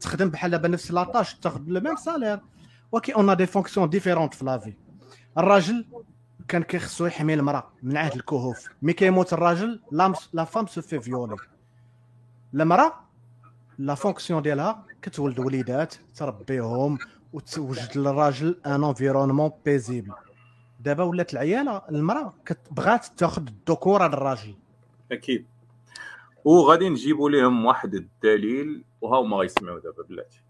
تخدم بحال دابا نفس la tâche تاخذ le même salaire ولكن on a des fonctions différentes في la vie الراجل كان كيخصو يحمي المرأة من عهد الكهوف. mais كيموت الراجل la femme se fait violer المراه la fonction ديالها كتولد وليدات تربيهم وتوجد للراجل un environnement paisible دابا ولات العيالة المرأة بغات تاخذ الذكوره للراجل أكيد. وغادي نجيبوا لهم واحد الدليل وها هما غيسمعوا دابا بلاتي.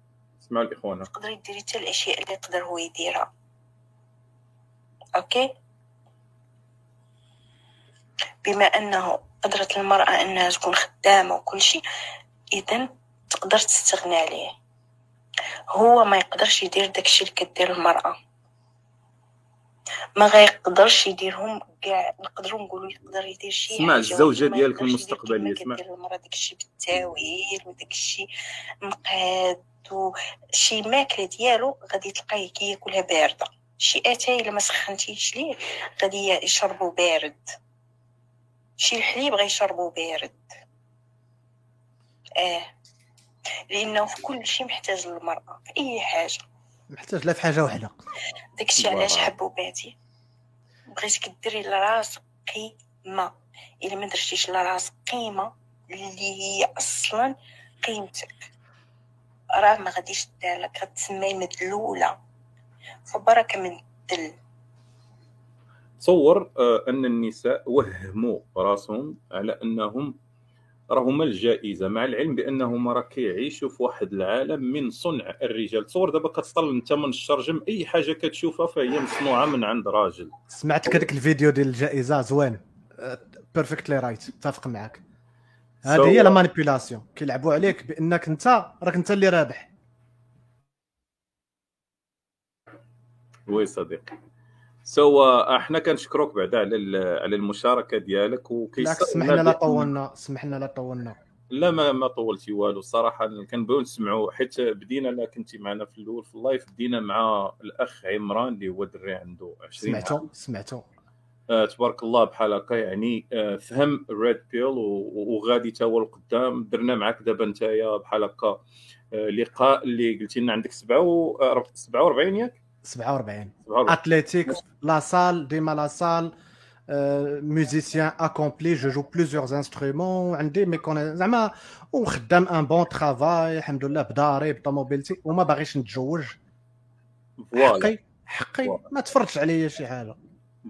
اسمعوا الإخوان. تقدري ديري حتى الأشياء اللي يقدر هو يديرها. أوكي؟ بما أنه قدرت المرأة أنها تكون خدامة وكل شيء اذا تقدر تستغنى عليه. هو ما يقدرش يدير داكشي اللي كدير المرأة. ما غيقدرش يديرهم كاع نقدروا نقولوا يقدر يدير شي اسمع الزوجة ديالك المستقبلية اسمع. دير المرأة داكشي بالتاويل وداكشي مقاد. عنده شي ماكلة ديالو غادي تلقاه كياكلها باردة. شي آتاي إلا ما سخنتيش ليه غادي يشربو بارد. شي الحليب غيشربو بارد. آه. لأنه في كل شيء محتاج للمرأة في أي حاجة. محتاج لا في حاجة وحدة. داكشي علاش حبوباتي بغيتك ديري لراسك قيمة. إلا ما درتيش لراسك قيمة اللي هي أصلا قيمتك. راه ما غاديش دالك غتسمي مدلوله فبركة من الدل. تصور آه، أن النساء وهموا راسهم على أنهم راهما الجائزة مع العلم بأنهم راه كيعيشوا في واحد العالم من صنع الرجال. تصور دابا كتطل أنت من الشرجم أي حاجة كتشوفها فهي مصنوعة من عند راجل. سمعت هذاك الفيديو ديال الجائزة زوين. perfectly right اتفق معك. هذه هي la manipulation كيلعبوا عليك بأنك أنت راك أنت اللي رابح. oui صديقي. so إحنا كنشكروك بعدا على على المشاركة ديالك وكيسمح سمحنا لا طولنا سمحنا لا طولنا. لا ما ما طولتي والو. الصراحه كنبغيو نسمعوا حيت بدينا لا كنتي معنا في الأول في ال live بدينا مع الأخ عمران اللي هو دري عنده 20 سمعتو؟ سمعتو. آه تبارك الله بحال هكا يعني آه فهم red pill وغادي تا هو القدام. درنا معاك دابا نتايا بحال هكا آه لقاء اللي قلتي لنا عندك 47 ياك؟ 47 athlétique la salle ديما la salle musicien accompli je joue plusieurs instruments عندي mais زعما وخدام un bon travail الحمد لله بداري بطوموبيلتي وما باغيش نتزوج. حقي حقي ما تفرجش عليا شي حاجة.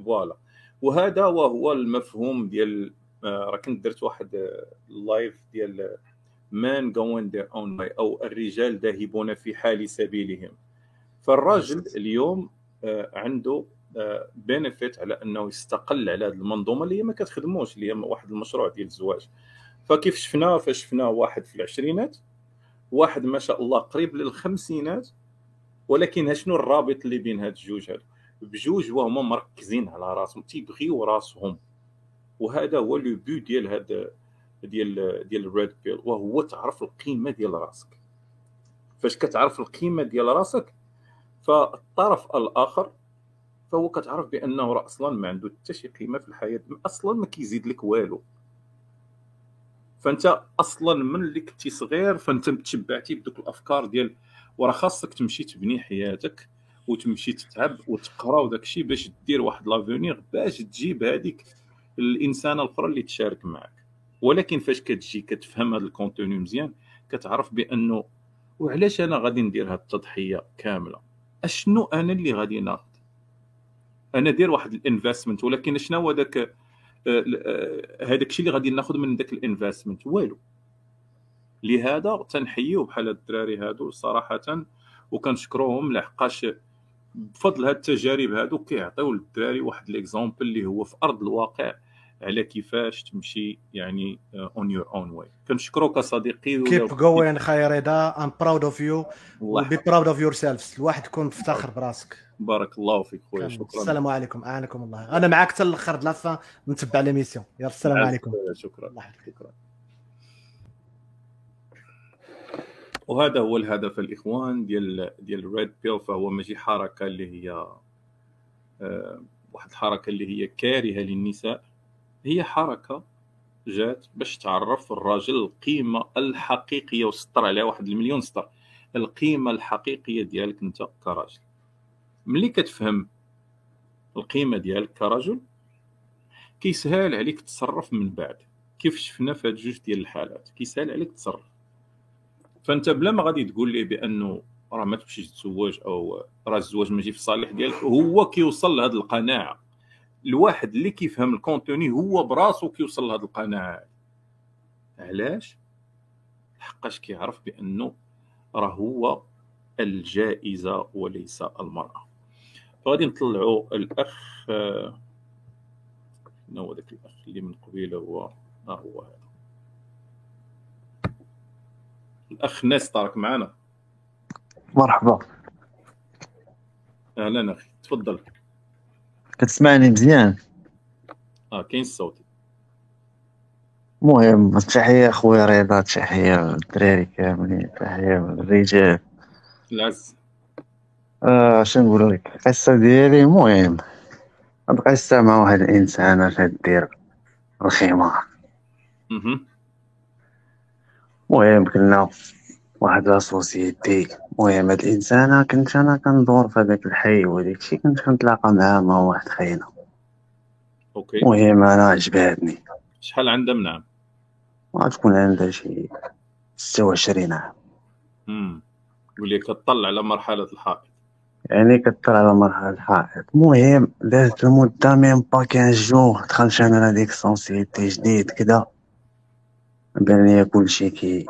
voilà. وهذا وهو المفهوم ديال راه كنت درت واحد ال live ديال men going their own way أو الرجال ذاهبون في حال سبيلهم. فالراجل اليوم آه، عنده benefit آه، على أنه يستقل على هذه المنظومة اللي هي ما كتخدموش اللي هي واحد المشروع ديال الزواج. فكيف شفنا؟ فشفنا واحد في العشرينات واحد ما شاء الله قريب للخمسينات ولكن شنو الرابط اللي بين هاد الجوج هادو؟ بجوج وهما مركزين على راسهم تيبغيو راسهم. وهذا هو le but ديال هذا ديال ديال ال red pill وهو تعرف القيمة ديال راسك. فاش كتعرف القيمة ديال راسك فالطرف الآخر فهو كتعرف بأنه راه أصلا ما عنده حتى شي قيمة في الحياة أصلا ما كيزيد لك والو. فأنت أصلا من اللي كنتي صغير فأنت تشبعتي بدوك الأفكار ديال وراه خاصك تمشي تبني حياتك. وتمشي تتعب وتقرا وداك الشيء باش دير واحد l'avenir باش تجيب هذيك الإنسانة الأخرى اللي تشارك معك ولكن فاش كتجي كتفهم هذا ال contenu مزيان كتعرف بأنه وعلاش أنا غادي ندير هذه التضحية كاملة؟ أشنو أنا اللي غادي ناخذ أنا دير واحد ال investment ولكن شنو هو ذاك آه، آه، هذاك الشيء اللي غادي ناخذ من ذاك ال investment والو. لهذا تنحيو بحال الدراري هادو صراحة وكنشكروهم لحقاش بفضل هاد التجارب هادو كيعطيو للدراري واحد l'exemple اللي هو في أرض الواقع على كيفاش تمشي يعني on your own way كنشكروك صديقي keep going خير رضا. I'm proud of you be proud of yourselves الواحد يكون مفتخر براسك. بارك الله فيك خويا شكرا. السلام عليكم. أعانكم الله. أنا معاك حتى الأخر la fin نتبع l'émission يلا السلام عليكم. شكرا. شكرا. وهذا هو الهدف الإخوان ديال ديال red pill فهو ماشي حركة اللي هي آه، واحد الحركة اللي هي كارهة للنساء. هي حركة جات باش تعرف الراجل القيمة الحقيقية وسطر عليها واحد المليون سطر. القيمة الحقيقية ديالك أنت كراجل. ملي كتفهم القيمة ديالك كرجل كيسهل عليك تصرف من بعد. كيف شفنا في هاد جوج ديال الحالات؟ كيسهل عليك تصرف. فانت بلا ما غادي تقول لي بأنه راه ما تمشيش تزوج أو راه الزواج ماشي في الصالح ديالك هو كيوصل لهاد القناعة. الواحد اللي كيفهم الكونتوني هو براسو كيوصل لهاد القناعة. علاش؟ حقاش كيعرف بأنه راه هو الجائزة وليس المرأة. فغادي نطلعوا الأخ شنو هو ذاك الأخ اللي من قبيلة هو؟ ها هو. هذا الأخ ناس طارق معنا مرحبا. أهلا أخي تفضل. كتسمعني مزيان. آه كاين الصوت. المهم تحية خويا رضا تحية للدراري كاملين تحية للرجال العز. آه شنو نقول لك؟ القصة ديالي المهم هاد القصة مع واحد الإنسان اش دير الخمار مهم. المهم كنا واحد la société المهم هاد الإنسانة كنت أنا كندور في هداك الحي وداكشي كنت كنتلاقى معاه مع واحد خاينة okay. المهم أنا عجباتني. شحال عندها من عام غتكون عندها شي ستة وعشرين عام. امم يقول لي كتطلع على مرحلة الحائط. يعني كطلع على مرحلة الحائط. المهم دازت المدة même pas quand je دخلت أنا لهاديك ال société جديد كدا بان ليا كلشي كي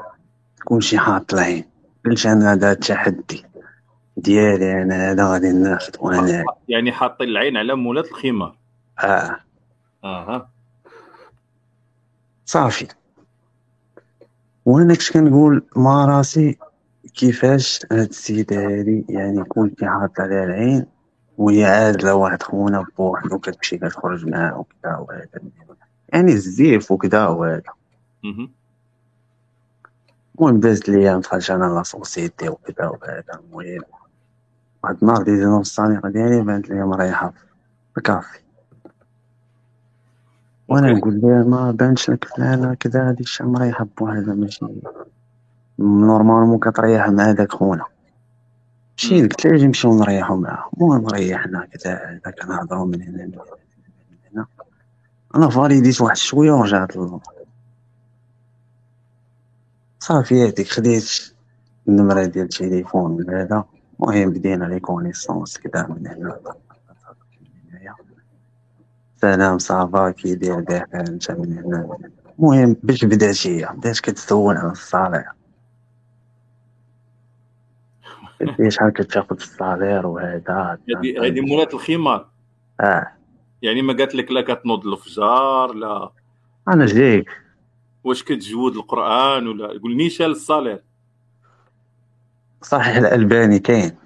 كلشي حاط العين قلت أنا هذا التحدي ديالي أنا هذا غادي ناخدو أنا يعني حاطين العين على مولات الخمار آه. أها. صافي. وأنا كنت كنقول مع راسي كيفاش هاد السيدة هادي يعني كلشي حاط عليها العين وهي عازلة واحد خونا بوحدو كتمشي كتخرج معاه وكدا وهذا. يعني الزيف وكدا وهذا. المهم دازت ليا دخلت أنا la société وكدا وهذا المهم واحد النهار دزنا في الزنيقة ديالي بانت ليا مريحة في الكافي وأنا. نقول لها ما بانش لك فلانة كدا هادي الشا مريحة بوحدها ماشي normalement كتريح مع داك خونا مشيت قلت لها نمشيو نريحو معاه المهم ريحنا كدا هدا كنهضرو من هنا من هنا أنا فاليديت واحد شوية ورجعت للور صافي هاديك خديت النمرة ديال التليفون من هذا المهم بدينا les connaissances كدا من هنا. سلام ça va كي داير بخير انت من هنا. المهم باش بدات هي بدات كتسول على ال salaire لي شحال كتاخد ال salaire وهذا؟ هذه هذه مولات الخمار آه. يعني ما قالت لك لا كتنوض الفجار لا. أنا جايك. واش كتجود القرآن ولا؟ يقول نيشان الصالير صحيح الألباني كاين.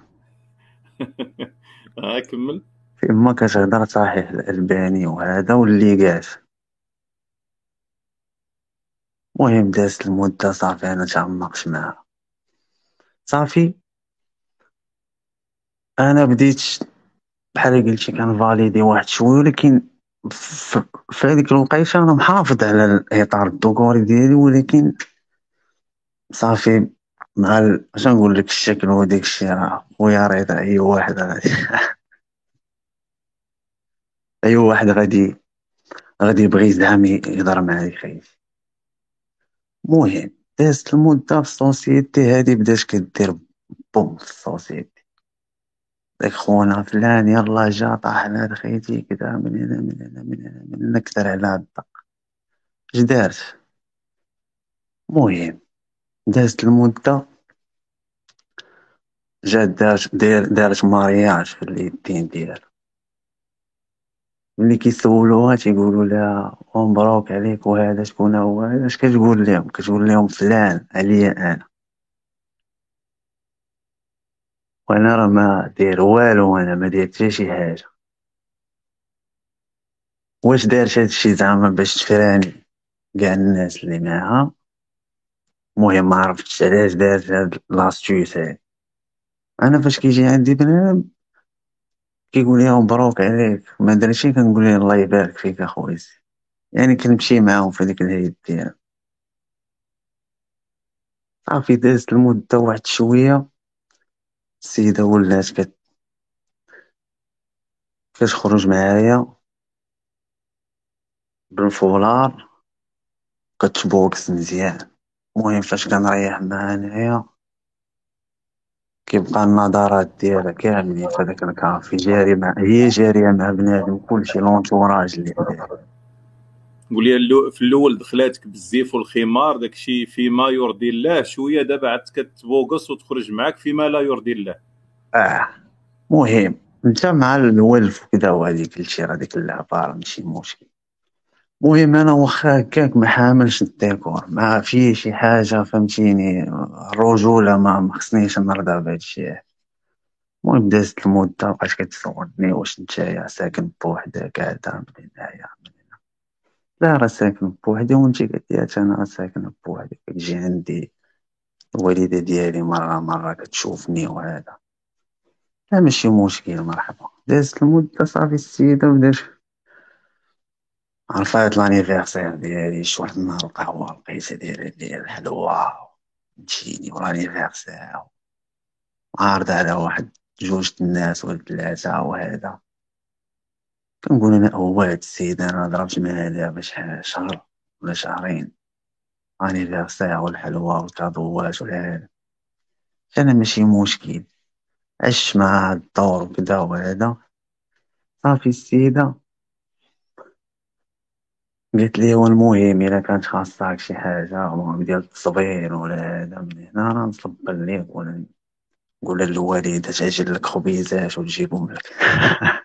ها كمل. فيما كتهضر صحيح الألباني وهذا واللي قاس المهم دازت المدة صافي أنا تعمقت معاها صافي. أنا بديت بحال قلتي كنفاليدي واحد شوية ولكن ف- في هذيك الوقيته أنا محافظ على الإطار الذكوري ديالي ولكن صافي مع ال- اش نقول لك الشكل وديك الشيء راه خويا رضا أي واحد غادي أي واحد غادي غادي يبغي يزعم يهضر معايا خايف المهم دازت المدة في السوسيتي هادي بدات كدير بوم في السوسيتي. داك خونا فلان يلا جا طاح على خيتي كدا من هنا من هنا من هنا من هنا كثر على الدق اش دارت؟ المهم دازت المدة. جات دارت دار دارت مارياج في اليدين ديالها. ملي كيسولوها تيقولوا لها مبروك عليك وهذا شكون هو؟ هذا اش كتقول لهم؟ كتقول لهم فلان عليا أنا. وأنا راه ما داير والو أنا ما داير حتى شي حاجة. واش دارت هادشي زعما باش تفراني كاع الناس اللي معاها؟ المهم ما عرفتش علاش دارت هاد لاستيوس هادي أنا فاش كيجي عندي بنادم كيقول لي مبروك عليك. ما درتي كنقول له الله يبارك فيك أخويا. يعني كنمشي معاهم في ديك الهيد ديالهم صافي دازت المدة واحد شوية. السيدة ولات كت كتخرج معايا بالفولار كتبوكس مزيان. المهم فاش كنريح معاها انايا كيبقى النظرات ديالها كاملين في هداك الكافي جاري مع هي جارية مع بنادم كلشي لونتوراج اللي عندها. قول لي في الأول دخلاتك بالزيف والخمار داكشي فيما يرضي الله شوية دابا عاد كتبوقص وتخرج معاك فيما لا يرضي الله. آه مهم. أنت مع الولف وكذا وهذيك الشيء راه ديك اللعبة راه ماشي مشكل. المهم أنا واخا هكاك ما حاملش الديكور ما في شي حاجة فهمتيني؟ الرجولة ما خصنيش نرضى بهذا الشيء المهم دازت المدة بقات كتسولني واش نتايا ساكن بوحدك هذا من هنايا من لا راه ساكن بوحدي وانت قالت لي أنا راه ساكنة بوحدي كتجي عندي الوالدة ديالي مرة مرة كتشوفني وهذا. لا ماشي مشكل مرحبا. دازت المدة صافي السيدة بدات عرفات l'anniversaire ديالي شي واحد النهار القهوة لقيتها دايرة ليا الحلوى تجيني و l'anniversaire عارضة على واحد جوج الناس ولا ثلاثة وهذا. كنقول أنا هو هاد السيد أنا ضربت معاه دابا شحال شهر ولا شهرين. انيفيرسير والحلوى والكادوات والهذا. أنا ماشي مشكل. عشت مع الدور وكدا وهذا. صافي السيدة. قالت لي هو المهم إلا كانت خاصك شي حاجة المهم ديال التصبير ولا هذا من هنا. راه نصبر ليك ولا نقول للوالدة تعجن لك خبيزات وتجيبهم لك.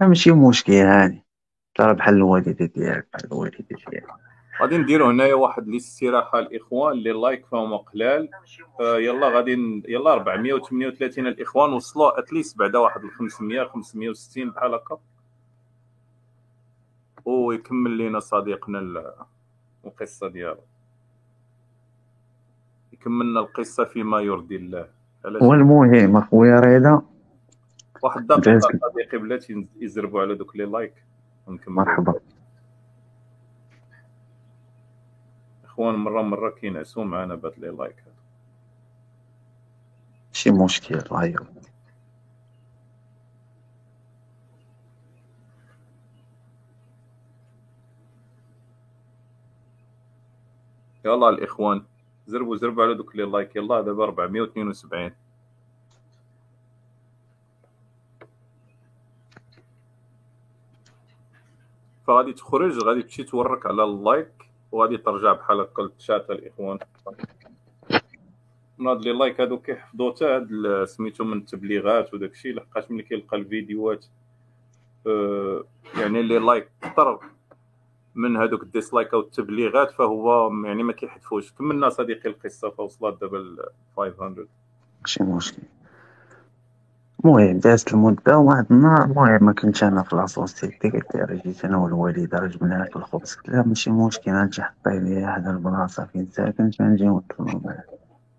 لا ماشي مشكل هاني راه بحال الوالدة ديالك بحال الوالدة ديالك. غادي نديرو هنايا واحد الاستراحه الإخوان اللي اللايك فهم قلال. آه يلا غادي يلا 438 الإخوان وصلوا أتليست بعدا واحد 500 560 بحال هكا. ويكمل لينا صديقنا ال- القصة ديالو. يكملنا القصة فيما يرضي الله. والمهم أخويا رضا واحد دقيقه داز- صديقي بلاتي يزربوا على دوك les likes. ونكمل مرحبا. اخوان مرة مرة كينعسوا معنا بهاد les likes هادو. ماشي مشكل يا رضا يلا الاخوان زربوا زربوا على دوك les likes. يلا دابا 472 فغادي تخرج غادي تمشي تورك على ال like وغادي ترجع بحال هكا للشات الإخوان. من هاد les likes هادو كيحفظوا حتى هاد سميتو من التبليغات وداك الشيء لحقاش ملي كيلقى الفيديوهات آه، يعني les likes كثر من هذوك ال dislike أو التبليغات فهو يعني ما كيحذفوش كملنا صديقي القصة فوصلت دابا ل 500 ماشي مشكل. المهم دازت المدة واحد النهار المهم ما كنتش أنا في la société قلت لها جيت أنا والوالدة جبنا لك الخبز. قلت لها ماشي مشكل غنجي حطي لي حدا البلاصة فين؟ ساكن غنجي نوصل معاك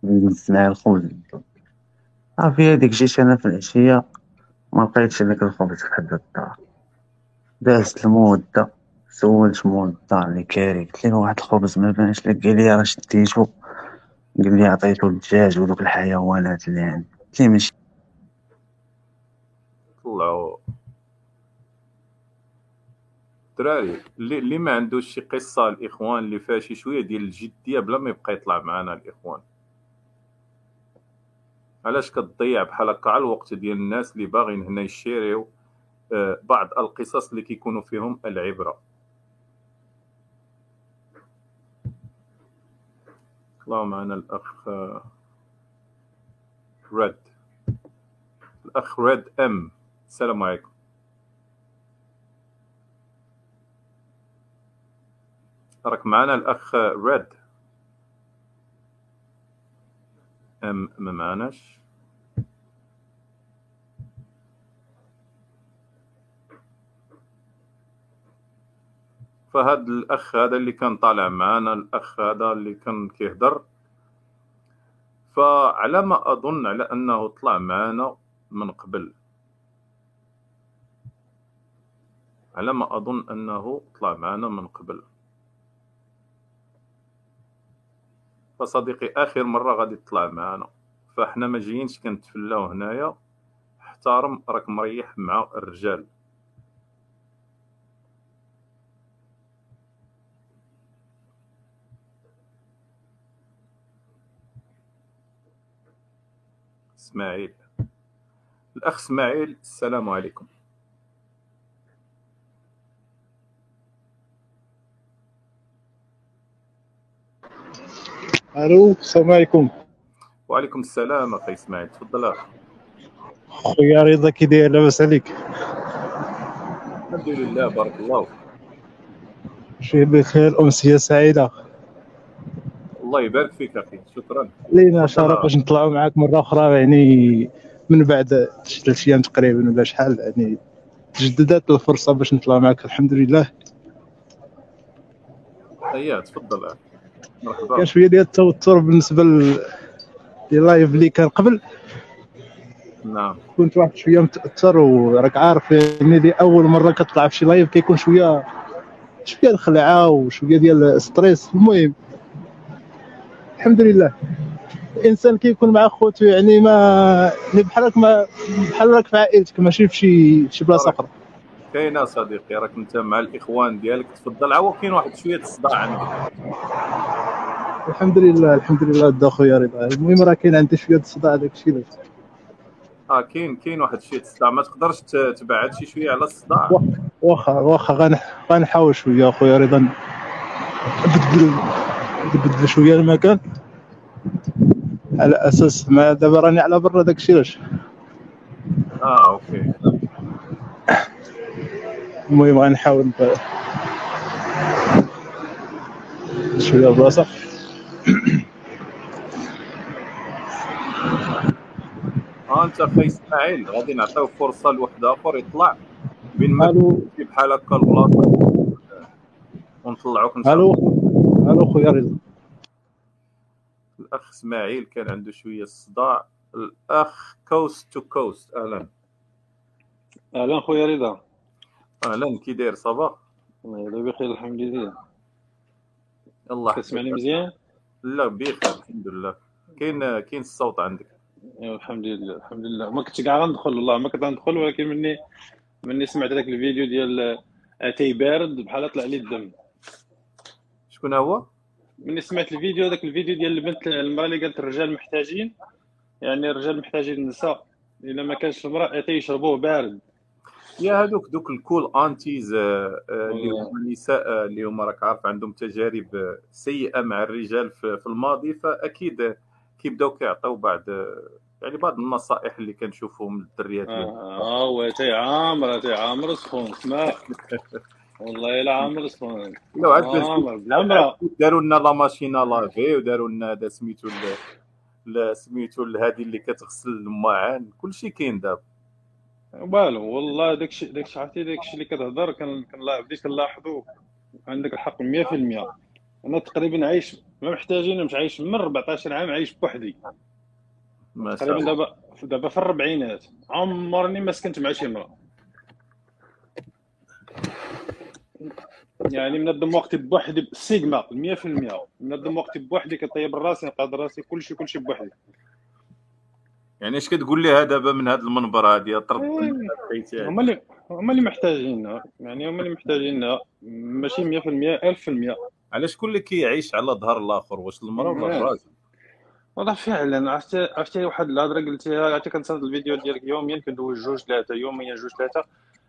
نجلس معاه الخبز. صافي هاديك جيت أنا في العشية ما لقيتش هذاك الخبز في حد الدار دازت المدة سولت مول الدار اللي كاري. قلت له واحد الخبز ما بانش لك؟ قال لي راه شديتو قال لي عطيتو الدجاج ودوك الحيوانات عندي قلت ليه ماشي. طلعوا دراري اللي, ما عندوش شي قصة الإخوان اللي فيها شي شوية ديال الجدية بلا ما يبقى يطلع معنا الإخوان. علاش كتضيع بحال هكا على الوقت ديال الناس اللي باغيين هنا يشيريو آه، بعض القصص اللي كيكونوا فيهم العبرة. الله معنا الأخ آه، ريد الأخ ريد أم. السلام عليكم. راك معنا الأخ ريد. أم ما معناش؟ فهاد الأخ هذا اللي كان طالع معنا الأخ هذا اللي كان كيهضر. فعلى ما أظن على أنه طلع معنا من قبل. على ما أظن أنه طلع معنا من قبل. فصديقي آخر مرة غادي تطلع معنا. فإحنا ما جايينش كنتفلاو هنايا. احترم راك مريح مع الرجال. إسماعيل. الأخ إسماعيل السلام عليكم. ألو السلام عليكم. وعليكم السلام أخي إسماعيل تفضل أخي. خويا رضا كي داير لاباس عليك؟ الحمد لله بارك الله فيك. شي بخير امسيه سعيدة. الله يبارك فيك أخي شكرا. لينا شرف باش نطلعوا معاك مرة أخرى يعني من بعد ثلاث أيام تقريبا ولا شحال يعني تجددت الفرصة باش نطلع معاك الحمد لله اييه تفضل أخي. كان شوية ديال التوتر بالنسبة لل ال live اللي كان قبل. نعم. كنت واحد شوية متأثر وراك عارف يعني دي أول مرة كتطلع في شي live كيكون شوية شوية الخلعة وشوية ديال stress المهم الحمد لله الإنسان كيكون مع خوتو يعني ما بحال راك ما بحال راك في عائلتك ماشي في شي شي بلاصة أخرى. كاينة صديقي راك انت مع الإخوان ديالك تفضل. عاود كاين واحد شوية الصداع عندك. الحمد لله الحمد لله دا خويا رضا. المهم راه كاين عندي شوية الصداع داك الشيء علاش. آه كاين كاين واحد شوية الصداع ما تقدرش تبعد شي شوية على الصداع؟ واخا واخا غنح- غنحاول شوية أخويا رضا. نبدل نبدل شوية المكان. على أساس ما دابا راني على برا داك الشيء علاش. آه أوكي. المهم غنحاول شوية البلاصه آه أنت أخي إسماعيل غادي نعطيو فرصة لواحد آخر يطلع. بين ما بحال هكا البلاصة. ونطلعوك ألو ألو خويا. رضا الأخ إسماعيل كان عنده شوية الصداع الأخ Coast to Coast أهلا. أهلا خويا رضا. أهلا كي داير صباح. الله بخير الحمد لله. الله كتسمعني يحفظك. مزيان؟ لا بخير الحمد لله. كاين كاين الصوت عندك؟ ايوا الحمد لله الحمد لله. ما كنتش كاع غندخل والله ما كنت غندخل ولكن مني مني سمعت داك الفيديو ديال أتاي بارد بحال طلع لي الدم. شكون هو؟ مني سمعت الفيديو داك الفيديو ديال البنت المرأة اللي قالت الرجال محتاجين. يعني الرجال محتاجين النساء. إلا ما كانش المرأة أتاي يشربوه بارد. يا هذوك دوك ال cool aunties آه، آه، اللي. هما النساء آه، اللي هما راك عارف عندهم تجارب سيئة مع الرجال في الماضي فأكيد كيبداو كيعطيو بعض يعني بعض النصائح اللي كنشوفهم للدريات آه هو اتاي عامر اتاي عامر سخون سمع والله إلا عامر سخون لو عاد داروا لنا la machine à laver وداروا لنا هذا سميتو لا سميتو هذه اللي كتغسل الماعن كلشي كاين دابا. والو والله داكشي داكشي عرفتي داكشي اللي كتهضر بديت كنلاحظو عندك الحق 100% أنا تقريبا عايش ما محتاجين مش عايش من 14 عام عايش بوحدي. تقريبا دابا دابا في الربعينات. عمرني ما سكنت مع شي امرأة. يعني منظم وقتي بوحدي سيجما 100% منظم وقتي بوحدي كطيب راسي نقاد راسي كلشي كلشي بوحدي. يعني اش كتقول لها دابا من هذا المنبر هذه طرد هما اللي هما اللي محتاجينها يعني هما اللي محتاجينها ماشي 100% 1000% علاش شكون اللي كيعيش على ظهر الآخر؟ واش المرأة ولا نعم. الراجل؟ والله فعلا عرفتي عرفتي واحد الهضرة قلتيها عرفتي كنتصنت الفيديو ديالك يوميا كندوز جوج ثلاثة يوميا جوج ثلاثة.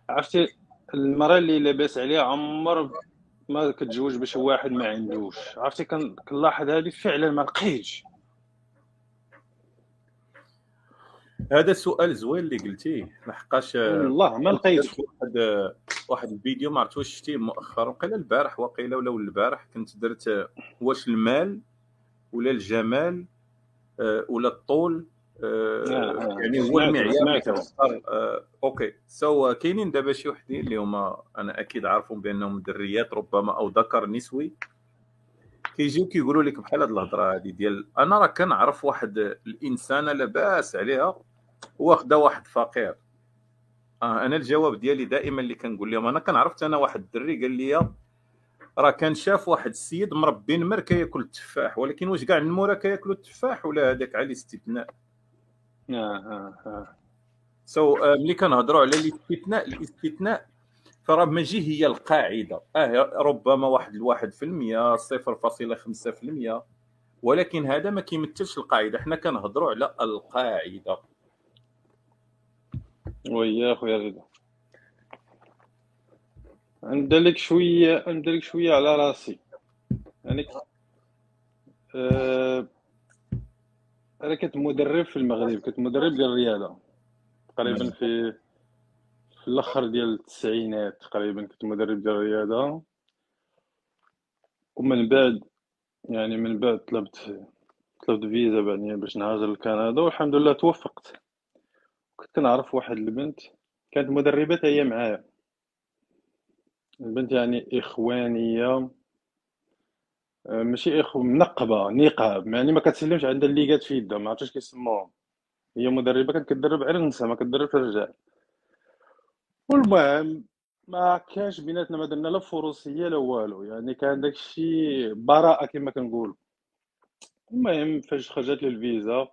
عرفتي المرأة اللي لاباس عليها عمر ما كتزوج بشي واحد ما عندوش. عرفتي كن- كنلاحظ هذه فعلا ما لقيتش. هذا سؤال زوين اللي قلتيه. لحقاش آه، والله ما لقيتش. واحد واحد الفيديو ما عرفت واش شتيه مؤخرا. وقيلا البارح وقيلا ولا البارح كنت درت آه، واش المال ولا الجمال آه، ولا الطول آه، آه، آه. يعني هو المعيار آه، okay. so كاينين دابا شي وحدين اللي هما أنا أكيد عارفهم بأنهم دريات ربما أو ذكر نسوي. كيجيو كيقولوا لك بحال هاد الهضرة هذه ديال أنا راه كنعرف واحد الانسانه لاباس عليها واخده واحد فقير آه أنا الجواب ديالي دائما اللي كنقول لهم أنا كنعرفت أنا واحد الدري قال لي راه كان شاف واحد السيد مربي نمر كياكل التفاح ولكن واش كاع النمور كياكلوا التفاح ولا هذاك على الاستثناء آه آه آه. سو so, ملي كنهضروا على الاستثناء الاستثناء فراه ماشي هي القاعدة. آه ربما واحد الواحد في المية صفر فاصلة خمسة في المية. ولكن هذا ما كيمثلش القاعدة. حنا كنهضروا على القاعدة. ويا خويا رضا ندلك شوية ندلك شوية على راسي. يعني آه، أنا كنت مدرب في المغرب. كنت مدرب ديال الرياضة. تقريبا في في الأخر ديال التسعينات تقريبا كنت مدرب ديال الرياضة. ومن بعد يعني من بعد طلبت طلبت فيزا بعدين باش نهاجر لكندا والحمد لله توفقت. كنت كنعرف واحد البنت كانت مدربة هي معايا. البنت يعني إخوانية آه، ماشي إخو منقبة نقاب يعني ما كتسلمش عندها الليغات في يدها ما عرفتش كيسموهم. هي مدربة كانت كدرب على النساء ما كدربش الرجال. والمهم ما كانش بيناتنا ما درنا لا فروسية لا والو. يعني كان داكشي براءة كما كنقول المهم فاش خرجت لي الفيزا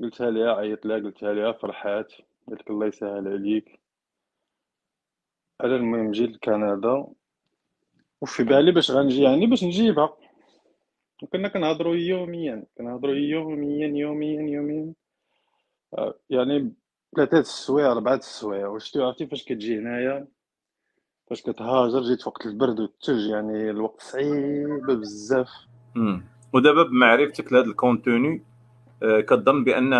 قلتها ليها عيطت لها قلتها ليها فرحات. لك الله يسهل عليك. على المهم جيت لكندا. وفي بالي باش غنجي يعني باش نجيبها. وكنا كنهضروا يوميا كنهضروا يوميا يوميا يوميا. آه، يعني ثلاثة السوايع أربعة السوايع. وشتي عرفتي فاش كتجي هنايا؟ فاش كتهاجر جيت وقت البرد والثلج يعني الوقت صعيب بزاف. ودابا بمعرفتك لهذا الكونتوني آه، كظن بأن